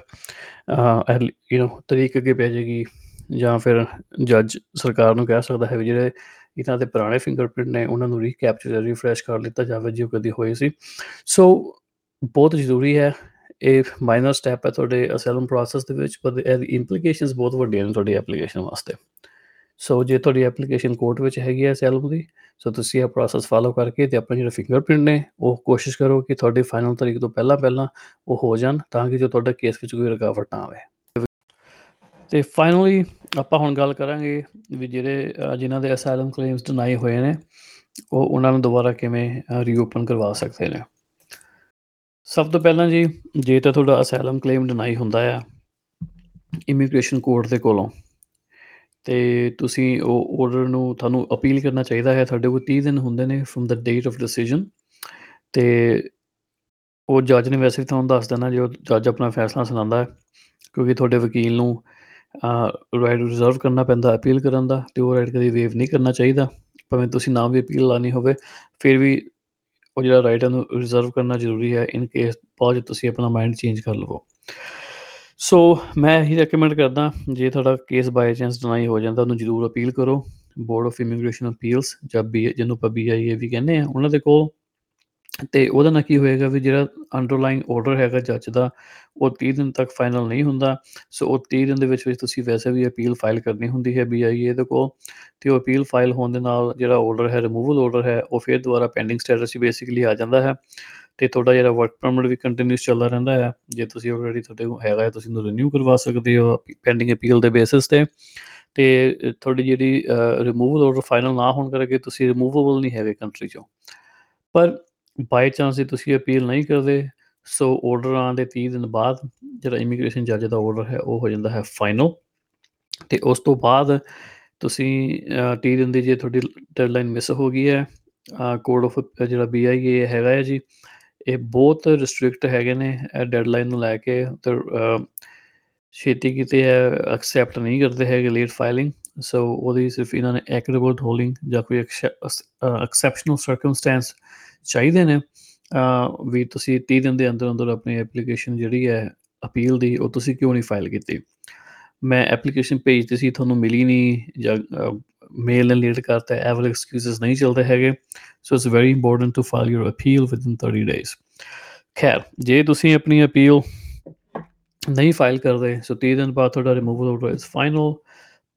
ਅ ਯੂ نو ਤਰੀਕ ਅੱਗੇ ਪੈ ਜਾਏਗੀ ਜਾਂ ਫਿਰ ਜੱਜ ਸਰਕਾਰ ਨੂੰ ਕਹਿ ਸਕਦਾ ਹੈ ਵੀ ਜਿਹੜੇ ਇਹਨਾਂ ਦੇ ਪੁਰਾਣੇ ਫਿੰਗਰਪ੍ਰਿੰਟ ਨੇ, ਉਹਨਾਂ ਨੂੰ ਰੀਕੈਪਚਰ ਰੀਫਰੈਸ਼ ਕਰ ਲਿੱਤਾ ਜਾਵੇ ਜੋ ਕਦੀ ਹੋਈ ਸੀ। ਸੋ ਬਹੁਤ ਜ਼ਰੂਰੀ ਹੈ ਇਹ ਮਾਈਨਰ ਸਟੈਪ ਹੈ ਤੁਹਾਡੇ ਅਸੈਲਮ ਪ੍ਰੋਸੈਸ ਦੇ ਵਿੱਚ ਪਰ ਇਹਦੀ ਇੰਪਲੀਕੇਸ਼ਨਸ ਬਹੁਤ ਵੱਡੀਆਂ ਨੇ ਤੁਹਾਡੀ ਐਪਲੀਕੇਸ਼ਨ ਵਾਸਤੇ। ਸੋ ਜੇ ਤੁਹਾਡੀ ਐਪਲੀਕੇਸ਼ਨ ਕੋਰਟ ਵਿੱਚ ਹੈਗੀ ਹੈ ਅਸੈਲਮ ਦੀ ਸੋ ਤੁਸੀਂ ਇਹ ਪ੍ਰੋਸੈਸ ਫਾਲੋ ਕਰਕੇ ਤੇ ਆਪਣੇ ਜਿਹੜੇ ਫਿੰਗਰਪ੍ਰਿੰਟ ਨੇ, ਉਹ ਕੋਸ਼ਿਸ਼ ਕਰੋ ਕਿ ਤੁਹਾਡੀ ਫਾਈਨਲ ਤਰੀਕ ਤੋਂ ਪਹਿਲਾਂ ਪਹਿਲਾਂ ਉਹ ਹੋ ਜਾਣ, ਤਾਂ ਕਿ ਜੋ ਤੁਹਾਡਾ ਕੇਸ ਵਿੱਚ ਕੋਈ ਰੁਕਾਵਟ ਨਾ ਆਵੇ। ਤੇ ਫਾਈਨਲੀ ਆਪਾਂ ਹੁਣ ਗੱਲ ਕਰਾਂਗੇ ਵੀ ਜਿਹੜੇ ਜਿਨ੍ਹਾਂ ਦੇ ਅਸਾਈਲਮ ਕਲੇਮਸ ਡਿਨਾਈ ਹੋਏ ਨੇ, ਉਹ ਉਹਨਾਂ ਨੂੰ ਦੁਬਾਰਾ ਕਿਵੇਂ ਰੀਓਪਨ ਕਰਵਾ ਸਕਦੇ ਨੇ। ਸਭ ਤੋਂ ਪਹਿਲਾਂ ਜੀ, ਜੇ ਤਾਂ ਤੁਹਾਡਾ ਅਸਾਈਲਮ ਕਲੇਮ ਡਿਨਾਈ ਹੁੰਦਾ ਆ ਇਮੀਗ੍ਰੇਸ਼ਨ ਕੋਰਟ ਦੇ ਕੋਲੋਂ, ਤੇ ਤੁਸੀਂ ਉਹ ਆਰਡਰ ਨੂੰ ਤੁਹਾਨੂੰ ਅਪੀਲ ਕਰਨਾ ਚਾਹੀਦਾ ਹੈ, ਤੁਹਾਡੇ ਕੋਲ 30 ਦਿਨ ਹੁੰਦੇ ਨੇ from the date of decision ਤੇ ਉਹ ਜੱਜ ਨੇ ਵੈਸੇ ਤੁਹਾਨੂੰ ਦੱਸ ਦੇਣਾ, ਜੇ ਉਹ ਜੱਜ ਆਪਣਾ ਫੈਸਲਾ ਸੁਣਾਉਂਦਾ ਹੈ ਕਿਉਂਕਿ ਤੁਹਾਡੇ ਵਕੀਲ ਨੂੰ ਰਾਈਟ ਰਿਜ਼ਰਵ ਕਰਨਾ ਪੈਂਦਾ ਅਪੀਲ ਕਰਨ ਦਾ, ਤੇ ਉਹ ਰਾਈਟ ਕਦੀ ਵੇਵ ਨਹੀਂ ਕਰਨਾ ਚਾਹੀਦਾ, ਭਾਵੇਂ ਤੁਸੀਂ ਨਾ ਵੀ ਅਪੀਲ ਲਾਣੀ ਹੋਵੇ, ਫਿਰ ਵੀ ਉਹ ਜਿਹੜਾ ਰਾਈਟ ਹੈ ਉਹਨੂੰ ਰਿਜ਼ਰਵ ਕਰਨਾ ਜ਼ਰੂਰੀ ਹੈ ਇਨ ਕੇਸ ਬਾਅਦ ਤੁਸੀਂ ਆਪਣਾ ਮਾਈਂਡ ਚੇਂਜ ਕਰ ਲਵੋ। ਸੋ ਮੈਂ ਹੀ ਰეკਮੈਂਡ ਕਰਦਾ, ਜੇ ਤੁਹਾਡਾ ਕੇਸ ਬਾਈ ਚਾਂਸ ਡਿਨਾਈ ਹੋ ਜਾਂਦਾ, ਉਹਨੂੰ ਜ਼ਰੂਰ ਅਪੀਲ ਕਰੋ। ਬੋਰਡ ਆਫ ਇਮੀਗ੍ਰੇਸ਼ਨ ਅਪੀਲਸ ਜਾਂ ਬੀ ਜਿਹਨੂੰ ਆਪਾਂ ਬੀਆਈਏ ਵੀ ਕਹਿੰਦੇ ਆ ਉਹਨਾਂ ਦੇ ਕੋਲ ਤੇ ਉਹਦਾ ਨਾਲ ਕੀ ਹੋਏਗਾ ਵੀ ਜਿਹੜਾ ਅੰਡਰਲਾਈਨ ਆਰਡਰ ਹੈਗਾ ਜੱਜ ਦਾ, ਉਹ 30 ਦਿਨ ਤੱਕ ਫਾਈਨਲ ਨਹੀਂ ਹੁੰਦਾ। ਸੋ ਉਹ 30 ਦਿਨ ਦੇ ਵਿੱਚ ਵਿੱਚ ਤੁਸੀਂ ਵੈਸੇ ਵੀ ਅਪੀਲ ਫਾਈਲ ਕਰਨੀ ਹੁੰਦੀ ਹੈ ਬੀਆਈਏ ਦੇ ਕੋਲ ਤੇ ਉਹ ਅਪੀਲ ਫਾਈਲ ਹੋਣ ਦੇ ਨਾਲ ਜਿਹੜਾ ਆਰਡਰ ਹੈ ਰਿਮੂਵਲ ਆਰਡਰ ਹੈ, ਉਹ ਫਿਰ ਦੁਬਾਰਾ ਪੈਂਡਿੰਗ ਸਟੇਟਸ 'ਚ ਬੇਸਿਕਲੀ ਆ ਜਾਂਦਾ ਹੈ ਤੇ ਤੁਹਾਡਾ ਜਿਹੜਾ ਵਰਕ ਪਰਮਿਟ ਵੀ ਕੰਟੀਨਿਊਸ ਚੱਲਦਾ ਰਹਿੰਦਾ ਹੈ। ਜੇ ਤੁਸੀਂ ਆਲਰੇਡੀ ਤੁਹਾਡੇ ਕੋਲ ਹੈਗਾ ਹੈ, ਤੁਸੀਂ ਉਹਨੂੰ ਰੀਨਿਊ ਕਰਵਾ ਸਕਦੇ ਹੋ ਪੈਂਡਿੰਗ ਅਪੀਲ ਦੇ ਬੇਸਿਸ ਤੇ। ਤੇ ਤੁਹਾਡੀ ਜਿਹੜੀ ਰਿਮੂਵਲ ਆਰਡਰ ਫਾਈਨਲ ਨਾ ਹੋਣ ਕਰਕੇ ਤੁਸੀਂ ਰਿਮੂਵੇਬਲ ਨਹੀਂ ਹੈਗੇ ਕੰਟਰੀ ਚੋਂ। ਪਰ ਬਾਈ ਚਾਂਸ ਜੇ ਤੁਸੀਂ ਅਪੀਲ ਨਹੀਂ ਕਰਦੇ ਸੋ ਆਰਡਰ ਆਉਣ ਦੇ 30 ਦਿਨ ਬਾਅਦ ਜਿਹੜਾ ਇਮੀਗ੍ਰੇਸ਼ਨ ਜੱਜ ਦਾ ਆਰਡਰ ਹੈ, ਉਹ ਹੋ ਜਾਂਦਾ ਹੈ ਫਾਈਨਲ ਤੇ ਉਸ ਤੋਂ ਬਾਅਦ ਤੁਸੀਂ 30 ਦਿਨ ਦੀ ਜੇ ਤੁਹਾਡੀ ਡੈਡਲਾਈਨ ਮਿਸ ਹੋ ਗਈ ਹੈ ਕੋਡ ਆਫ ਜਿਹੜਾ ਬੀਆਈਏ ਹੈਗਾ ਹੈ ਜੀ, ਇਹ ਬਹੁਤ ਰਿਸਟ੍ਰਿਕਟ ਹੈਗੇ ਨੇ, ਇਹ ਡੈਡਲਾਈਨ ਨੂੰ ਲੈ ਕੇ ਤੇ ਛੇਤੀ ਕਿਤੇ ਹੈ ਐਕਸੈਪਟ ਨਹੀਂ ਕਰਦੇ ਹੈਗੇ ਲੇਟ ਫਾਈਲਿੰਗ ਸੋ ਉਹਦੀ ਸਿਰਫ ਇਹਨਾਂ ਨੇ ਐਕਟੇਬਲ ਹੋਲਡਿੰਗ ਜਾਂ ਕੋਈ ਐਕਸੈਪਸ਼ਨਲ ਸਰਕਮਸਟੈਂਸ ਚਾਹੀਦੇ ਨੇ ਵੀ ਤੁਸੀਂ 30 ਦਿਨ ਦੇ ਅੰਦਰ ਅੰਦਰ ਆਪਣੀ ਐਪਲੀਕੇਸ਼ਨ ਜਿਹੜੀ ਹੈ ਅਪੀਲ ਦੀ, ਉਹ ਤੁਸੀਂ ਕਿਉਂ ਨਹੀਂ ਫਾਈਲ ਕੀਤੀ? ਮੈਂ ਐਪਲੀਕੇਸ਼ਨ ਭੇਜਤੀ ਸੀ, ਤੁਹਾਨੂੰ ਮਿਲੀ ਨਹੀਂ, ਜਾਂ ਮੇਲ ਨੇ ਲੇਟ ਕਰਤਾ ਐਵਲ ਐਕਸਕਿਊਜ਼ਸ ਨਹੀਂ ਚੱਲਦੇ ਹੈਗੇ so it's very important to file your appeal within 30 days ਖੈਰ, ਜੇ ਤੁਸੀਂ ਆਪਣੀ ਅਪੀਲ ਨਹੀਂ ਫਾਈਲ ਕਰਦੇ ਸੋ 30 ਦਿਨ ਬਾਅਦ ਤੁਹਾਡਾ ਰਿਮੂਵਲ ਆਰਡਰ ਇਜ਼ ਫਾਈਨਲ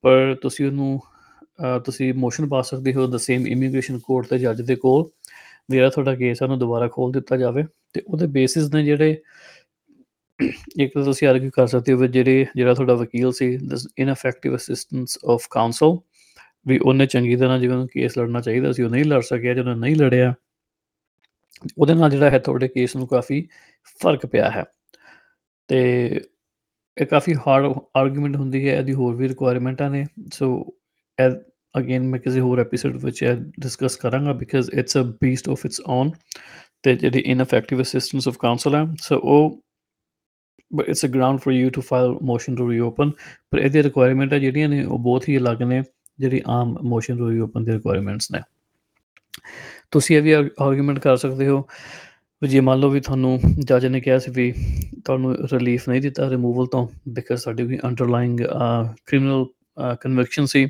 ਪਰ ਤੁਸੀਂ ਉਹਨੂੰ ਤੁਸੀਂ ਮੋਸ਼ਨ ਪਾ ਸਕਦੇ ਹੋ ਦ ਸੇਮ ਇਮੀਗ੍ਰੇਸ਼ਨ ਕੋਰਟ ਤੇ ਜੱਜ ਦੇ ਕੋਲ ਜਿਹੜਾ ਤੁਹਾਡਾ ਕੇਸ ਹੈ ਉਹਨੂੰ ਦੁਬਾਰਾ ਖੋਲ ਦਿੱਤਾ ਜਾਵੇ ਤੇ ਉਹਦੇ ਬੇਸਿਸ ਨੇ ਜਿਹੜੇ ਇੱਕ ਤਾਂ ਤੁਸੀਂ ਆਰਗੂ ਕਰ ਸਕਦੇ ਹੋ ਜਿਹੜੇ, ਜਿਹੜਾ ਤੁਹਾਡਾ ਵਕੀਲ ਸੀ ਇਨਫੈਕਟਿਵ ਅਸਿਸਟੈਂਸ ਆਫ ਕਾਉਂਸਲ ਵੀ ਉਹਨੇ ਚੰਗੀ ਤਰ੍ਹਾਂ ਜਿਵੇਂ ਕੇਸ ਲੜਨਾ ਚਾਹੀਦਾ ਸੀ, ਉਹ ਨਹੀਂ ਲੜ ਸਕਿਆ ਜਦੋਂ ਨਹੀਂ ਲੜਿਆ, ਉਹਦੇ ਨਾਲ ਜਿਹੜਾ ਹੈ ਤੁਹਾਡੇ ਕੇਸ ਨੂੰ ਕਾਫੀ ਫ਼ਰਕ ਪਿਆ ਹੈ। ਤੇ ਇਹ ਕਾਫੀ ਹਾਰਡ ਆਰਗੂਮੈਂਟ ਹੁੰਦੀ ਹੈ, ਇਹਦੀ ਹੋਰ ਵੀ ਰਿਕੁਆਇਰਮੈਂਟਾਂ ਨੇ ਸੋ ਅਗੇਨ ਮੈਂ ਕਿਸੇ ਹੋਰ ਐਪੀਸੋਡ ਵਿੱਚ ਇਹ ਡਿਸਕਸ ਕਰਾਂਗਾ because it's a beast of its own ਤੇ ਜਿਹੜੀ ਇਨਫੈਕਟਿਵ ਅਸਿਸਟੈਂਸ ਆਫ ਕਾਉਂਸਲ ਹੈ ਸੋ ਉਹ but it's a ground for you to file motion to reopen ਪਰ ਇਹਦੀ ਰਿਕੁਆਇਰਮੈਂਟਾਂ ਜਿਹੜੀਆਂ ਨੇ ਉਹ ਬਹੁਤ ਹੀ ਅਲੱਗ ਨੇ, ਜਿਹੜੀ ਆਮ ਮੋਸ਼ਨ ਟੂ ਰੀਓਪਨ ਦੀ ਰਿਕੁਆਇਰਮੈਂਟਸ ਨੇ। ਤੁਸੀਂ ਇਹ ਵੀ ਆਰਗੂਮੈਂਟ ਕਰ ਸਕਦੇ ਹੋ ਜੇ ਮੰਨ ਲਓ ਵੀ ਤੁਹਾਨੂੰ ਜੱਜ ਨੇ ਕਿਹਾ ਸੀ ਵੀ ਤੁਹਾਨੂੰ ਰਿਲੀਫ ਨਹੀਂ ਦਿੱਤਾ ਰਿਮੂਵਲ ਤੋਂ ਬਿਕਾਜ਼ ਸਾਡੀ ਕੋਈ ਅੰਡਰਲਾਈਂਗ ਕ੍ਰਿਮੀਨਲ ਕਨਵਿਕਸ਼ਨ ਸੀ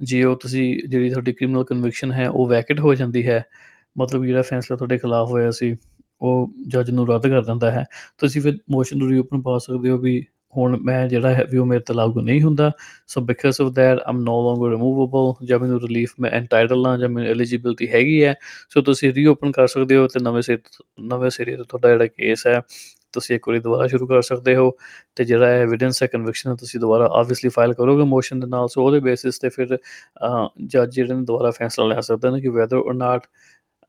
ਜੇ ਉਹ ਤੁਸੀਂ, ਜਿਹੜੀ ਤੁਹਾਡੀ ਕ੍ਰਿਮੀਨਲ ਕਨਵਿਕਸ਼ਨ ਹੈ, ਉਹ ਵੈਕਟ ਹੋ ਜਾਂਦੀ ਹੈ, ਮਤਲਬ ਜਿਹੜਾ ਫੈਸਲਾ ਤੁਹਾਡੇ ਖਿਲਾਫ ਹੋਇਆ ਸੀ, ਉਹ ਜੱਜ ਨੂੰ ਰੱਦ ਕਰ ਦਿੰਦਾ ਹੈ। ਤੁਸੀਂ ਫਿਰ ਮੋਸ਼ਨ ਨੂੰ ਰੀਓਪਨ ਪਾ ਸਕਦੇ ਹੋ ਵੀ ਹੁਣ ਮੈਂ ਜਿਹੜਾ ਹੈ ਵੀ ਉਹ ਮੇਰੇ ਤੇ ਲਾਗੂ ਨਹੀਂ ਹੁੰਦਾ। So because of that I'm no longer removable ਜਾਂ ਮੈਨੂੰ ਰਿਲੀਫ ਮੈਂ ਐਂਟਾਈਟਲ ਨਾ ਜਾਂ ਮੈਨੂੰ ਐਲੀਜੀਬਿਲਟੀ ਹੈਗੀ ਹੈ। ਸੋ ਤੁਸੀਂ ਰੀਓਪਨ ਕਰ ਸਕਦੇ ਹੋ ਤੇ ਨਵੇਂ ਸਿਰ, ਨਵੇਂ ਸਿਰੇ ਤੋਂ ਤੁਹਾਡਾ ਜਿਹੜਾ ਕੇਸ ਹੈ ਤੁਸੀਂ ਇੱਕ ਵਾਰੀ ਦੁਬਾਰਾ ਸ਼ੁਰੂ ਕਰ ਸਕਦੇ ਹੋ ਤੇ ਜਿਹੜਾ ਐਵੀਡੈਂਸ ਹੈ ਕਨਵਿਕਸ਼ਨ ਤੁਸੀਂ ਦੁਬਾਰਾ ਆਬਵੀਅਸਲੀ ਫਾਈਲ ਕਰੋਗੇ ਮੋਸ਼ਨ ਦੇ ਨਾਲ ਸੋ ਉਹਦੇ ਬੇਸਿਸ ਤੇ ਫਿਰ ਜੱਜ ਜਿਹੜੇ ਨੇ ਦੁਬਾਰਾ ਫੈਸਲਾ ਲੈ ਸਕਦੇ ਨੇ ਕਿ ਵੈਦਰ অর ਨਾਟ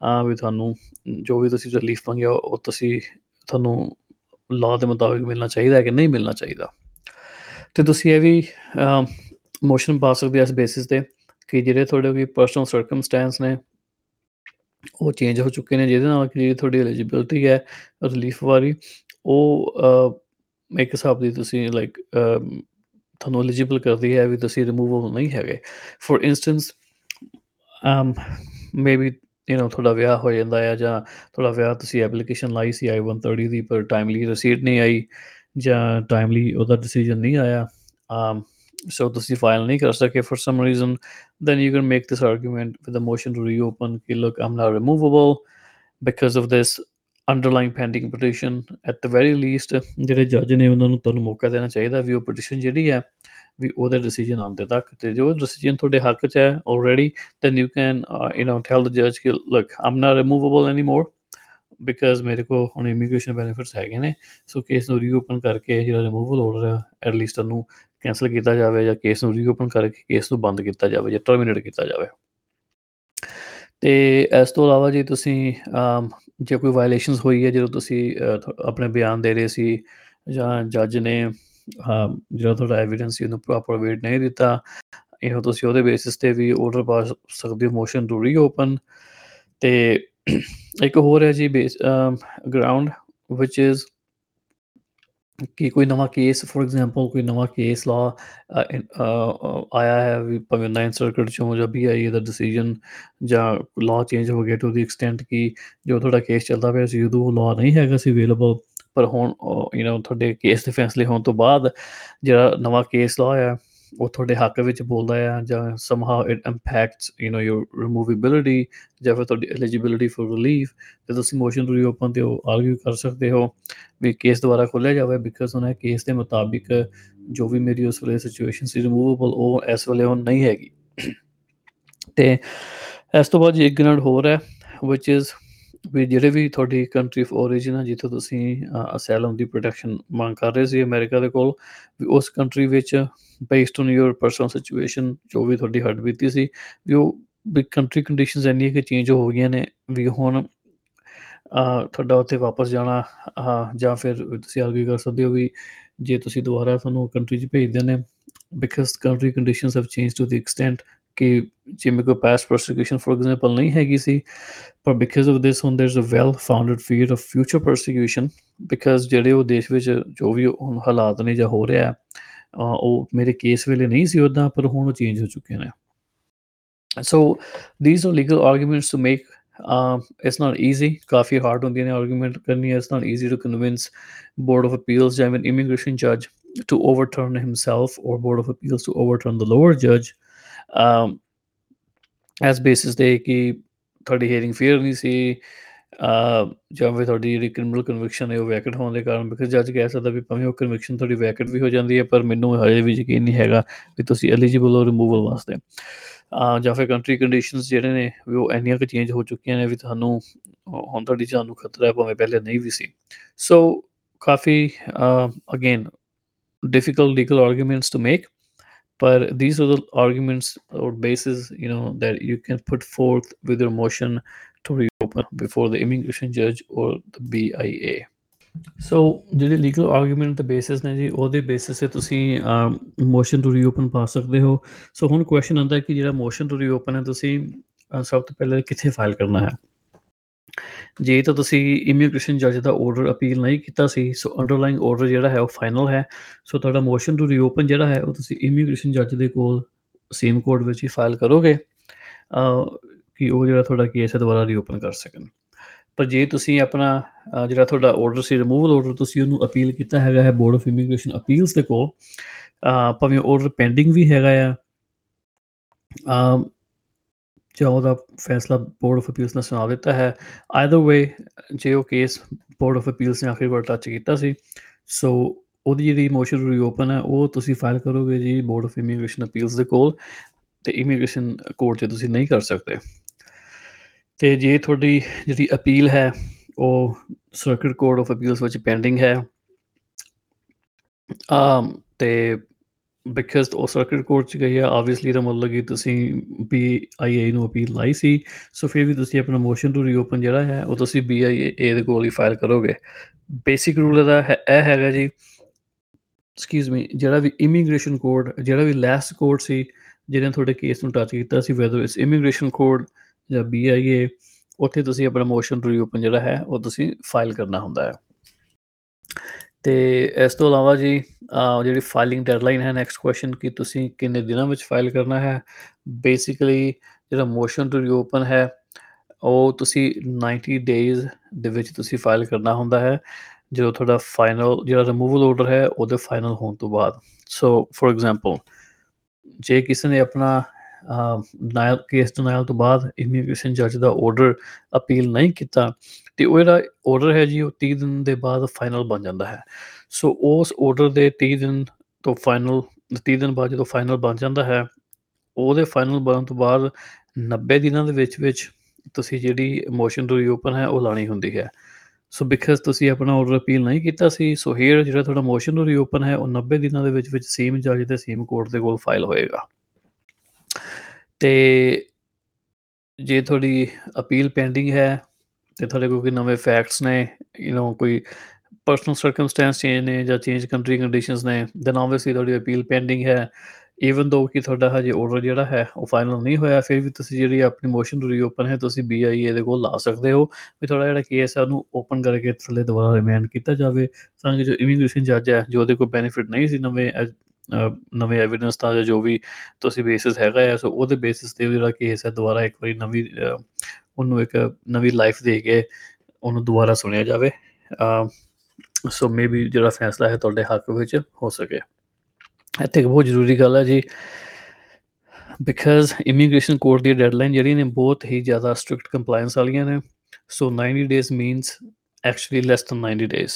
ਆ ਵੀ ਤੁਹਾਨੂੰ ਜੋ ਵੀ ਤੁਸੀਂ ਰਿਲੀਫ ਮੰਗਿਆ ਉਹ ਤੁਸੀਂ ਤੁਹਾਨੂੰ ਲਾਅ ਦੇ ਮੁਤਾਬਿਕ ਮਿਲਣਾ ਚਾਹੀਦਾ ਹੈ ਕਿ ਨਹੀਂ ਮਿਲਣਾ ਚਾਹੀਦਾ ਤੇ ਤੁਸੀਂ ਇਹ ਵੀ ਮੋਸ਼ਨ ਪਾ ਸਕਦੇ ਹੋ ਇਸ ਬੇਸਿਸ ਤੇ ਕਿ ਜਿਹੜੇ ਤੁਹਾਡੇ ਕੋਈ ਪਰਸਨਲ ਸਰਕਮਸਟੈਂਸ ਨੇ ਉਹ ਚੇਂਜ ਹੋ ਚੁੱਕੇ ਨੇ ਜਿਹਦੇ ਨਾਲ ਕਿ ਜਿਹੜੀ ਤੁਹਾਡੀ ਐਲੀਜੀਬਿਲਟੀ ਹੈ ਰਿਲੀਫ ਵਾਲੀ ਉਹ ਇੱਕ ਹਿਸਾਬ ਦੀ ਤੁਸੀਂ ਲਾਈਕ ਤੁਹਾਨੂੰ ਐਲੀਜੀਬਲ ਕਰਦੀ ਹੈ ਵੀ ਤੁਸੀਂ ਰਿਮੂਵੇਬਲ ਨਹੀਂ ਹੈਗੇ। For instance um maybe you know ਤੁਹਾਡਾ ਵਿਆਹ ਹੋ ਜਾਂਦਾ ਹੈ ਜਾਂ ਤੁਹਾਡਾ ਵਿਆਹ ਤੁਸੀਂ ਐਪਲੀਕੇਸ਼ਨ ਲਾਈ ਸੀ I-130 ਦੀ, ਪਰ ਟਾਈਮਲੀ ਰਸੀਦ ਨਹੀਂ ਆਈ ਜਾਂ ਟਾਈਮਲੀ ਉਹਦਾ ਡਿਸੀਜਨ ਨਹੀਂ ਆਇਆ um so ਤੁਸੀਂ ਫਾਈਲ ਨਹੀਂ ਕਰ ਸਕੇ for some reason, then you can make this argument with a motion to reopen ਕਿ look, I'm not removable because of this underlying pending petition, at the very least, ਜਿਹੜੇ ਜੱਜ ਨੇ ਉਹਨਾਂ ਨੂੰ ਤੁਹਾਨੂੰ ਮੌਕਾ ਦੇਣਾ ਚਾਹੀਦਾ ਵੀ ਉਹ ਪਟੀਸ਼ਨ ਜਿਹੜੀ ਹੈ, ਵੀ ਉਹਦਾ ਡਿਸੀਜਨ ਆਉਂਦੇ ਤੱਕ, ਤੇ ਜੋ ਡਿਸੀਜਨ ਤੁਹਾਡੇ ਹੱਕ 'ਚ ਹੈ already then you can you know tell the ਜੱਜ ਕਿ look I'm not removable anymore because ਮੇਰੇ ਕੋ ਹੁਣ ਇਮੀਗ੍ਰੇਸ਼ਨ ਬੈਨੀਫਿਟਸ ਹੈਗੇ ਨੇ ਸੋ ਕੇਸ ਨੂੰ ਰੀਓਪਨ ਕਰਕੇ ਜਿਹੜਾ ਰਿਮੂਵਲ ਆਰਡਰ ਹੈ ਐਟ ਲੀਸਟ ਉਹਨੂੰ ਕੈਨਸਲ ਕੀਤਾ ਜਾਵੇ ਜਾਂ ਕੇਸ ਨੂੰ ਰੀਓਪਨ ਕਰਕੇ ਕੇਸ ਨੂੰ ਬੰਦ ਕੀਤਾ ਜਾਵੇ ਜਾਂ ਟਰਮੀਨੇਟ ਕੀਤਾ ਜਾਵੇ। ਤੇ ਇਸ ਤੋਂ ਇਲਾਵਾ ਜੀ ਤੁਸੀਂ um, ਜੇ ਕੋਈ ਵਾਇਲੇਸ਼ਨਸ ਹੋਈ ਹੈ, ਜਦੋਂ ਤੁਸੀਂ ਆਪਣੇ ਬਿਆਨ ਦੇ ਰਹੇ ਸੀ ਜਾਂ ਜੱਜ ਨੇ ਜਿਹੜਾ ਤੁਹਾਡਾ ਐਵੀਡੈਂਸ ਸੀ, ਉਹਨੂੰ ਪ੍ਰੋਪਰ ਵੇਟ ਨਹੀਂ ਦਿੱਤਾ, ਇਹੋ ਤੁਸੀਂ ਉਹਦੇ ਬੇਸਿਸ ਤੇ ਵੀ ਆਰਡਰ ਪਾ ਸਕਦੇ ਹੋ ਮੋਸ਼ਨ ਟੂ ਰੀਓਪਨ ਤੇ ਇੱਕ ਹੋਰ ਹੈ ਜੀ ਬੇਸ ਗਰਾਊਂਡ ਵਿਚ ਇਜ਼ ਕਿ ਕੋਈ ਨਵਾਂ ਕੇਸ ਫੋਰ ਐਗਜ਼ਾਮਪਲ ਕੋਈ ਨਵਾਂ ਕੇਸ ਲਾ ਆਇਆ ਹੈ ਵੀ ਭਾਵੇਂ ਨਾਈਨ ਸਰਕਟ ਚੋਂ ਜਾਂ ਵੀ ਆਈ ਦਾ ਡਿਸੀਜਨ ਜਾਂ ਲਾ ਚੇਂਜ ਹੋ ਗਿਆ ਟੂ ਦੀ ਐਕਸਟੈਂਟ ਕਿ, ਜੋ ਤੁਹਾਡਾ ਕੇਸ ਚੱਲਦਾ ਪਿਆ ਸੀ, ਉਦੋਂ ਲਾ ਨਹੀਂ ਹੈਗਾ ਸੀ ਅਵੇਲੇਬਲ ਪਰ ਹੁਣ ਯੂ نو ਤੁਹਾਡੇ ਕੇਸ ਦੇ ਫੈਸਲੇ ਹੋਣ ਤੋਂ ਬਾਅਦ ਜਿਹੜਾ ਨਵਾਂ ਕੇਸ ਲਾ ਹੈ ਉਹ ਤੁਹਾਡੇ ਹੱਕ ਵਿੱਚ ਬੋਲਦਾ ਹੈ ਜਾਂ somehow it impacts you know your removability ਜਾਂ ਫਿਰ ਤੁਹਾਡੀ ਐਲੀਜੀਬਿਲਿਟੀ ਫॉर ਰਿਲੀਫ ਤੇ ਤੁਸੀਂ ਮੋਸ਼ਨ ਟੂ ਰੀਓਪਨ ਤੇ ਆਰਗੂ ਕਰ ਸਕਦੇ ਹੋ ਵੀ ਕੇਸ ਦੁਬਾਰਾ ਖੋਲਿਆ ਜਾਵੇ ਬਿਕਾਜ਼ ਉਹਨਾਂ ਕੇਸ ਦੇ ਮੁਤਾਬਿਕ ਜੋ ਵੀ ਮੇਰੀ ਉਸ ਵੇਲੇ ਸਿਚੁਏਸ਼ਨ ਸੀ ਰਿਮੂਵੇਬਲ ਉਹ ਇਸ ਵੇਲੇ ਹੁਣ ਨਹੀਂ ਹੈਗੀ। ਤੇ ਇਸ ਤੋਂ ਬਾਅਦ ਜੀ ਇੱਕ ਗਨਡ ਹੋਰ ਹੈ, which is ਵੀ ਜਿਹੜੇ ਵੀ ਤੁਹਾਡੀ ਕੰਟਰੀ ਆਫ origin ਆ ਜਿੱਥੋਂ ਤੁਸੀਂ ਅਸਾਈਲਮ ਦੀ ਪ੍ਰੋਟੈਕਸ਼ਨ ਮੰਗ ਕਰ ਰਹੇ ਸੀ ਅਮਰੀਕਾ ਦੇ ਕੋਲ ਵੀ ਉਸ ਕੰਟਰੀ ਵਿੱਚ based on your personal situation ਜੋ ਵੀ ਤੁਹਾਡੀ ਹੱਡ ਬੀਤੀ ਸੀ ਵੀ ਉਹ ਵੀ ਕੰਟਰੀ ਕੰਡੀਸ਼ਨਸ ਇੰਨੀਆਂ ਕਿ ਚੇਂਜ ਹੋ ਗਈਆਂ ਨੇ ਵੀ ਹੁਣ ਅ, ਤੁਹਾਡਾ ਉੱਥੇ ਵਾਪਸ ਜਾਣਾ ਅ, ਜਾਂ ਫਿਰ ਤੁਸੀਂ ਆਰਗੂ ਕਰ ਸਕਦੇ ਹੋ ਵੀ ਜੇ ਤੁਸੀਂ ਦੁਬਾਰਾ ਤੁਹਾਨੂੰ ਕੰਟਰੀ 'ਚ ਭੇਜਦੇ ਨੇ because country conditions have change to the extent ਕਿ ਜਿਵੇਂ ਕੋਈ ਪਾਸਟ ਪਰਸੀਕਿਊਸ਼ਨ ਫੋਰ ਐਗਜ਼ਾਮਪਲ ਨਹੀਂ ਹੈਗੀ ਸੀ ਪਰ ਬਿਕਾਜ਼ ਆਫ ਦਿਸ ਹੁਣ there's a well founded fear of future persecution because ਜਿਹੜੇ ਉਹ ਦੇਸ਼ ਵਿੱਚ ਜੋ ਵੀ ਹੁਣ ਹਾਲਾਤ ਨੇ ਜਾਂ ਹੋ ਰਿਹਾ ਉਹ ਮੇਰੇ ਕੇਸ ਵੇਲੇ ਨਹੀਂ ਸੀ ਉਦਾਂ ਪਰ ਹੁਣ ਉਹ ਚੇਂਜ ਹੋ ਚੁੱਕੇ ਨੇ so these are legal arguments to make um, it's not easy ਕਾਫੀ hard ਹੁੰਦੀਆਂ ਨੇ argument ਕਰਨੀ it's not easy to convince board of appeals ਜਾਂ even immigration judge to overturn himself or board of appeals to overturn the lower judge um, as basis ਤੇ ਕਿ ਤੁਹਾਡੀ hearing fair ਨਹੀਂ ਸੀ ਅਹ, ਜਾਂ ਫਿਰ ਤੁਹਾਡੀ ਜਿਹੜੀ ਕ੍ਰਿਮੀਨਲ ਕਨਵਿਕਸ਼ਨ ਹੈ ਉਹ ਵੈਕਟ ਹੋਣ ਦੇ ਕਾਰਨ ਬਿਕਾਜ਼ ਜੱਜ ਕਹਿ ਸਕਦਾ ਵੀ ਭਾਵੇਂ ਉਹ ਕਨਵਿਕਸ਼ਨ ਤੁਹਾਡੀ ਵੈਕਟ ਵੀ ਹੋ ਜਾਂਦੀ ਹੈ ਪਰ ਮੈਨੂੰ ਹਜੇ ਵੀ ਯਕੀਨ ਨਹੀਂ ਹੈਗਾ ਵੀ ਤੁਸੀਂ ਐਲੀਜੀਬਲ ਹੋ ਰਿਮੂਵਲ ਵਾਸਤੇ। ਅਹ ਜਾਂ ਫਿਰ ਕੰਟਰੀ ਕੰਡੀਸ਼ਨਸ ਜਿਹੜੇ ਨੇ ਵੀ ਉਹ ਇੰਨੀਆਂ ਕੁ ਚੇਂਜ ਹੋ ਚੁੱਕੀਆਂ ਨੇ ਵੀ ਤੁਹਾਨੂੰ ਅਹ ਹੁਣ ਤੁਹਾਡੀ ਜਾਨ ਨੂੰ ਖਤਰਾ ਹੈ ਭਾਵੇਂ ਪਹਿਲੇ ਨਹੀਂ ਵੀ ਸੀ। So coffee again difficult legal arguments to make but these are the arguments or bases you know that you can put forth with your motion to reopen before the immigration judge or the BIA so ਜਿਹੜੇ legal argument ਤੇ basis ਨੇ ਜੀ ਉਹਦੇ basis ਤੇ ਤੁਸੀਂ motion to reopen ਪਾ ਸਕਦੇ ਹੋ ਸੋ ਹੁਣ ਕੁਐਸਚਨ ਆਉਂਦਾ ਹੈ ਕਿ ਜਿਹੜਾ ਮੋਸ਼ਨ ਟੂ ਰੀਓਪਨ ਹੈ ਤੁਸੀਂ ਅਹ, ਸਭ ਤੋਂ ਪਹਿਲੇ ਕਿੱਥੇ ਫਾਈਲ ਕਰਨਾ ਹੈ ਜੇ ਤਾਂ ਤੁਸੀਂ ਇਮੀਗ੍ਰੇਸ਼ਨ ਜੱਜ ਦਾ ਆਰਡਰ ਅਪੀਲ ਨਹੀਂ ਕੀਤਾ ਸੀ ਸੋ ਅੰਡਰਲਾਈਂਗ ਆਰਡਰ ਜਿਹੜਾ ਹੈ ਉਹ ਫਾਈਨਲ ਹੈ ਸੋ ਤੁਹਾਡਾ ਮੋਸ਼ਨ ਟੂ ਰੀਓਪਨ ਜਿਹੜਾ ਹੈ ਉਹ ਤੁਸੀਂ ਇਮੀਗ੍ਰੇਸ਼ਨ ਜੱਜ ਦੇ ਕੋਲ ਸੇਮ ਕੋਰਟ ਵਿੱਚ ਹੀ ਫਾਈਲ ਕਰੋਗੇ ਅਹ, ਕਿ ਉਹ ਜਿਹੜਾ ਤੁਹਾਡਾ ਕੇਸ ਹੈ ਦੁਬਾਰਾ ਰੀਓਪਨ ਕਰ ਸਕਣ। ਪਰ ਜੇ ਤੁਸੀਂ ਆਪਣਾ ਅਹ, ਜਿਹੜਾ ਤੁਹਾਡਾ ਆਰਡਰ ਸੀ ਰਿਮੂਵਲ ਆਰਡਰ ਤੁਸੀਂ ਉਹਨੂੰ ਅਪੀਲ ਕੀਤਾ ਹੈਗਾ ਹੈ ਬੋਰਡ ਆਫ ਇਮੀਗ੍ਰੇਸ਼ਨ ਅਪੀਲਸ ਦੇ ਕੋਲ ਅਹ, ਭਾਵੇਂ ਆਰਡਰ ਪੈਂਡਿੰਗ ਵੀ ਹੈਗਾ ਆ ਅਹ, ਜਾਂ ਉਹਦਾ ਫੈਸਲਾ ਬੋਰਡ ਆਫ ਅਪੀਲਸ ਨੇ ਸੁਣਾ ਦਿੱਤਾ ਹੈ। ਆਈਦਰ ਵੇ ਜੇ ਉਹ ਕੇਸ ਬੋਰਡ ਆਫ ਅਪੀਲਸ ਨੇ ਆਖਰੀ ਵਾਰ ਟੱਚ ਕੀਤਾ ਸੀ ਸੋ ਉਹਦੀ ਜਿਹੜੀ ਮੋਸ਼ਨ ਰੀਓਪਨ ਹੈ, ਉਹ ਤੁਸੀਂ ਫਾਈਲ ਕਰੋਗੇ ਜੀ ਬੋਰਡ ਆਫ ਇਮੀਗ੍ਰੇਸ਼ਨ ਅਪੀਲਸ ਦੇ ਕੋਲ ਤੇ ਇਮੀਗ੍ਰੇਸ਼ਨ ਕੋਰਟ 'ਚ ਤੁਸੀਂ ਨਹੀਂ ਕਰ ਸਕਦੇ। ਤੇ ਜੇ ਤੁਹਾਡੀ ਜਿਹੜੀ ਅਪੀਲ ਹੈ, ਉਹ ਸਰਕਟ ਕੋਰਟ ਆਫ ਅਪੀਲਸ ਵਿੱਚ ਪੈਂਡਿੰਗ ਹੈ um ਤੇ ਬਿਕਾਜ਼ ਉਹ ਸਰਕਟ ਕੋਰਟ ਚ ਗਈ ਹੈ ਆਬਵੀਅਸਲੀ ਦਾ ਮਤਲਬ ਕਿ ਤੁਸੀਂ BIA ਨੂੰ ਅਪੀਲ ਲਾਈ ਸੀ ਸੋ ਫਿਰ ਵੀ ਤੁਸੀਂ ਆਪਣਾ ਮੋਸ਼ਨ ਟੂ ਰੀਓਪਨ ਜਿਹੜਾ ਹੈ, ਉਹ ਤੁਸੀਂ BIA ਦੇ ਕੋਲ ਹੀ ਫਾਈਲ ਕਰੋਗੇ। ਬੇਸਿਕ ਰੂਲ ਇਹਦਾ ਹੈ- ਇਹ ਹੈਗਾ ਜੀ ਐਕਸਕਿਊਜ਼ ਮੀ ਜਿਹੜਾ ਵੀ ਇਮੀਗ੍ਰੇਸ਼ਨ ਕੋਡ ਜਿਹੜਾ ਵੀ ਲਾਸਟ ਕੋਡ ਸੀ, ਜਿਹਨੇ ਤੁਹਾਡੇ ਕੇਸ ਨੂੰ ਟੱਚ ਕੀਤਾ ਸੀ ਵੈਦਰ ਇਟਸ ਇਮੀਗ੍ਰੇਸ਼ਨ ਕੋਡ ਜਾਂ BIA ਉੱਥੇ ਤੁਸੀਂ ਆਪਣਾ ਮੋਸ਼ਨ ਟੂ ਰੀਓਪਨ ਜਿਹੜਾ ਹੈ, ਉਹ ਤੁਸੀਂ ਫਾਈਲ ਕਰਨਾ ਹੁੰਦਾ ਹੈ। ਤੇ ਇਸ ਤੋਂ ਇਲਾਵਾ ਜੀ ਅਹ ਜਿਹੜੀ ਫਾਈਲਿੰਗ ਡੈਡਲਾਈਨ ਹੈ ਨੈਕਸਟ ਕੁਐਸਚਨ ਕਿ ਤੁਸੀਂ ਕਿੰਨੇ ਦਿਨਾਂ ਵਿੱਚ ਫਾਈਲ ਕਰਨਾ ਹੈ? ਬੇਸਿਕਲੀ ਜਿਹੜਾ ਮੋਸ਼ਨ ਟੂ ਰੀਓਪਨ ਹੈ, ਉਹ ਤੁਸੀਂ 90 ਡੇਜ਼ ਦੇ ਵਿੱਚ ਤੁਸੀਂ ਫਾਈਲ ਕਰਨਾ ਹੁੰਦਾ ਹੈ। ਜਦੋਂ ਤੁਹਾਡਾ ਫਾਈਨਲ ਜਿਹੜਾ ਰਿਮੂਵਲ ਆਰਡਰ ਹੈ, ਉਹਦੇ ਫਾਈਨਲ ਹੋਣ ਤੋਂ ਬਾਅਦ। ਸੋ ਫੋਰ ਐਗਜ਼ਾਮਪਲ ਜੇ ਕਿਸੇ ਨੇ ਆਪਣਾ ਨਾਇਲ ਕੇਸ ਡਿਨਾਇਲ ਤੋਂ ਬਾਅਦ ਇਮੀਗ੍ਰੇਸ਼ਨ ਜੱਜ ਦਾ ਆਰਡਰ ਅਪੀਲ ਨਹੀਂ ਕੀਤਾ, ਤੇ ਉਹ ਜਿਹੜਾ ਆਰਡਰ ਹੈ ਜੀ, ਉਹ 30 ਦਿਨ ਦੇ ਬਾਅਦ ਫਾਈਨਲ ਬਣ ਜਾਂਦਾ ਹੈ। ਸੋ ਉਸ ਆਰਡਰ ਦੇ 30 ਦਿਨ ਤੋਂ ਫਾਈਨਲ 30 ਦਿਨ ਬਾਅਦ ਜਦੋਂ ਫਾਈਨਲ ਬਣ ਜਾਂਦਾ ਹੈ, ਉਹਦੇ ਫਾਈਨਲ ਬਣਨ ਤੋਂ ਬਾਅਦ 90 ਦਿਨਾਂ ਦੇ ਵਿੱਚ ਵਿੱਚ ਤੁਸੀਂ ਜਿਹੜੀ ਮੋਸ਼ਨ ਟੂ ਰੀਓਪਨ ਹੈ, ਉਹ ਲਾਣੀ ਹੁੰਦੀ ਹੈ। ਸੋ ਬਿਕਾਜ਼ ਤੁਸੀਂ ਆਪਣਾ ਆਰਡਰ ਅਪੀਲ ਨਹੀਂ ਕੀਤਾ ਸੀ ਸੋ ਹੇਅਰ ਜਿਹੜਾ ਤੁਹਾਡਾ ਮੋਸ਼ਨ ਟੂ ਰੀਓਪਨ ਹੈ, ਉਹ 90 ਦਿਨਾਂ ਦੇ ਵਿੱਚ ਵਿੱਚ ਸੇਮ ਜੱਜ ਤੇ ਸੇਮ ਕੋਰਟ ਦੇ ਕੋਲ ਫਾਈਲ ਹੋਏਗਾ। ਤੇ ਜੇ ਤੁਹਾਡੀ ਅਪੀਲ ਪੈਂਡਿੰਗ ਹੈ, ਤੇ ਤੁਹਾਡੇ ਕੋਲ ਕੋਈ ਨਵੇਂ ਫੈਕਟਸ ਨੇ ਯੂ نو ਕੋਈ ਪਰਸਨਲ ਸਰਕਮਸਟੈਂਸ ਚੇਂਜ ਨੇ ਜਾਂ ਚੇਂਜ ਕੰਟਰੀ ਕੰਡੀਸ਼ਨਸ ਨੇ ਦੈਨ ਆਬਵੀਅਸਲੀ ਤੁਹਾਡੀ ਅਪੀਲ ਪੈਂਡਿੰਗ ਹੈ। ਈਵਨ ਦੋ ਕਿ ਤੁਹਾਡਾ ਹਜੇ ਆਰਡਰ ਜਿਹੜਾ ਹੈ ਉਹ ਫਾਈਨਲ ਨਹੀਂ ਹੋਇਆ ਫਿਰ ਵੀ ਤੁਸੀਂ ਜਿਹੜੀ ਆਪਣੀ ਮੋਸ਼ਨ ਟੂ ਰੀਓਪਨ ਹੈ ਤੁਸੀਂ BIA ਦੇ ਕੋਲ ਲਾ ਸਕਦੇ ਹੋ। ਵੀ ਤੁਹਾਡਾ ਜਿਹੜਾ ਕੇਸ ਹੈ ਉਹਨੂੰ ਓਪਨ ਕਰਕੇ ਥੱਲੇ ਦੁਬਾਰਾ ਰਿਮਾਂਡ ਕੀਤਾ ਜਾਵੇ। ਤਾਂ ਕਿ ਜੋ ਇਮੀਗ੍ਰੇਸ਼ਨ ਜੱਜ ਹੈ ਜੋ ਉਹਦੇ ਕੋਲ ਬੈਨੀਫਿਟ ਨਹੀਂ ਸੀ ਨਵੇਂ ਐ- ਅਹ ਨਵੇਂ ਐਵੀਡੈਂਸ ਦਾ ਜਾਂ ਜੋ ਵੀ ਤੁਸੀਂ ਬੇਸਿਸ ਹੈਗਾ ਹੈ ਸੋ ਉਹਦੇ ਬੇਸਿਸ ਤੇ ਉਹ ਜਿਹੜਾ ਕੇਸ ਹੈ ਦੁਬਾਰਾ ਇੱਕ ਵਾਰੀ ਨਵੀਂ ਅਹ, ਉਹਨੂੰ ਇੱਕ ਨਵੀਂ ਲਾਈਫ ਦੇ ਕੇ ਉਹਨੂੰ ਦੁਬਾਰਾ ਸੁਣਿਆ ਜਾਵੇ। ਸੋ ਮੇਬੀ ਜਿਹੜਾ ਫੈਸਲਾ ਹੈ ਤੁਹਾਡੇ ਹੱਕ ਵਿੱਚ ਹੋ ਸਕੇ। ਇੱਥੇ ਇੱਕ ਬਹੁਤ ਜ਼ਰੂਰੀ ਗੱਲ ਹੈ ਜੀ। ਬਿਕਾਜ਼ ਇਮੀਗ੍ਰੇਸ਼ਨ ਕੋਰਟ ਦੀ ਡੈਡਲਾਈਨ ਜਿਹੜੀ ਨੇ ਬਹੁਤ ਹੀ ਜ਼ਿਆਦਾ ਸਟ੍ਰਿਕਟ ਕੰਪਲਾਈਂਸ ਵਾਲੀਆਂ ਨੇ। So 90 days means actually less than 90 days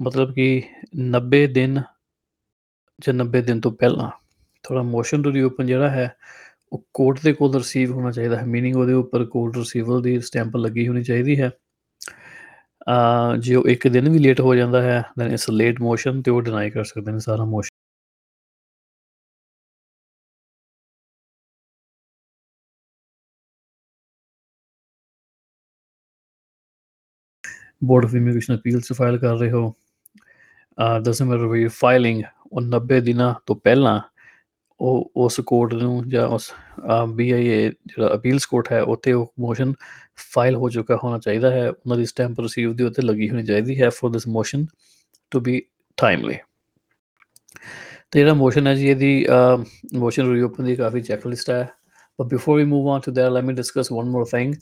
ਮਤਲਬ ਕਿ 90 ਦਿਨ ਜਾਂ 90 ਦਿਨ ਤੋਂ ਪਹਿਲਾਂ ਥੋੜਾ ਮੋਸ਼ਨ ਟੂ ਰੀਓਪਨ ਜਿਹੜਾ ਹੈ ਉਹ ਕੋਰਟ ਦੇ ਕੋਲ ਰਿਸੀਵ ਹੋਣਾ ਚਾਹੀਦਾ ਹੈ। ਮੀਨਿੰਗ ਉਹਦੇ ਉੱਪਰ ਕੋਰਟ ਰਿਸੀਵਲ ਦੀ ਸਟੈਂਪ ਲੱਗੀ ਹੋਣੀ ਚਾਹੀਦੀ ਹੈ। ਅ, ਜੇ ਉਹ ਇੱਕ ਦਿਨ ਵੀ ਲੇਟ ਹੋ ਜਾਂਦਾ ਹੈ ਦੈਨ ਇਟਸ ਲੇਟ ਮੋਸ਼ਨ ਤੇ ਉਹ ਡਿਨਾਈ ਕਰ ਸਕਦੇ ਨੇ ਸਾਰਾ motion board of immigration appeals file ਕਰ ਰਹੇ ਹੋ। ਅ ਡਸਨਟ ਵੀ ਫਾਈਲਿੰਗ ਉਹ 90 ਦਿਨਾਂ ਤੋਂ ਪਹਿਲਾਂ ਉਹ, ਉਸ ਕੋਰਟ ਨੂੰ ਜਾਂ ਉਸ ਬੀਆਈਏ ਜਿਹੜਾ ਅਪੀਲਸ ਕੋਰਟ ਹੈ, ਉੱਥੇ ਉਹ ਮੋਸ਼ਨ ਫਾਈਲ ਹੋ ਚੁੱਕਾ ਹੋਣਾ ਚਾਹੀਦਾ ਹੈ। ਉਹਨਾਂ ਦੀ ਸਟੈਂਪ ਰਿਸੀਵ ਦੀ ਉੱਤੇ ਲੱਗੀ ਹੋਣੀ ਚਾਹੀਦੀ ਹੈ for this motion to be timely ਤੇ ਜਿਹੜਾ ਮੋਸ਼ਨ ਹੈ ਜੀ, ਇਹਦੀ ਮੋਸ਼ਨ ਰੀਓਪਨ ਦੀ ਕਾਫੀ ਚੈੱਕਲਿਸਟ ਹੈ। But before we move on to that let me discuss one more thing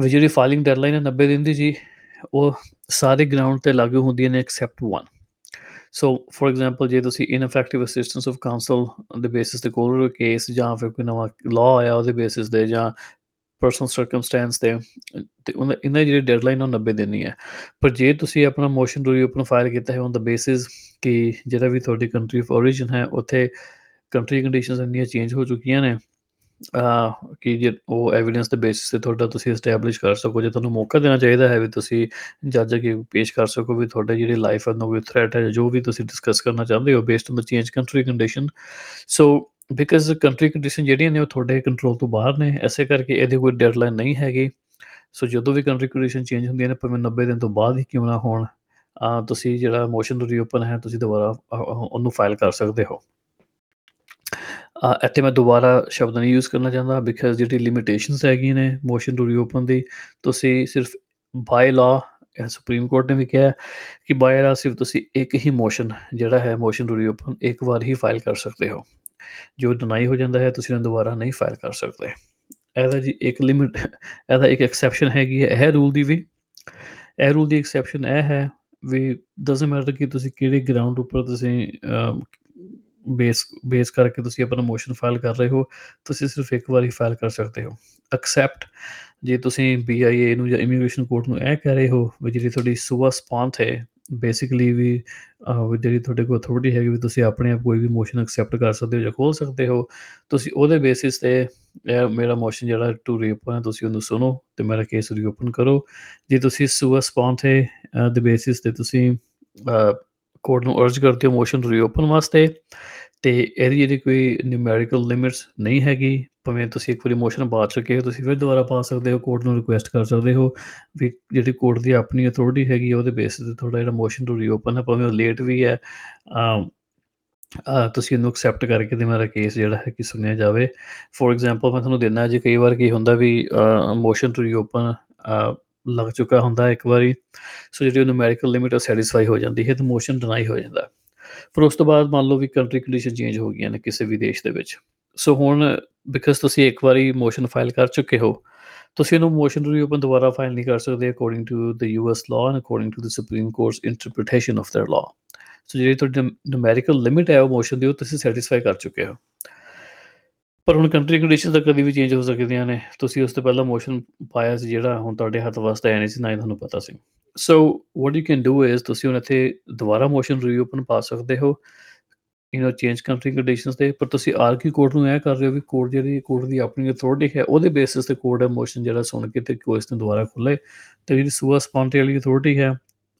ਵੀ ਜਿਹੜੀ ਫਾਈਲਿੰਗ ਡੈਡਲਾਈਨ ਹੈ 90 ਦਿਨ ਦੀ ਜੀ, ਉਹ ਸਾਰੇ ਗਰਾਊਂਡ ਤੇ ਲਾਗੂ ਹੁੰਦੀਆਂ ਨੇ except one so for example ਜੇ ਤੁਸੀਂ ਇਨਫੈਕਟਿਵ ਅਸਿਸਟੈਂਸ ਆਫ ਕਾਉਂਸਲ ਦੇ ਬੇਸਿਸ ਤੇ ਕੋਲ ਰਹੇ ਕੇਸ ਜਾਂ ਫਿਰ ਕੋਈ ਨਵਾਂ ਲਾਅ ਆਇਆ ਉਹਦੇ ਬੇਸਿਸ ਤੇ ਜਾਂ ਪਰਸਨਲ ਸਰਕਮਸਟੈਂਸ ਤੇ ਤੇ ਉਹਨਾਂ ਇਹਨਾਂ ਦੀ ਜਿਹੜੀ ਡੈਡਲਾਈਨ ਉਹ 90 ਦਿਨ ਹੀ ਹੈ। ਪਰ ਜੇ ਤੁਸੀਂ ਆਪਣਾ ਮੋਸ਼ਨ ਰੀਓਪਨ ਫਾਈਲ ਕੀਤਾ ਹੈ ਔਨ ਦਾ ਬੇਸਿਸ ਕਿ ਜਿਹੜਾ ਵੀ ਤੁਹਾਡੀ ਕੰਟਰੀ ਆਫ origin ਹੈ, ਉੱਥੇ ਕੰਟਰੀ ਕੰਡੀਸ਼ਨਸ ਇੰਨੀਆਂ ਚੇਂਜ ਹੋ ਚੁੱਕੀਆਂ ਨੇ ਅਹ ਕਿ ਜੇ ਉਹ ਐਵੀਡੈਂਸ ਦੇ ਬੇਸਿਸ ਤੇ ਤੁਹਾਡਾ ਤੁਸੀਂ ਐਸਟੈਬਲਿਸ਼ ਕਰ ਸਕੋ ਜੇ ਤੁਹਾਨੂੰ ਮੌਕਾ ਦੇਣਾ ਚਾਹੀਦਾ ਹੈ ਵੀ ਤੁਸੀਂ ਜੱਜ ਅੱਗੇ ਪੇਸ਼ ਕਰ ਸਕੋ ਵੀ ਤੁਹਾਡਾ ਜਿਹੜੀ ਲਾਈਫ ਹੈ ਨੂੰ ਕੋਈ ਥ੍ਰੈਟ ਹੈ ਜੋ ਵੀ ਤੁਸੀਂ ਡਿਸਕਸ ਕਰਨਾ ਚਾਹੁੰਦੇ ਹੋ based on the change country condition so because country condition ਜਿਹੜੀਆਂ ਨੇ ਉਹ ਤੁਹਾਡੇ ਕੰਟਰੋਲ ਤੋਂ ਬਾਹਰ ਨੇ ਐਸੇ ਕਰਕੇ ਇਹਦੀ ਕੋਈ ਡੈਡਲਾਈਨ ਨਹੀਂ ਹੈਗੀ। ਸੋ ਜਦੋਂ ਵੀ ਕੰਟਰੀ ਕੰਡੀਸ਼ਨ ਚੇਂਜ ਹੁੰਦੀਆਂ ਨੇ ਭਾਵੇਂ 90 ਦਿਨ ਤੋਂ ਬਾਅਦ ਹੀ ਕਿਉਂ ਨਾ ਹੋਣ ਅਹ ਤੁਸੀਂ ਜਿਹੜਾ ਮੋਸ਼ਨ ਰੀਓਪਨ ਹੈ ਤੁਸੀਂ ਦੁਬਾਰਾ ਅਹ, ਉਹਨੂੰ ਫਾਈਲ ਕਰ ਸਕਦੇ ਹੋ। ਅ, ਇੱਥੇ ਮੈਂ ਦੁਬਾਰਾ ਸ਼ਬਦ ਨਹੀਂ ਯੂਜ਼ ਕਰਨਾ ਚਾਹੁੰਦਾ ਬਿਕਾਜ਼ ਜਿਹੜੀ ਲਿਮਿਟੇਸ਼ਨਸ ਹੈਗੀਆਂ ਨੇ ਮੋਸ਼ਨ ਟੂ ਰੀਓਪਨ ਦੀ ਤੁਸੀਂ ਸਿਰਫ ਬਾਈ ਲਾ ਸੁਪਰੀਮ ਕੋਰਟ ਨੇ ਵੀ ਕਿਹਾ ਕਿ ਬਾਈ ਲਾ ਸਿਰਫ ਤੁਸੀਂ ਇੱਕ ਹੀ ਮੋਸ਼ਨ ਜਿਹੜਾ ਹੈ ਮੋਸ਼ਨ ਟੂ ਰੀਓਪਨ ਇੱਕ ਵਾਰ ਹੀ ਫਾਈਲ ਕਰ ਸਕਦੇ ਹੋ। ਜੋ ਡਿਨਾਈ ਹੋ ਜਾਂਦਾ ਹੈ ਤੁਸੀਂ ਉਹਨੂੰ ਦੁਬਾਰਾ ਨਹੀਂ ਫਾਈਲ ਕਰ ਸਕਦੇ। ਇਹਦਾ ਜੀ ਇੱਕ ਲਿਮਿਟ ਇਹਦਾ ਇੱਕ ਐਕਸੈਪਸ਼ਨ ਹੈਗੀ ਹੈ ਇਹ ਰੂਲ ਦੀ ਵੀ। ਇਹ ਰੂਲ ਦੀ ਐਕਸੈਪਸ਼ਨ ਇਹ ਹੈ ਵੀ ਡਸਨਟ ਮੈਟਰ ਕਿ ਤੁਸੀਂ ਕਿਹੜੇ ਗਰਾਊਂਡ ਉੱਪਰ ਤੁਸੀਂ ਬੇਸ ਬੇਸ ਕਰਕੇ ਤੁਸੀਂ ਆਪਣਾ ਮੋਸ਼ਨ ਫਾਈਲ ਕਰ ਰਹੇ ਹੋ ਤੁਸੀਂ ਸਿਰਫ ਇੱਕ ਵਾਰੀ ਫਾਈਲ ਕਰ ਸਕਦੇ ਹੋ। ਐਕਸੈਪਟ ਜੇ ਤੁਸੀਂ ਬੀਆਈਏ ਨੂੰ ਜਾਂ ਇਮੀਗ੍ਰੇਸ਼ਨ ਕੋਰਟ ਨੂੰ ਇਹ ਕਹਿ ਰਹੇ ਹੋ ਵੀ ਜਿਹੜੀ ਤੁਹਾਡੀ ਸੁਬਾ ਸਪੌਂਥ ਹੈ ਬੇਸਿਕਲੀ ਵੀ ਅਹ, ਵੀ ਜਿਹੜੀ ਤੁਹਾਡੇ ਕੋਲ ਅਥਾਰਟੀ ਹੈਗੀ ਵੀ ਤੁਸੀਂ ਆਪਣੇ ਆਪ ਕੋਈ ਵੀ ਮੋਸ਼ਨ ਐਕਸੈਪਟ ਕਰ ਸਕਦੇ ਹੋ ਜਾਂ ਖੋਲ ਸਕਦੇ ਹੋ ਤੁਸੀਂ ਉਹਦੇ ਬੇਸਿਸ ਤੇ ਇਹ ਮੇਰਾ ਮੋਸ਼ਨ ਜਿਹੜਾ ਟੂ ਰੀਓਪਨ ਹੈ ਤੁਸੀਂ ਉਹਨੂੰ ਸੁਣੋ ਤੇ ਮੇਰਾ ਕੇਸ ਰੀਓਪਨ ਕਰੋ। ਜੇ ਤੁਸੀਂ ਸੁਬਾ ਸਪੌਂਥ ਹੈ ਦੇ ਬੇਸਿਸ ਤੇ ਤੁਸੀਂ ਕੋਰਟ ਨੂੰ ਅਰਜ ਕਰਦੇ ਹੋ ਮੋਸ਼ਨ ਰੀਓਪਨ ਵਾਸਤੇ ਤੇ ਇਹਦੀ ਜਿਹੜੀ ਕੋਈ ਨਿਊਮੈਰੀਕਲ ਲਿਮਿਟਸ ਨਹੀਂ ਹੈਗੀ ਭਾਵੇਂ ਤੁਸੀਂ ਇੱਕ ਵਾਰੀ ਮੋਸ਼ਨ ਪਾ ਚੁੱਕੇ ਹੋ ਤੁਸੀਂ ਫਿਰ ਦੁਬਾਰਾ ਪਾ ਸਕਦੇ ਹੋ ਕੋਰਟ ਨੂੰ ਰਿਕੁਐਸਟ ਕਰ ਸਕਦੇ ਹੋ ਵੀ ਜਿਹੜੀ ਕੋਰਟ ਦੀ ਆਪਣੀ ਅਥਾਰਟੀ ਹੈਗੀ ਹੈ ਉਹਦੇ ਬੇਸਿਸ ਤੇ ਤੁਹਾਡਾ ਜਿਹੜਾ ਮੋਸ਼ਨ ਟੂ ਰੀਓਪਨ ਹੈ ਭਾਵੇਂ ਉਹ ਲੇਟ ਵੀ ਹੈ ਅਮ, ਅ, ਤੁਸੀਂ ਇਹਨੂੰ ਐਕਸੈਪਟ ਕਰਕੇ ਤੇ ਮੇਰਾ ਕੇਸ ਜਿਹੜਾ ਹੈ ਕਿ ਸੁਣਿਆ ਜਾਵੇ। ਫੋਰ ਐਗਜ਼ਾਮਪਲ ਮੈਂ ਤੁਹਾਨੂੰ ਦਿੰਦਾ ਜੀ ਕਈ ਵਾਰ ਕੀ ਹੁੰਦਾ ਵੀ ਮੋਸ਼ਨ ਟੂ ਰੀਓਪਨ ਲੱਗ ਚੁੱਕਾ ਹੁੰਦਾ ਇੱਕ ਵਾਰੀ ਸੋ ਜਿਹੜੀ ਨਿਊਮੈਰੀਕਲ ਲਿਮਿਟ ਉਹ ਸੈਟੀਸਫਾਈ ਹੋ ਜਾਂਦੀ ਹੈ ਤੇ ਮੋਸ਼ਨ ਡਿਨਾਈ ਹੋ ਜਾਂਦਾ ਹੈ। ਪਰ ਉਸ ਤੋਂ ਬਾਅਦ ਮੰਨ ਲਓ ਵੀ ਕੰਟਰੀ ਕੰਡੀਸ਼ਨ ਚੇਂਜ ਹੋ ਗਈਆਂ ਨੇ ਕਿਸੇ ਵੀ ਦੇਸ਼ ਦੇ ਵਿੱਚ ਸੋ ਹੁਣ ਬਿਕਾਜ਼ ਤੁਸੀਂ ਇੱਕ ਵਾਰੀ ਮੋਸ਼ਨ ਫਾਈਲ ਕਰ ਚੁੱਕੇ ਹੋ ਤੁਸੀਂ ਇਹਨੂੰ ਮੋਸ਼ਨ ਰੀਓਪਨ ਦੁਬਾਰਾ ਫਾਈਲ ਨਹੀਂ ਕਰ ਸਕਦੇ according to the US law and according to the Supreme court's interpretation of their law so ਜਿਹੜੀ ਤੁਹਾਡੀ ਨਿਊਮੈਰੀਕਲ ਲਿਮਿਟ ਹੈ ਉਹ ਮੋਸ਼ਨ ਦੀ ਉਹ ਤੁਸੀਂ ਸੈਟੀਸਫਾਈ ਕਰ ਚੁੱਕੇ ਹੋ ਪਰ ਹੁਣ ਕੰਟਰੀ ਕੰਡੀਸ਼ਨ ਤਾਂ ਕਦੀ ਵੀ ਚੇਂਜ ਹੋ ਸਕਦੀਆਂ ਨੇ। ਤੁਸੀਂ ਉਸ ਤੋਂ ਪਹਿਲਾਂ ਮੋਸ਼ਨ ਪਾਇਆ ਸੀ ਜਿਹੜਾ ਹੁਣ ਤੁਹਾਡੇ ਹੱਥ ਵਾਸਤੇ ਆਇਆ ਨਹੀਂ ਸੀ, ਨਾ ਹੀ ਤੁਹਾਨੂੰ ਪਤਾ ਸੀ। So what you can do is ਤੁਸੀਂ ਹੁਣ ਇੱਥੇ ਦੁਬਾਰਾ ਮੋਸ਼ਨ ਰੀਓਪਨ ਪਾ ਸਕਦੇ ਹੋ you know change country conditions ਤੇ। ਪਰ ਤੁਸੀਂ ਆਰਕੀ ਕੋਰਟ ਨੂੰ ਇਹ ਕਰ ਰਹੇ ਹੋ ਵੀ ਕੋਰਟ ਜਿਹੜੀ ਕੋਰਟ ਦੀ ਆਪਣੀ ਅਥਾਰਟੀ ਹੈ, ਉਹਦੇ ਬੇਸਿਸ ਤੇ ਕੋਰਟ ਦਾ ਮੋਸ਼ਨ ਜਿਹੜਾ ਸੁਣ ਕੇ ਤੇ ਕੋਰਟ ਨੂੰ ਦੁਬਾਰਾ ਖੁੱਲੇ ਤੇ ਜਿਹੜੀ ਸੂਆ ਸਪੌਂਟੇ ਵਾਲੀ ਅਥਾਰਟੀ ਹੈ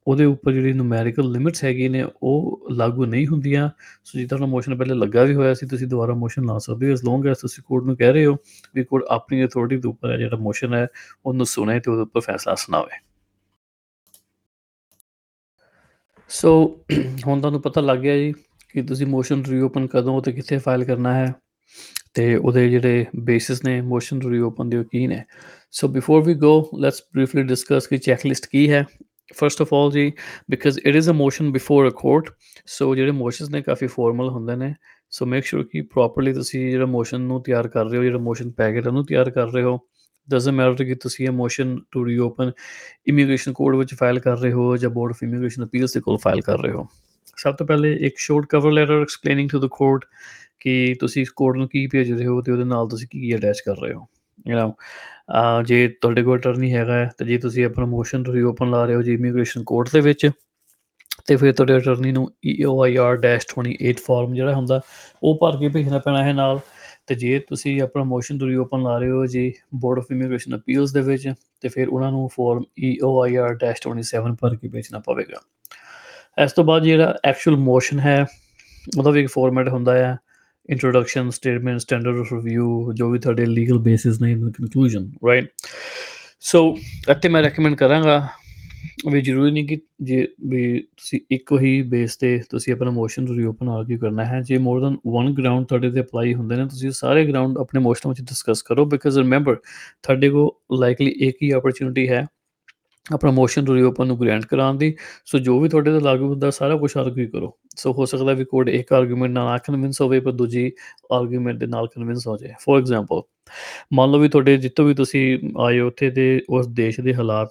ਉਹਦੇ ਉੱਪਰ ਜਿਹੜੀ ਨੂਮੈਰੀਕਲ ਲਿਮਿਟਸ ਹੈਗੀ ਨੇ, ਉਹ ਲਾਗੂ ਨਹੀਂ ਹੁੰਦੀਆਂ। ਸੋ ਜਿੱਦਾਂ ਦਾ ਮੋਸ਼ਨ ਪਹਿਲੇ ਲੱਗਾ ਵੀ ਹੋਇਆ ਸੀ, ਤੁਸੀਂ ਦੁਬਾਰਾ ਮੋਸ਼ਨ ਲਾ ਸਕਦੇ ਹੋ ਐਸ ਲੌਂਗ ਐਸ ਤੁਸੀਂ ਕੋਰਟ ਨੂੰ ਕਹਿ ਰਹੇ ਹੋ ਵੀ ਕੋਰਟ ਆਪਣੀ ਅਥਾਰਟੀ ਦੇ ਉੱਪਰ ਹੈ, ਜਿਹੜਾ ਮੋਸ਼ਨ ਹੈ, ਉਹਨੂੰ ਸੁਣੇ ਤੇ ਉਹਦੇ ਉੱਪਰ ਫੈਸਲਾ ਸੁਣਾਵੇ। ਸੋ ਹੁਣ ਤੁਹਾਨੂੰ ਪਤਾ ਲੱਗ ਗਿਆ ਜੀ ਕਿ ਤੁਸੀਂ ਮੋਸ਼ਨ ਰੀਓਪਨ ਕਦੋਂ ਤੇ ਕਿੱਥੇ ਫਾਈਲ ਕਰਨਾ ਹੈ ਤੇ ਉਹਦੇ ਜਿਹੜੇ ਬੇਸਿਸ ਨੇ ਮੋਸ਼ਨ ਰੀਓਪਨ ਦੇ ਉਹ ਕੀ ਨੇ। So before we go let's briefly discuss ਕਿ ਚੈੱਕਲਿਸਟ ਕੀ ਹੈ। ਫਰਸਟ ਆਫ ਆਲ ਜੀ because it is a motion before a court so ਜਿਹੜੇ ਮੋਸ਼ਨਸ ਨੇ ਕਾਫੀ ਫਾਰਮਲ ਹੁੰਦੇ ਨੇ ਸੋ ਮੇਕ ਸ਼ੋਰ ਕਿ ਪ੍ਰੋਪਰਲੀ ਤੁਸੀਂ ਜਿਹੜਾ ਮੋਸ਼ਨ ਨੂੰ ਤਿਆਰ ਕਰ ਰਹੇ ਹੋ, ਜਿਹੜਾ ਮੋਸ਼ਨ ਪੈਕੇਟ ਉਹਨੂੰ ਤਿਆਰ ਕਰ ਰਹੇ ਹੋ। ਡਸਨਟ ਮੈਟਰ ਕਿ ਤੁਸੀਂ ਇਹ motion to reopen immigration code ਵਿੱਚ ਫਾਈਲ ਕਰ ਰਹੇ ਹੋ ਜਾਂ ਬੋਰਡ ਆਫ ਇਮੀਗ੍ਰੇਸ਼ਨ ਅਪੀਲਸ ਦੇ ਕੋਲ ਫਾਈਲ ਕਰ ਰਹੇ ਹੋ। ਸਭ ਤੋਂ ਪਹਿਲੇ ਇੱਕ short cover letter explaining to the court ਕਿ ਤੁਸੀਂ ਇਸ ਕੋਡ ਨੂੰ ਕੀ ਭੇਜ ਰਹੇ ਹੋ ਤੇ ਉਹਦੇ ਨਾਲ ਤੁਸੀਂ ਕੀ ਅਟੈਚ ਕਰ ਰਹੇ ਹੋ। ਯੂ نو ਜੇ ਤੁਹਾਡੇ ਕੋਲ ਅਟਰਨੀ ਹੈਗਾ ਹੈ, ਤੇ ਜੇ ਤੁਸੀਂ ਆਪਣਾ ਮੋਸ਼ਨ ਰੀਓਪਨ ਲਾ ਰਹੇ ਹੋ ਜੀ ਇਮੀਗ੍ਰੇਸ਼ਨ ਕੋਰਟ ਦੇ ਵਿੱਚ, ਤੇ ਫਿਰ ਤੁਹਾਡੇ ਅਟਰਨੀ ਨੂੰ E EOIR-28 ਫਾਰਮ ਜਿਹੜਾ ਹੁੰਦਾ, ਉਹ ਭਰ ਕੇ ਭੇਜਣਾ ਪੈਣਾ ਹੈ ਨਾਲ। ਤੇ ਜੇ ਤੁਸੀਂ ਆਪਣਾ ਮੋਸ਼ਨ ਟੂ ਰੀਓਪਨ ਲਾ ਰਹੇ ਹੋ ਜੀ ਬੋਰਡ ਆਫ ਇਮੀਗ੍ਰੇਸ਼ਨ ਅਪੀਲਸ ਦੇ ਵਿੱਚ, ਤੇ ਫਿਰ ਉਹਨਾਂ ਨੂੰ ਫਾਰਮ E EOIR-27 ਭਰ ਕੇ ਭੇਜਣਾ ਪਵੇਗਾ। ਇਸ ਤੋਂ ਬਾਅਦ ਜਿਹੜਾ ਐਕਚੁਅਲ ਮੋਸ਼ਨ ਹੈ, ਉਹਦਾ ਵੀ ਇੱਕ ਫਾਰਮੈਟ ਹੁੰਦਾ ਹੈ। introduction statement standard of review ਜੋ ਵੀ ਤੁਹਾਡੇ ਲੀਗਲ ਬੇਸਿਸ ਨੇ ਇਨ ਕਨਕਲੂਜਨ ਰਾਈਟ ਸੋ ਇੱਥੇ ਮੈਂ ਰეკਮੈਂਡ ਕਰਾਂਗਾ ਵੀ ਜ਼ਰੂਰੀ ਨਹੀਂ ਕਿ ਜੇ ਵੀ ਤੁਸੀਂ ਇੱਕੋ ਹੀ ਬੇਸ ਤੇ ਤੁਸੀਂ ਆਪਣਾ ਮੋਸ਼ਨ ਰੀਓਪਨ ਆਰਗੂ ਕਰਨਾ ਹੈ ਜੇ ਮੋਰ ਦਨ ਵਨ ਗਰਾਊਂਡ ਤੁਹਾਡੇ ਤੇ ਅਪਲਾਈ ਹੁੰਦੇ ਨੇ ਤੁਸੀਂ ਸਾਰੇ ਗਰਾਊਂਡ ਆਪਣੇ ਮੋਸ਼ਨ ਵਿੱਚ ਡਿਸਕਸ ਕਰੋ ਬਿਕਾਜ਼ ਰਿਮੈਂਬਰ ਤੁਹਾਡੇ ਕੋ ਲਾਈਕਲੀ ਇੱਕ ਹੀ ਆਪਰਚੂਨਿਟੀ ਹੈ ਆਪਣਾ ਮੋਸ਼ਨ ਰੀਓਪਨ ਨੂੰ ਗ੍ਰੈਂਟ ਕਰਾਉਣ ਦੀ ਸੋ ਜੋ ਵੀ ਤੁਹਾਡੇ ਤੇ ਲਾਗੂ ਹੁੰਦਾ ਸਾਰਾ ਕੁਝ ਆਰਗੂ ਕਰੋ ਸੋ ਹੋ ਸਕਦਾ ਵੀ ਕੋਡ ਇੱਕ ਆਰਗੂਮੈਂਟ ਨਾਲ ਨਾ ਕਨਵਿੰਸ ਹੋਵੇ ਪਰ ਦੂਜੀ ਆਰਗੂਮੈਂਟ ਦੇ ਨਾਲ ਕਨਵਿੰਸ ਹੋ ਜਾਏ ਫੋਰ ਐਗਜ਼ਾਮਪਲ ਮੰਨ ਲਓ ਵੀ ਤੁਹਾਡੇ ਜਿੱਤੋਂ ਵੀ ਤੁਸੀਂ ਆਏ ਹੋ ਉੱਥੇ ਦੇ ਉਸ ਦੇਸ਼ ਦੇ ਹਾਲਾਤ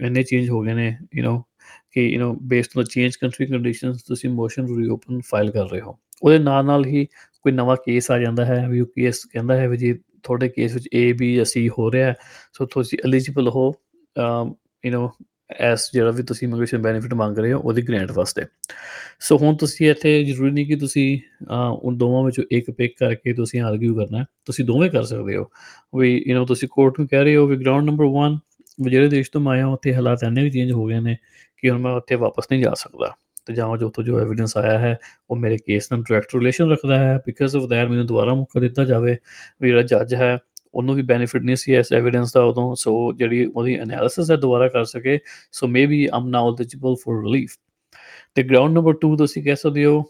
ਇੰਨੇ ਚੇਂਜ ਹੋ ਗਏ ਨੇ ਯੂ نو ਕਿ you know based on change country conditions ਤੁਸੀਂ ਮੋਸ਼ਨ ਰੀਓਪਨ ਫਾਈਲ ਕਰ ਰਹੇ ਹੋ ਉਹਦੇ ਨਾਲ ਨਾਲ ਹੀ ਕੋਈ ਨਵਾਂ ਕੇਸ ਆ ਜਾਂਦਾ ਹੈ ਵੀ ਉਹ ਕੇਸ ਕਹਿੰਦਾ ਹੈ ਵੀ ਜੀ ਤੁਹਾਡੇ ਕੇਸ ਵਿੱਚ A B ਜਾਂ C ਹੋ ਰਿਹਾ ਹੈ ਸੋ ਤੁਸੀਂ ਐਲੀਜੀਬਲ ਹੋ ਯੂ نو ਐਸ ਜਿਹੜਾ ਵੀ ਤੁਸੀਂ ਇਮੀਗ੍ਰੇਸ਼ਨ ਬੈਨੀਫਿਟ ਮੰਗ ਰਹੇ ਹੋ ਉਹਦੀ ਗ੍ਰੈਂਟ ਵਾਸਤੇ ਸੋ ਹੁਣ ਤੁਸੀਂ ਇੱਥੇ ਜ਼ਰੂਰੀ ਨਹੀਂ ਕਿ ਤੁਸੀਂ ਅਹ, ਉਹ ਦੋਵਾਂ ਵਿੱਚੋਂ ਇੱਕ ਪਿਕ ਕਰਕੇ ਤੁਸੀਂ ਆਰਗੂ ਕਰਨਾ ਹੈ। ਤੁਸੀਂ ਦੋਵੇਂ ਕਰ ਸਕਦੇ ਹੋ ਵੀ ਯੂ نو ਤੁਸੀਂ ਕੋਰਟ ਨੂੰ ਕਹਿ ਰਹੇ ਹੋ ਵੀ ਗਰਾਊਂਡ ਨੰਬਰ 1 ਵੀ ਜਿਹੜੇ ਦੇਸ਼ ਤੋਂ ਮੈਂ ਆਇਆ ਉੱਥੇ ਹਾਲਾਤ ਇੰਨੇ ਵੀ ਚੇਂਜ ਹੋ ਗਏ ਨੇ ਕਿ ਹੁਣ ਮੈਂ ਉੱਥੇ ਵਾਪਸ ਨਹੀਂ ਜਾ ਸਕਦਾ ਤੇ ਜਾਂ ਜੋ ਤੋਂ ਜੋ ਐਵੀਡੈਂਸ ਆਇਆ ਹੈ ਉਹ ਮੇਰੇ ਕੇਸ ਨਾਲ ਡਾਇਰੈਕਟ ਰਿਲੇਸ਼ਨ ਰੱਖਦਾ ਹੈ ਬਿਕਾਜ਼ ਆਫ ਦੈਟ ਮੈਨੂੰ ਦੁਬਾਰਾ ਮੌਕਾ ਦਿੱਤਾ ਜਾਵੇ ਵੀ ਜਿਹੜਾ ਜੱਜ ਹੈ ਉਹਨੂੰ ਵੀ ਬੈਨੀਫਿਟ ਨਹੀਂ ਸੀ ਇਸ ਐਵੀਡੈਂਸ ਦਾ ਉਦੋਂ ਸੋ ਜਿਹੜੀ ਉਹਦੀ ਐਨਾਲਿਸਿਸ ਹੈ ਦੁਬਾਰਾ ਕਰ ਸਕੇ so maybe I'm now eligible for relief ਤੇ ਗਰਾਊਂਡ ਨੰਬਰ 2 ਤੁਸੀਂ ਕਹਿ ਸਕਦੇ ਹੋ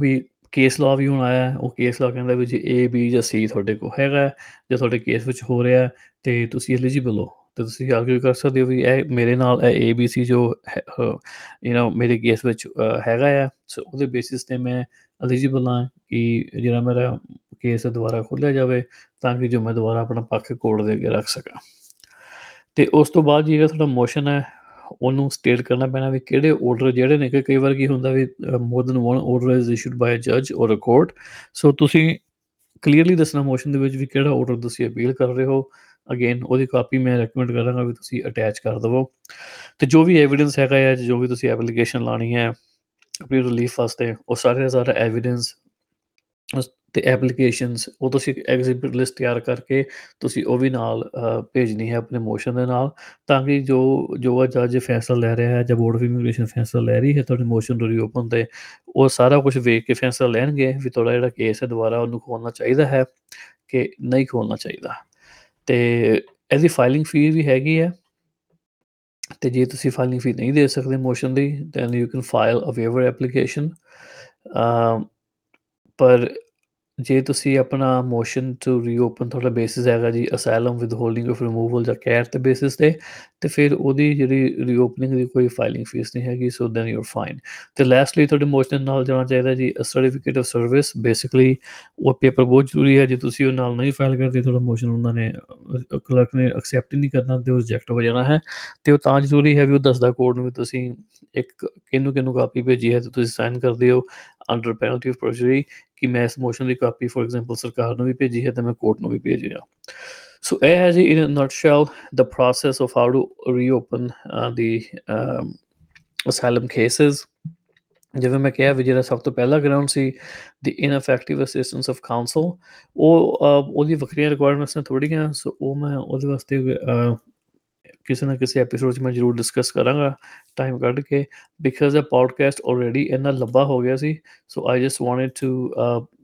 ਵੀ ਕੇਸ ਲਾ ਵੀ ਹੁਣ ਆਇਆ ਉਹ ਕੇਸ ਲਾ ਕਹਿੰਦਾ ਵੀ ਜੇ A, B ਜਾਂ C ਤੁਹਾਡੇ ਕੋਲ ਹੈਗਾ ਜੇ ਤੁਹਾਡੇ ਕੇਸ ਵਿੱਚ ਹੋ ਰਿਹਾ ਤੇ ਤੁਸੀਂ ਐਲੀਜੀਬਲ ਹੋ, ਤੇ ਤੁਸੀਂ ਆਰਗੂ ਕਰ ਸਕਦੇ ਹੋ ਵੀ ਇਹ ਮੇਰੇ ਨਾਲ ਇਹ ABC ਜੋ ਯੂ نو ਮੇਰੇ ਕੇਸ ਵਿੱਚ ਹੈਗਾ ਆ ਸੋ ਉਹਦੇ ਬੇਸਿਸ ਤੇ ਮੈਂ ਐਲੀਜੀਬਲ ਹਾਂ ਕਿ ਜਿਹੜਾ ਮੇਰਾ ਕੇਸ ਦੁਬਾਰਾ ਖੋਲਿਆ ਜਾਵੇ ਤਾਂ ਕਿ ਜੋ ਮੈਂ ਦੁਬਾਰਾ ਆਪਣਾ ਪੱਖ ਕੋਰਟ ਦੇ ਅੱਗੇ ਰੱਖ ਸਕਾਂ ਤੇ ਉਸ ਤੋਂ ਬਾਅਦ ਜਿਹੜਾ ਤੁਹਾਡਾ ਮੋਸ਼ਨ ਹੈ, ਉਹਨੂੰ ਸਟੇਟ ਕਰਨਾ ਪੈਣਾ ਵੀ ਕਿਹੜੇ ਆਰਡਰ ਜਿਹੜੇ ਨੇ, ਕਿ ਕਈ ਵਾਰ ਕੀ ਹੁੰਦਾ ਵੀ more than one order is issued by a ਜੱਜ অর ਅ ਕੋਰਟ ਸੋ ਤੁਸੀਂ ਕਲੀਅਰਲੀ ਦੱਸਣਾ ਮੋਸ਼ਨ ਦੇ ਵਿੱਚ ਵੀ ਕਿਹੜਾ ਆਰਡਰ ਤੁਸੀਂ ਅਪੀਲ ਕਰ ਰਹੇ ਹੋ। ਅਗੇਨ ਉਹਦੀ ਕਾਪੀ ਮੈਂ ਰეკਮੈਂਡ ਕਰਾਂਗਾ ਵੀ ਤੁਸੀਂ ਅਟੈਚ ਕਰ ਦਵੋ। ਤੇ ਜੋ ਵੀ ਐਵੀਡੈਂਸ ਹੈਗਾ ਹੈ ਜੋ ਵੀ ਤੁਸੀਂ ਐਪਲੀਕੇਸ਼ਨ ਲਾਣੀ ਹੈ, ਆਪਣੀ ਰਿਲੀਫ ਵਾਸਤੇ, ਉਹ ਸਾਰੇ ਸਾਰਾ ਐਵੀਡੈਂਸ ਤੇ ਐਪਲੀਕੇਸ਼ਨਸ ਉਹ ਤੁਸੀਂ ਐਗਜ਼ਿਬਿਟ ਲਿਸਟ ਤਿਆਰ ਕਰਕੇ ਤੁਸੀਂ ਉਹ ਵੀ ਨਾਲ ਅ, ਭੇਜਣੀ ਹੈ ਆਪਣੇ ਮੋਸ਼ਨ ਦੇ ਨਾਲ ਤਾਂ ਕਿ ਜੋ ਜੋ ਆ ਜੱਜ ਫੈਸਲਾ ਲੈ ਰਿਹਾ ਹੈ ਜਾਂ ਬੋਰਡ ਆਫ ਇਮੀਗ੍ਰੇਸ਼ਨ ਫੈਸਲਾ ਲੈ ਰਹੀ ਹੈ ਤੁਹਾਡੇ ਮੋਸ਼ਨ ਨੂੰ ਰੀਓਪਨ ਤੇ ਉਹ ਸਾਰਾ ਕੁਝ ਵੇਖ ਕੇ ਫੈਸਲਾ ਲੈਣਗੇ ਵੀ ਤੁਹਾਡਾ ਜਿਹੜਾ ਕੇਸ ਹੈ ਦੁਬਾਰਾ ਉਹਨੂੰ ਖੋਲਣਾ ਚਾਹੀਦਾ ਹੈ ਕਿ ਨਹੀਂ ਖੋਲਣਾ ਚਾਹੀਦਾ। ਤੇ ਇਹਦੀ ਫਾਈਲਿੰਗ ਫੀ ਵੀ ਹੈਗੀ ਹੈ। ਤੇ ਜੇ ਤੁਸੀਂ ਫਾਈਲਿੰਗ ਫੀ ਨਹੀਂ ਦੇ ਸਕਦੇ motion the then you can file a waiver application ਪਰ ਜੇ ਤੁਸੀਂ ਆਪਣਾ ਮੋਸ਼ਨ ਟੂ ਰੀਓਪਨ ਤੁਹਾਡਾ ਬੇਸਿਸ ਹੈਗਾ ਜੀ asylum withholding of removal ਜਾਂ ਕੈਟ ਦੇ ਬੇਸਿਸ ਤੇ ਤੇ ਫਿਰ ਉਹਦੀ ਜਿਹੜੀ ਰੀਓਪਨਿੰਗ ਦੀ ਕੋਈ ਫਾਈਲਿੰਗ ਫੀਸ ਨਹੀਂ ਹੈਗੀ so then you are fine ਤੇ ਲਾਸਟਲੀ ਤੁਹਾਡੇ ਮੋਸ਼ਨ ਨਾਲ ਜਾਣਾ ਚਾਹੀਦਾ ਜੀ ਸਰਟੀਫਿਕੇਟ ਆਫ ਸਰਵਿਸ ਬੇਸਿਕਲੀ ਉਹ ਪੇਪਰ ਬਹੁਤ ਜ਼ਰੂਰੀ ਹੈ, ਜੇ ਤੁਸੀਂ ਉਹ ਨਾਲ ਨਹੀਂ ਫਾਈਲ ਕਰਦੇ, ਤੁਹਾਡਾ ਮੋਸ਼ਨ ਉਹਨਾਂ ਨੇ ਕਲਰਕ ਨੇ ਐਕਸੈਪਟ ਨਹੀਂ ਕਰਨਾ ਤੇ ਉਹ ਰਿਜੈਕਟ ਹੋ ਜਾਣਾ ਹੈ। ਤੇ ਉਹ ਤਾਂ ਜ਼ਰੂਰੀ ਹੈ ਵੀ ਉਹ ਦੱਸਦਾ ਕੋਡ ਨੂੰ ਵੀ ਤੁਸੀਂ ਇੱਕ ਕਿਹਨੂੰ ਕਿਹਨੂੰ ਕਾਪੀ ਭੇਜੀ ਹੈ, ਤੇ ਤੁਸੀਂ ਸਾਈਨ ਕਰਦੇ ਹੋ ਅੰਡਰ ਪੈਨਲਟੀ ਆਫ ਪਰਜਰੀ ਕਿ ਮੈਂ ਇਸ ਮੋਸ਼ਨ ਦੀ ਕਾਪੀ ਫੋਰ ਐਗਜ਼ਾਮਪਲ ਸਰਕਾਰ ਨੂੰ ਵੀ ਭੇਜੀ ਹੈ ਤੇ ਮੈਂ ਕੋਰਟ ਨੂੰ ਵੀ ਭੇਜੀ ਆ ਸੋ ਇਹ ਹੈ ਜੀ in a nutshell the process of how to reopen the asylum cases ਜਿਵੇਂ ਮੈਂ ਕਿਹਾ ਵੀ ਜਿਹੜਾ ਸਭ ਤੋਂ ਪਹਿਲਾ ਗਰਾਊਂਡ ਸੀ ਦੀ ਇਨਫੈਕਟਿਵ ਅਸਿਸਟੈਂਸ ਆਫ ਕਾਉਂਸਲ ਉਹ ਅਹ, ਉਹਦੀ ਵੱਖਰੀਆਂ ਰਿਕੁਆਇਰਮੈਂਟਸ ਨੇ ਥੋੜ੍ਹੀਆਂ ਸੋ ਉਹ ਮੈਂ ਉਹਦੇ ਵਾਸਤੇ ਅਹ, ਕਿਸੇ ਨਾ ਕਿਸੇ ਐਪੀਸੋਡ 'ਚ ਮੈਂ ਜ਼ਰੂਰ ਡਿਸਕਸ ਕਰਾਂਗਾ। ਟਾਈਮ ਕੱਢ ਕੇ ਬਿਕਾਜ਼ ਅ ਪੋਡਕਾਸਟ ਆਲਰੇਡੀ ਇੰਨਾ ਲੰਬਾ ਹੋ ਗਿਆ ਸੀ so I just wanted to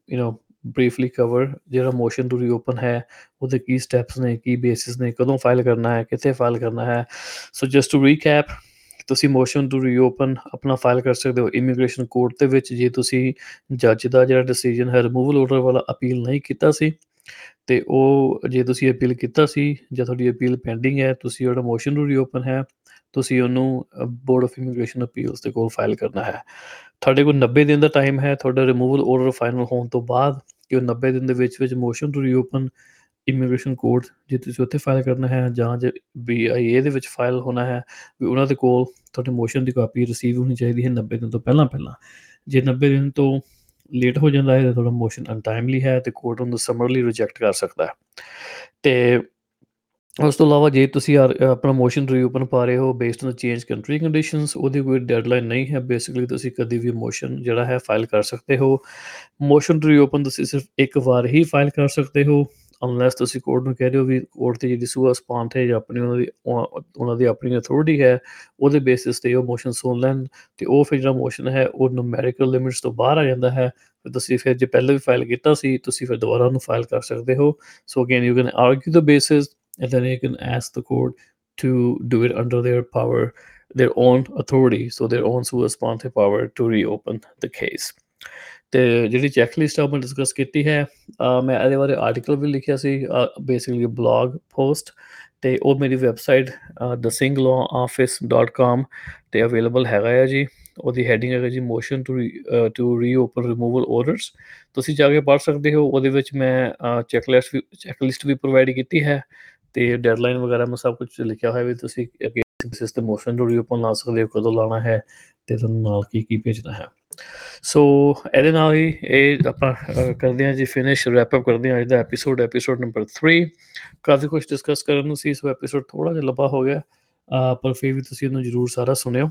you know briefly cover ਜਿਹੜਾ ਮੋਸ਼ਨ ਟੂ ਰੀਓਪਨ ਹੈ, ਉਹਦੇ ਕੀ ਸਟੈਪਸ ਨੇ, ਕੀ ਬੇਸਿਸ ਨੇ, ਕਦੋਂ ਫਾਈਲ ਕਰਨਾ ਹੈ, ਕਿੱਥੇ ਫਾਈਲ ਕਰਨਾ ਹੈ। ਸੋ ਜਸਟ ਟੂ ਰੀਕੈਪ ਤੁਸੀਂ ਮੋਸ਼ਨ ਟੂ ਰੀਓਪਨ ਆਪਣਾ ਫਾਈਲ ਕਰ ਸਕਦੇ ਹੋ ਇਮੀਗ੍ਰੇਸ਼ਨ ਕੋਰਟ ਦੇ ਵਿੱਚ, ਜੇ ਤੁਸੀਂ ਜੱਜ ਦਾ ਜਿਹੜਾ ਡਿਸੀਜਨ ਹੈ ਰਿਮੂਵਲ ਆਰਡਰ ਵਾਲਾ ਅਪੀਲ ਨਹੀਂ ਕੀਤਾ ਸੀ ਤੇ ਉਹ ਜੇ ਤੁਸੀਂ ਅਪੀਲ ਕੀਤਾ ਸੀ, ਜਾਂ ਤੁਹਾਡੀ ਅਪੀਲ ਪੈਂਡਿੰਗ ਹੈ, ਤੁਸੀਂ ਜਿਹੜਾ ਮੋਸ਼ਨ ਟੂ ਰੀਓਪਨ ਹੈ, ਤੁਸੀਂ ਉਹਨੂੰ ਬੋਰਡ ਆਫ ਇਮੀਗ੍ਰੇਸ਼ਨ ਅਪੀਲਸ ਦੇ ਕੋਲ ਫਾਈਲ ਕਰਨਾ ਹੈ। ਤੁਹਾਡੇ ਕੋਲ 90 ਦਿਨ ਦਾ ਟਾਈਮ ਹੈ, ਤੁਹਾਡਾ ਰਿਮੂਵਲ ਆਰਡਰ ਫਾਈਨਲ ਹੋਣ ਤੋਂ ਬਾਅਦ ਕਿ ਉਹ 90 ਦਿਨ ਦੇ ਵਿੱਚ ਵਿੱਚ motion to reopen immigration court ਜੇ ਤੁਸੀਂ ਉੱਥੇ ਫਾਈਲ ਕਰਨਾ ਹੈ, ਜਾਂ ਜੇ BIA ਦੇ ਵਿੱਚ ਫਾਈਲ ਹੋਣਾ ਹੈ, ਵੀ ਉਹਨਾਂ ਦੇ ਕੋਲ ਤੁਹਾਡੇ ਮੋਸ਼ਨ ਦੀ ਕਾਪੀ ਰਿਸੀਵ ਹੋਣੀ ਚਾਹੀਦੀ ਹੈ 90 ਦਿਨ ਤੋਂ ਪਹਿਲਾਂ ਪਹਿਲਾਂ ਜੇ 90 ਦਿਨ ਤੋਂ ਲੇਟ ਹੋ ਜਾਂਦਾ ਹੈ ਤਾਂ ਤੁਹਾਡਾ ਮੋਸ਼ਨ ਅਨਟਾਈਮਲੀ ਹੈ ਤੇ ਕੋਰਟ ਉਹਨੂੰ ਸਮਰਲੀ ਰਿਜੈਕਟ ਕਰ ਸਕਦਾ ਹੈ। ਤੇ ਉਸ ਤੋਂ ਇਲਾਵਾ ਜੇ ਤੁਸੀਂ ਆਰ ਆਪਣਾ ਮੋਸ਼ਨ ਰੀਓਪਨ ਪਾ ਰਹੇ ਹੋ based on change country conditions ਉਹਦੀ ਕੋਈ ਡੈਡਲਾਈਨ ਨਹੀਂ ਹੈ। ਬੇਸਿਕਲੀ ਤੁਸੀਂ ਕਦੀ ਵੀ ਮੋਸ਼ਨ ਜਿਹੜਾ ਹੈ ਫਾਈਲ ਕਰ ਸਕਦੇ ਹੋ। ਮੋਸ਼ਨ ਰੀਓਪਨ ਤੁਸੀਂ ਸਿਰਫ ਇੱਕ ਵਾਰ ਹੀ ਫਾਈਲ ਕਰ ਸਕਦੇ ਹੋ। ਅਨਲੈਸ ਤੁਸੀਂ ਕੋਰਟ ਨੂੰ ਕਹਿ ਰਹੇ ਹੋ ਵੀ ਕੋਰਟ ਤੇ ਜਿਹੜੀ ਸੂਆ ਸਪਾਂਟ ਹੈ ਜਾਂ ਆਪਣੀ ਉਹਨਾਂ ਦੀ ਉਹ- ਉਹਨਾਂ ਦੀ ਆਪਣੀ ਅਥਾਰਟੀ ਹੈ ਉਹਦੇ ਬੇਸਿਸ ਤੇ ਉਹ ਮੋਸ਼ਨ ਸੁਣ ਲੈਣ ਤੇ ਉਹ ਫਿਰ ਜਿਹੜਾ ਮੋਸ਼ਨ ਹੈ ਉਹ ਨੂਮੈਰੀਕਲ ਲਿਮਿਟਸ ਤੋਂ ਬਾਹਰ ਆ ਜਾਂਦਾ ਹੈ। ਫਿਰ ਤੁਸੀਂ ਫਿਰ ਜੇ ਪਹਿਲਾਂ ਵੀ ਫਾਈਲ ਕੀਤਾ ਸੀ ਤੁਸੀਂ ਫਿਰ ਦੁਬਾਰਾ ਉਹਨੂੰ ਫਾਈਲ ਕਰ ਸਕਦੇ ਹੋ। So again you can argue the basis and then you can ask the court to do it under their power, their own authority, so their own sua sponte power to reopen the case. ਤੇ ਜਿਹੜੀ check list ਆ ਮੈਂ discuss ਕੀਤੀ ਹੈ। ਅਹ ਮੈਂ ਇਹਦੇ ਬਾਰੇ article ਵੀ ਲਿਖਿਆ ਸੀ ਬੇਸਿਕਲੀ ਬਲੌਗ ਪੋਸਟ ਤੇ ਉਹ ਮੇਰੀ ਵੈਬਸਾਈਟ thesinglawoffice.com ਤੇ ਅਵੇਲੇਬਲ ਹੈਗਾ ਹੈ ਜੀ। ਉਹਦੀ ਹੈਡਿੰਗ ਹੈਗਾ ਜੀ motion to to reopen removal orders ਤੁਸੀਂ ਜਾ ਕੇ ਪੜ੍ਹ ਸਕਦੇ ਹੋ, ਉਹਦੇ ਵਿੱਚ ਮੈਂ ਚੈੱਕ ਲਿਸਟ ਵੀ ਚੈੱਕ ਲਿਸਟ ਵੀ ਪ੍ਰੋਵਾਈਡ ਕੀਤੀ ਹੈ ਤੇ ਡੈਡਲਾਈਨ ਵਗੈਰਾ ਮੈਂ ਸਭ ਕੁਝ ਲਿਖਿਆ ਹੋਇਆ ਵੀ ਤੁਸੀਂ ਅੱਗੇ ਸਿਸਟਮ ਮੋਸ਼ਨ ਤੋਂ ਰੀਓਪਨ ਲਾ ਸਕਦੇ ਹੋ, ਕਦੋਂ ਲਾਣਾ ਹੈ ਤੇ ਤੁਹਾਨੂੰ ਨਾਲ ਕੀ ਕੀ ਭੇਜਣਾ ਹੈ। ਸੋ ਇਹਦੇ ਨਾਲ ਹੀ ਇਹ ਆਪਾਂ ਅਹ, ਕਰਦੇ ਹਾਂ ਜੀ ਫਿਨਿਸ਼ ਰੈਪ ਅਪ ਕਰਦੇ ਹਾਂ ਅੱਜ ਦਾ ਐਪੀਸੋਡ ਐਪੀਸੋਡ ਨੰਬਰ 3 ਕਾਫੀ ਕੁਝ ਡਿਸਕਸ ਕਰਨ ਨੂੰ ਸੀ ਸੋ ਐਪੀਸੋਡ ਥੋੜਾ ਜਿਹਾ ਲੰਬਾ ਹੋ ਗਿਆ ਅਹ, ਪਰ ਫਿਰ ਵੀ ਤੁਸੀਂ ਇਹਨੂੰ ਜਰੂਰ ਸਾਰਾ ਸੁਣਿਓ।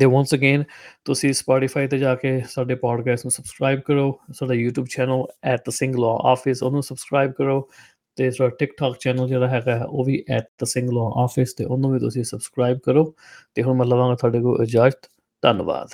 ਤੇ ਵਾਂਸ ਅਗੇਨ ਤੁਸੀਂ Spotify ਤੇ ਜਾ ਕੇ ਸਾਡੇ ਪੋਡਕਾਸਟ ਨੂੰ ਸਬਸਕ੍ਰਾਈਬ ਕਰੋ ਸਾਡਾ YouTube ਚੈਨਲ @thesinglaw_office ਉਹਨੂੰ ਸਬਸਕ੍ਰਾਈਬ ਕਰੋ ਤੇ ਸਾਡਾ TikTok ਚੈਨਲ ਜਿਹੜਾ ਹੈਗਾ ਹੈ, ਉਹ ਵੀ @thesinglaw_office ਤੇ ਉਹਨੂੰ ਵੀ ਤੁਸੀਂ ਸਬਸਕ੍ਰਾਈਬ ਕਰੋ ਤੇ ਹੁਣ ਮੈਂ ਲਵਾਂਗਾ ਤੁਹਾਡੇ ਕੋਲ ਇਜਾਜ਼ਤ ਧੰਨਵਾਦ।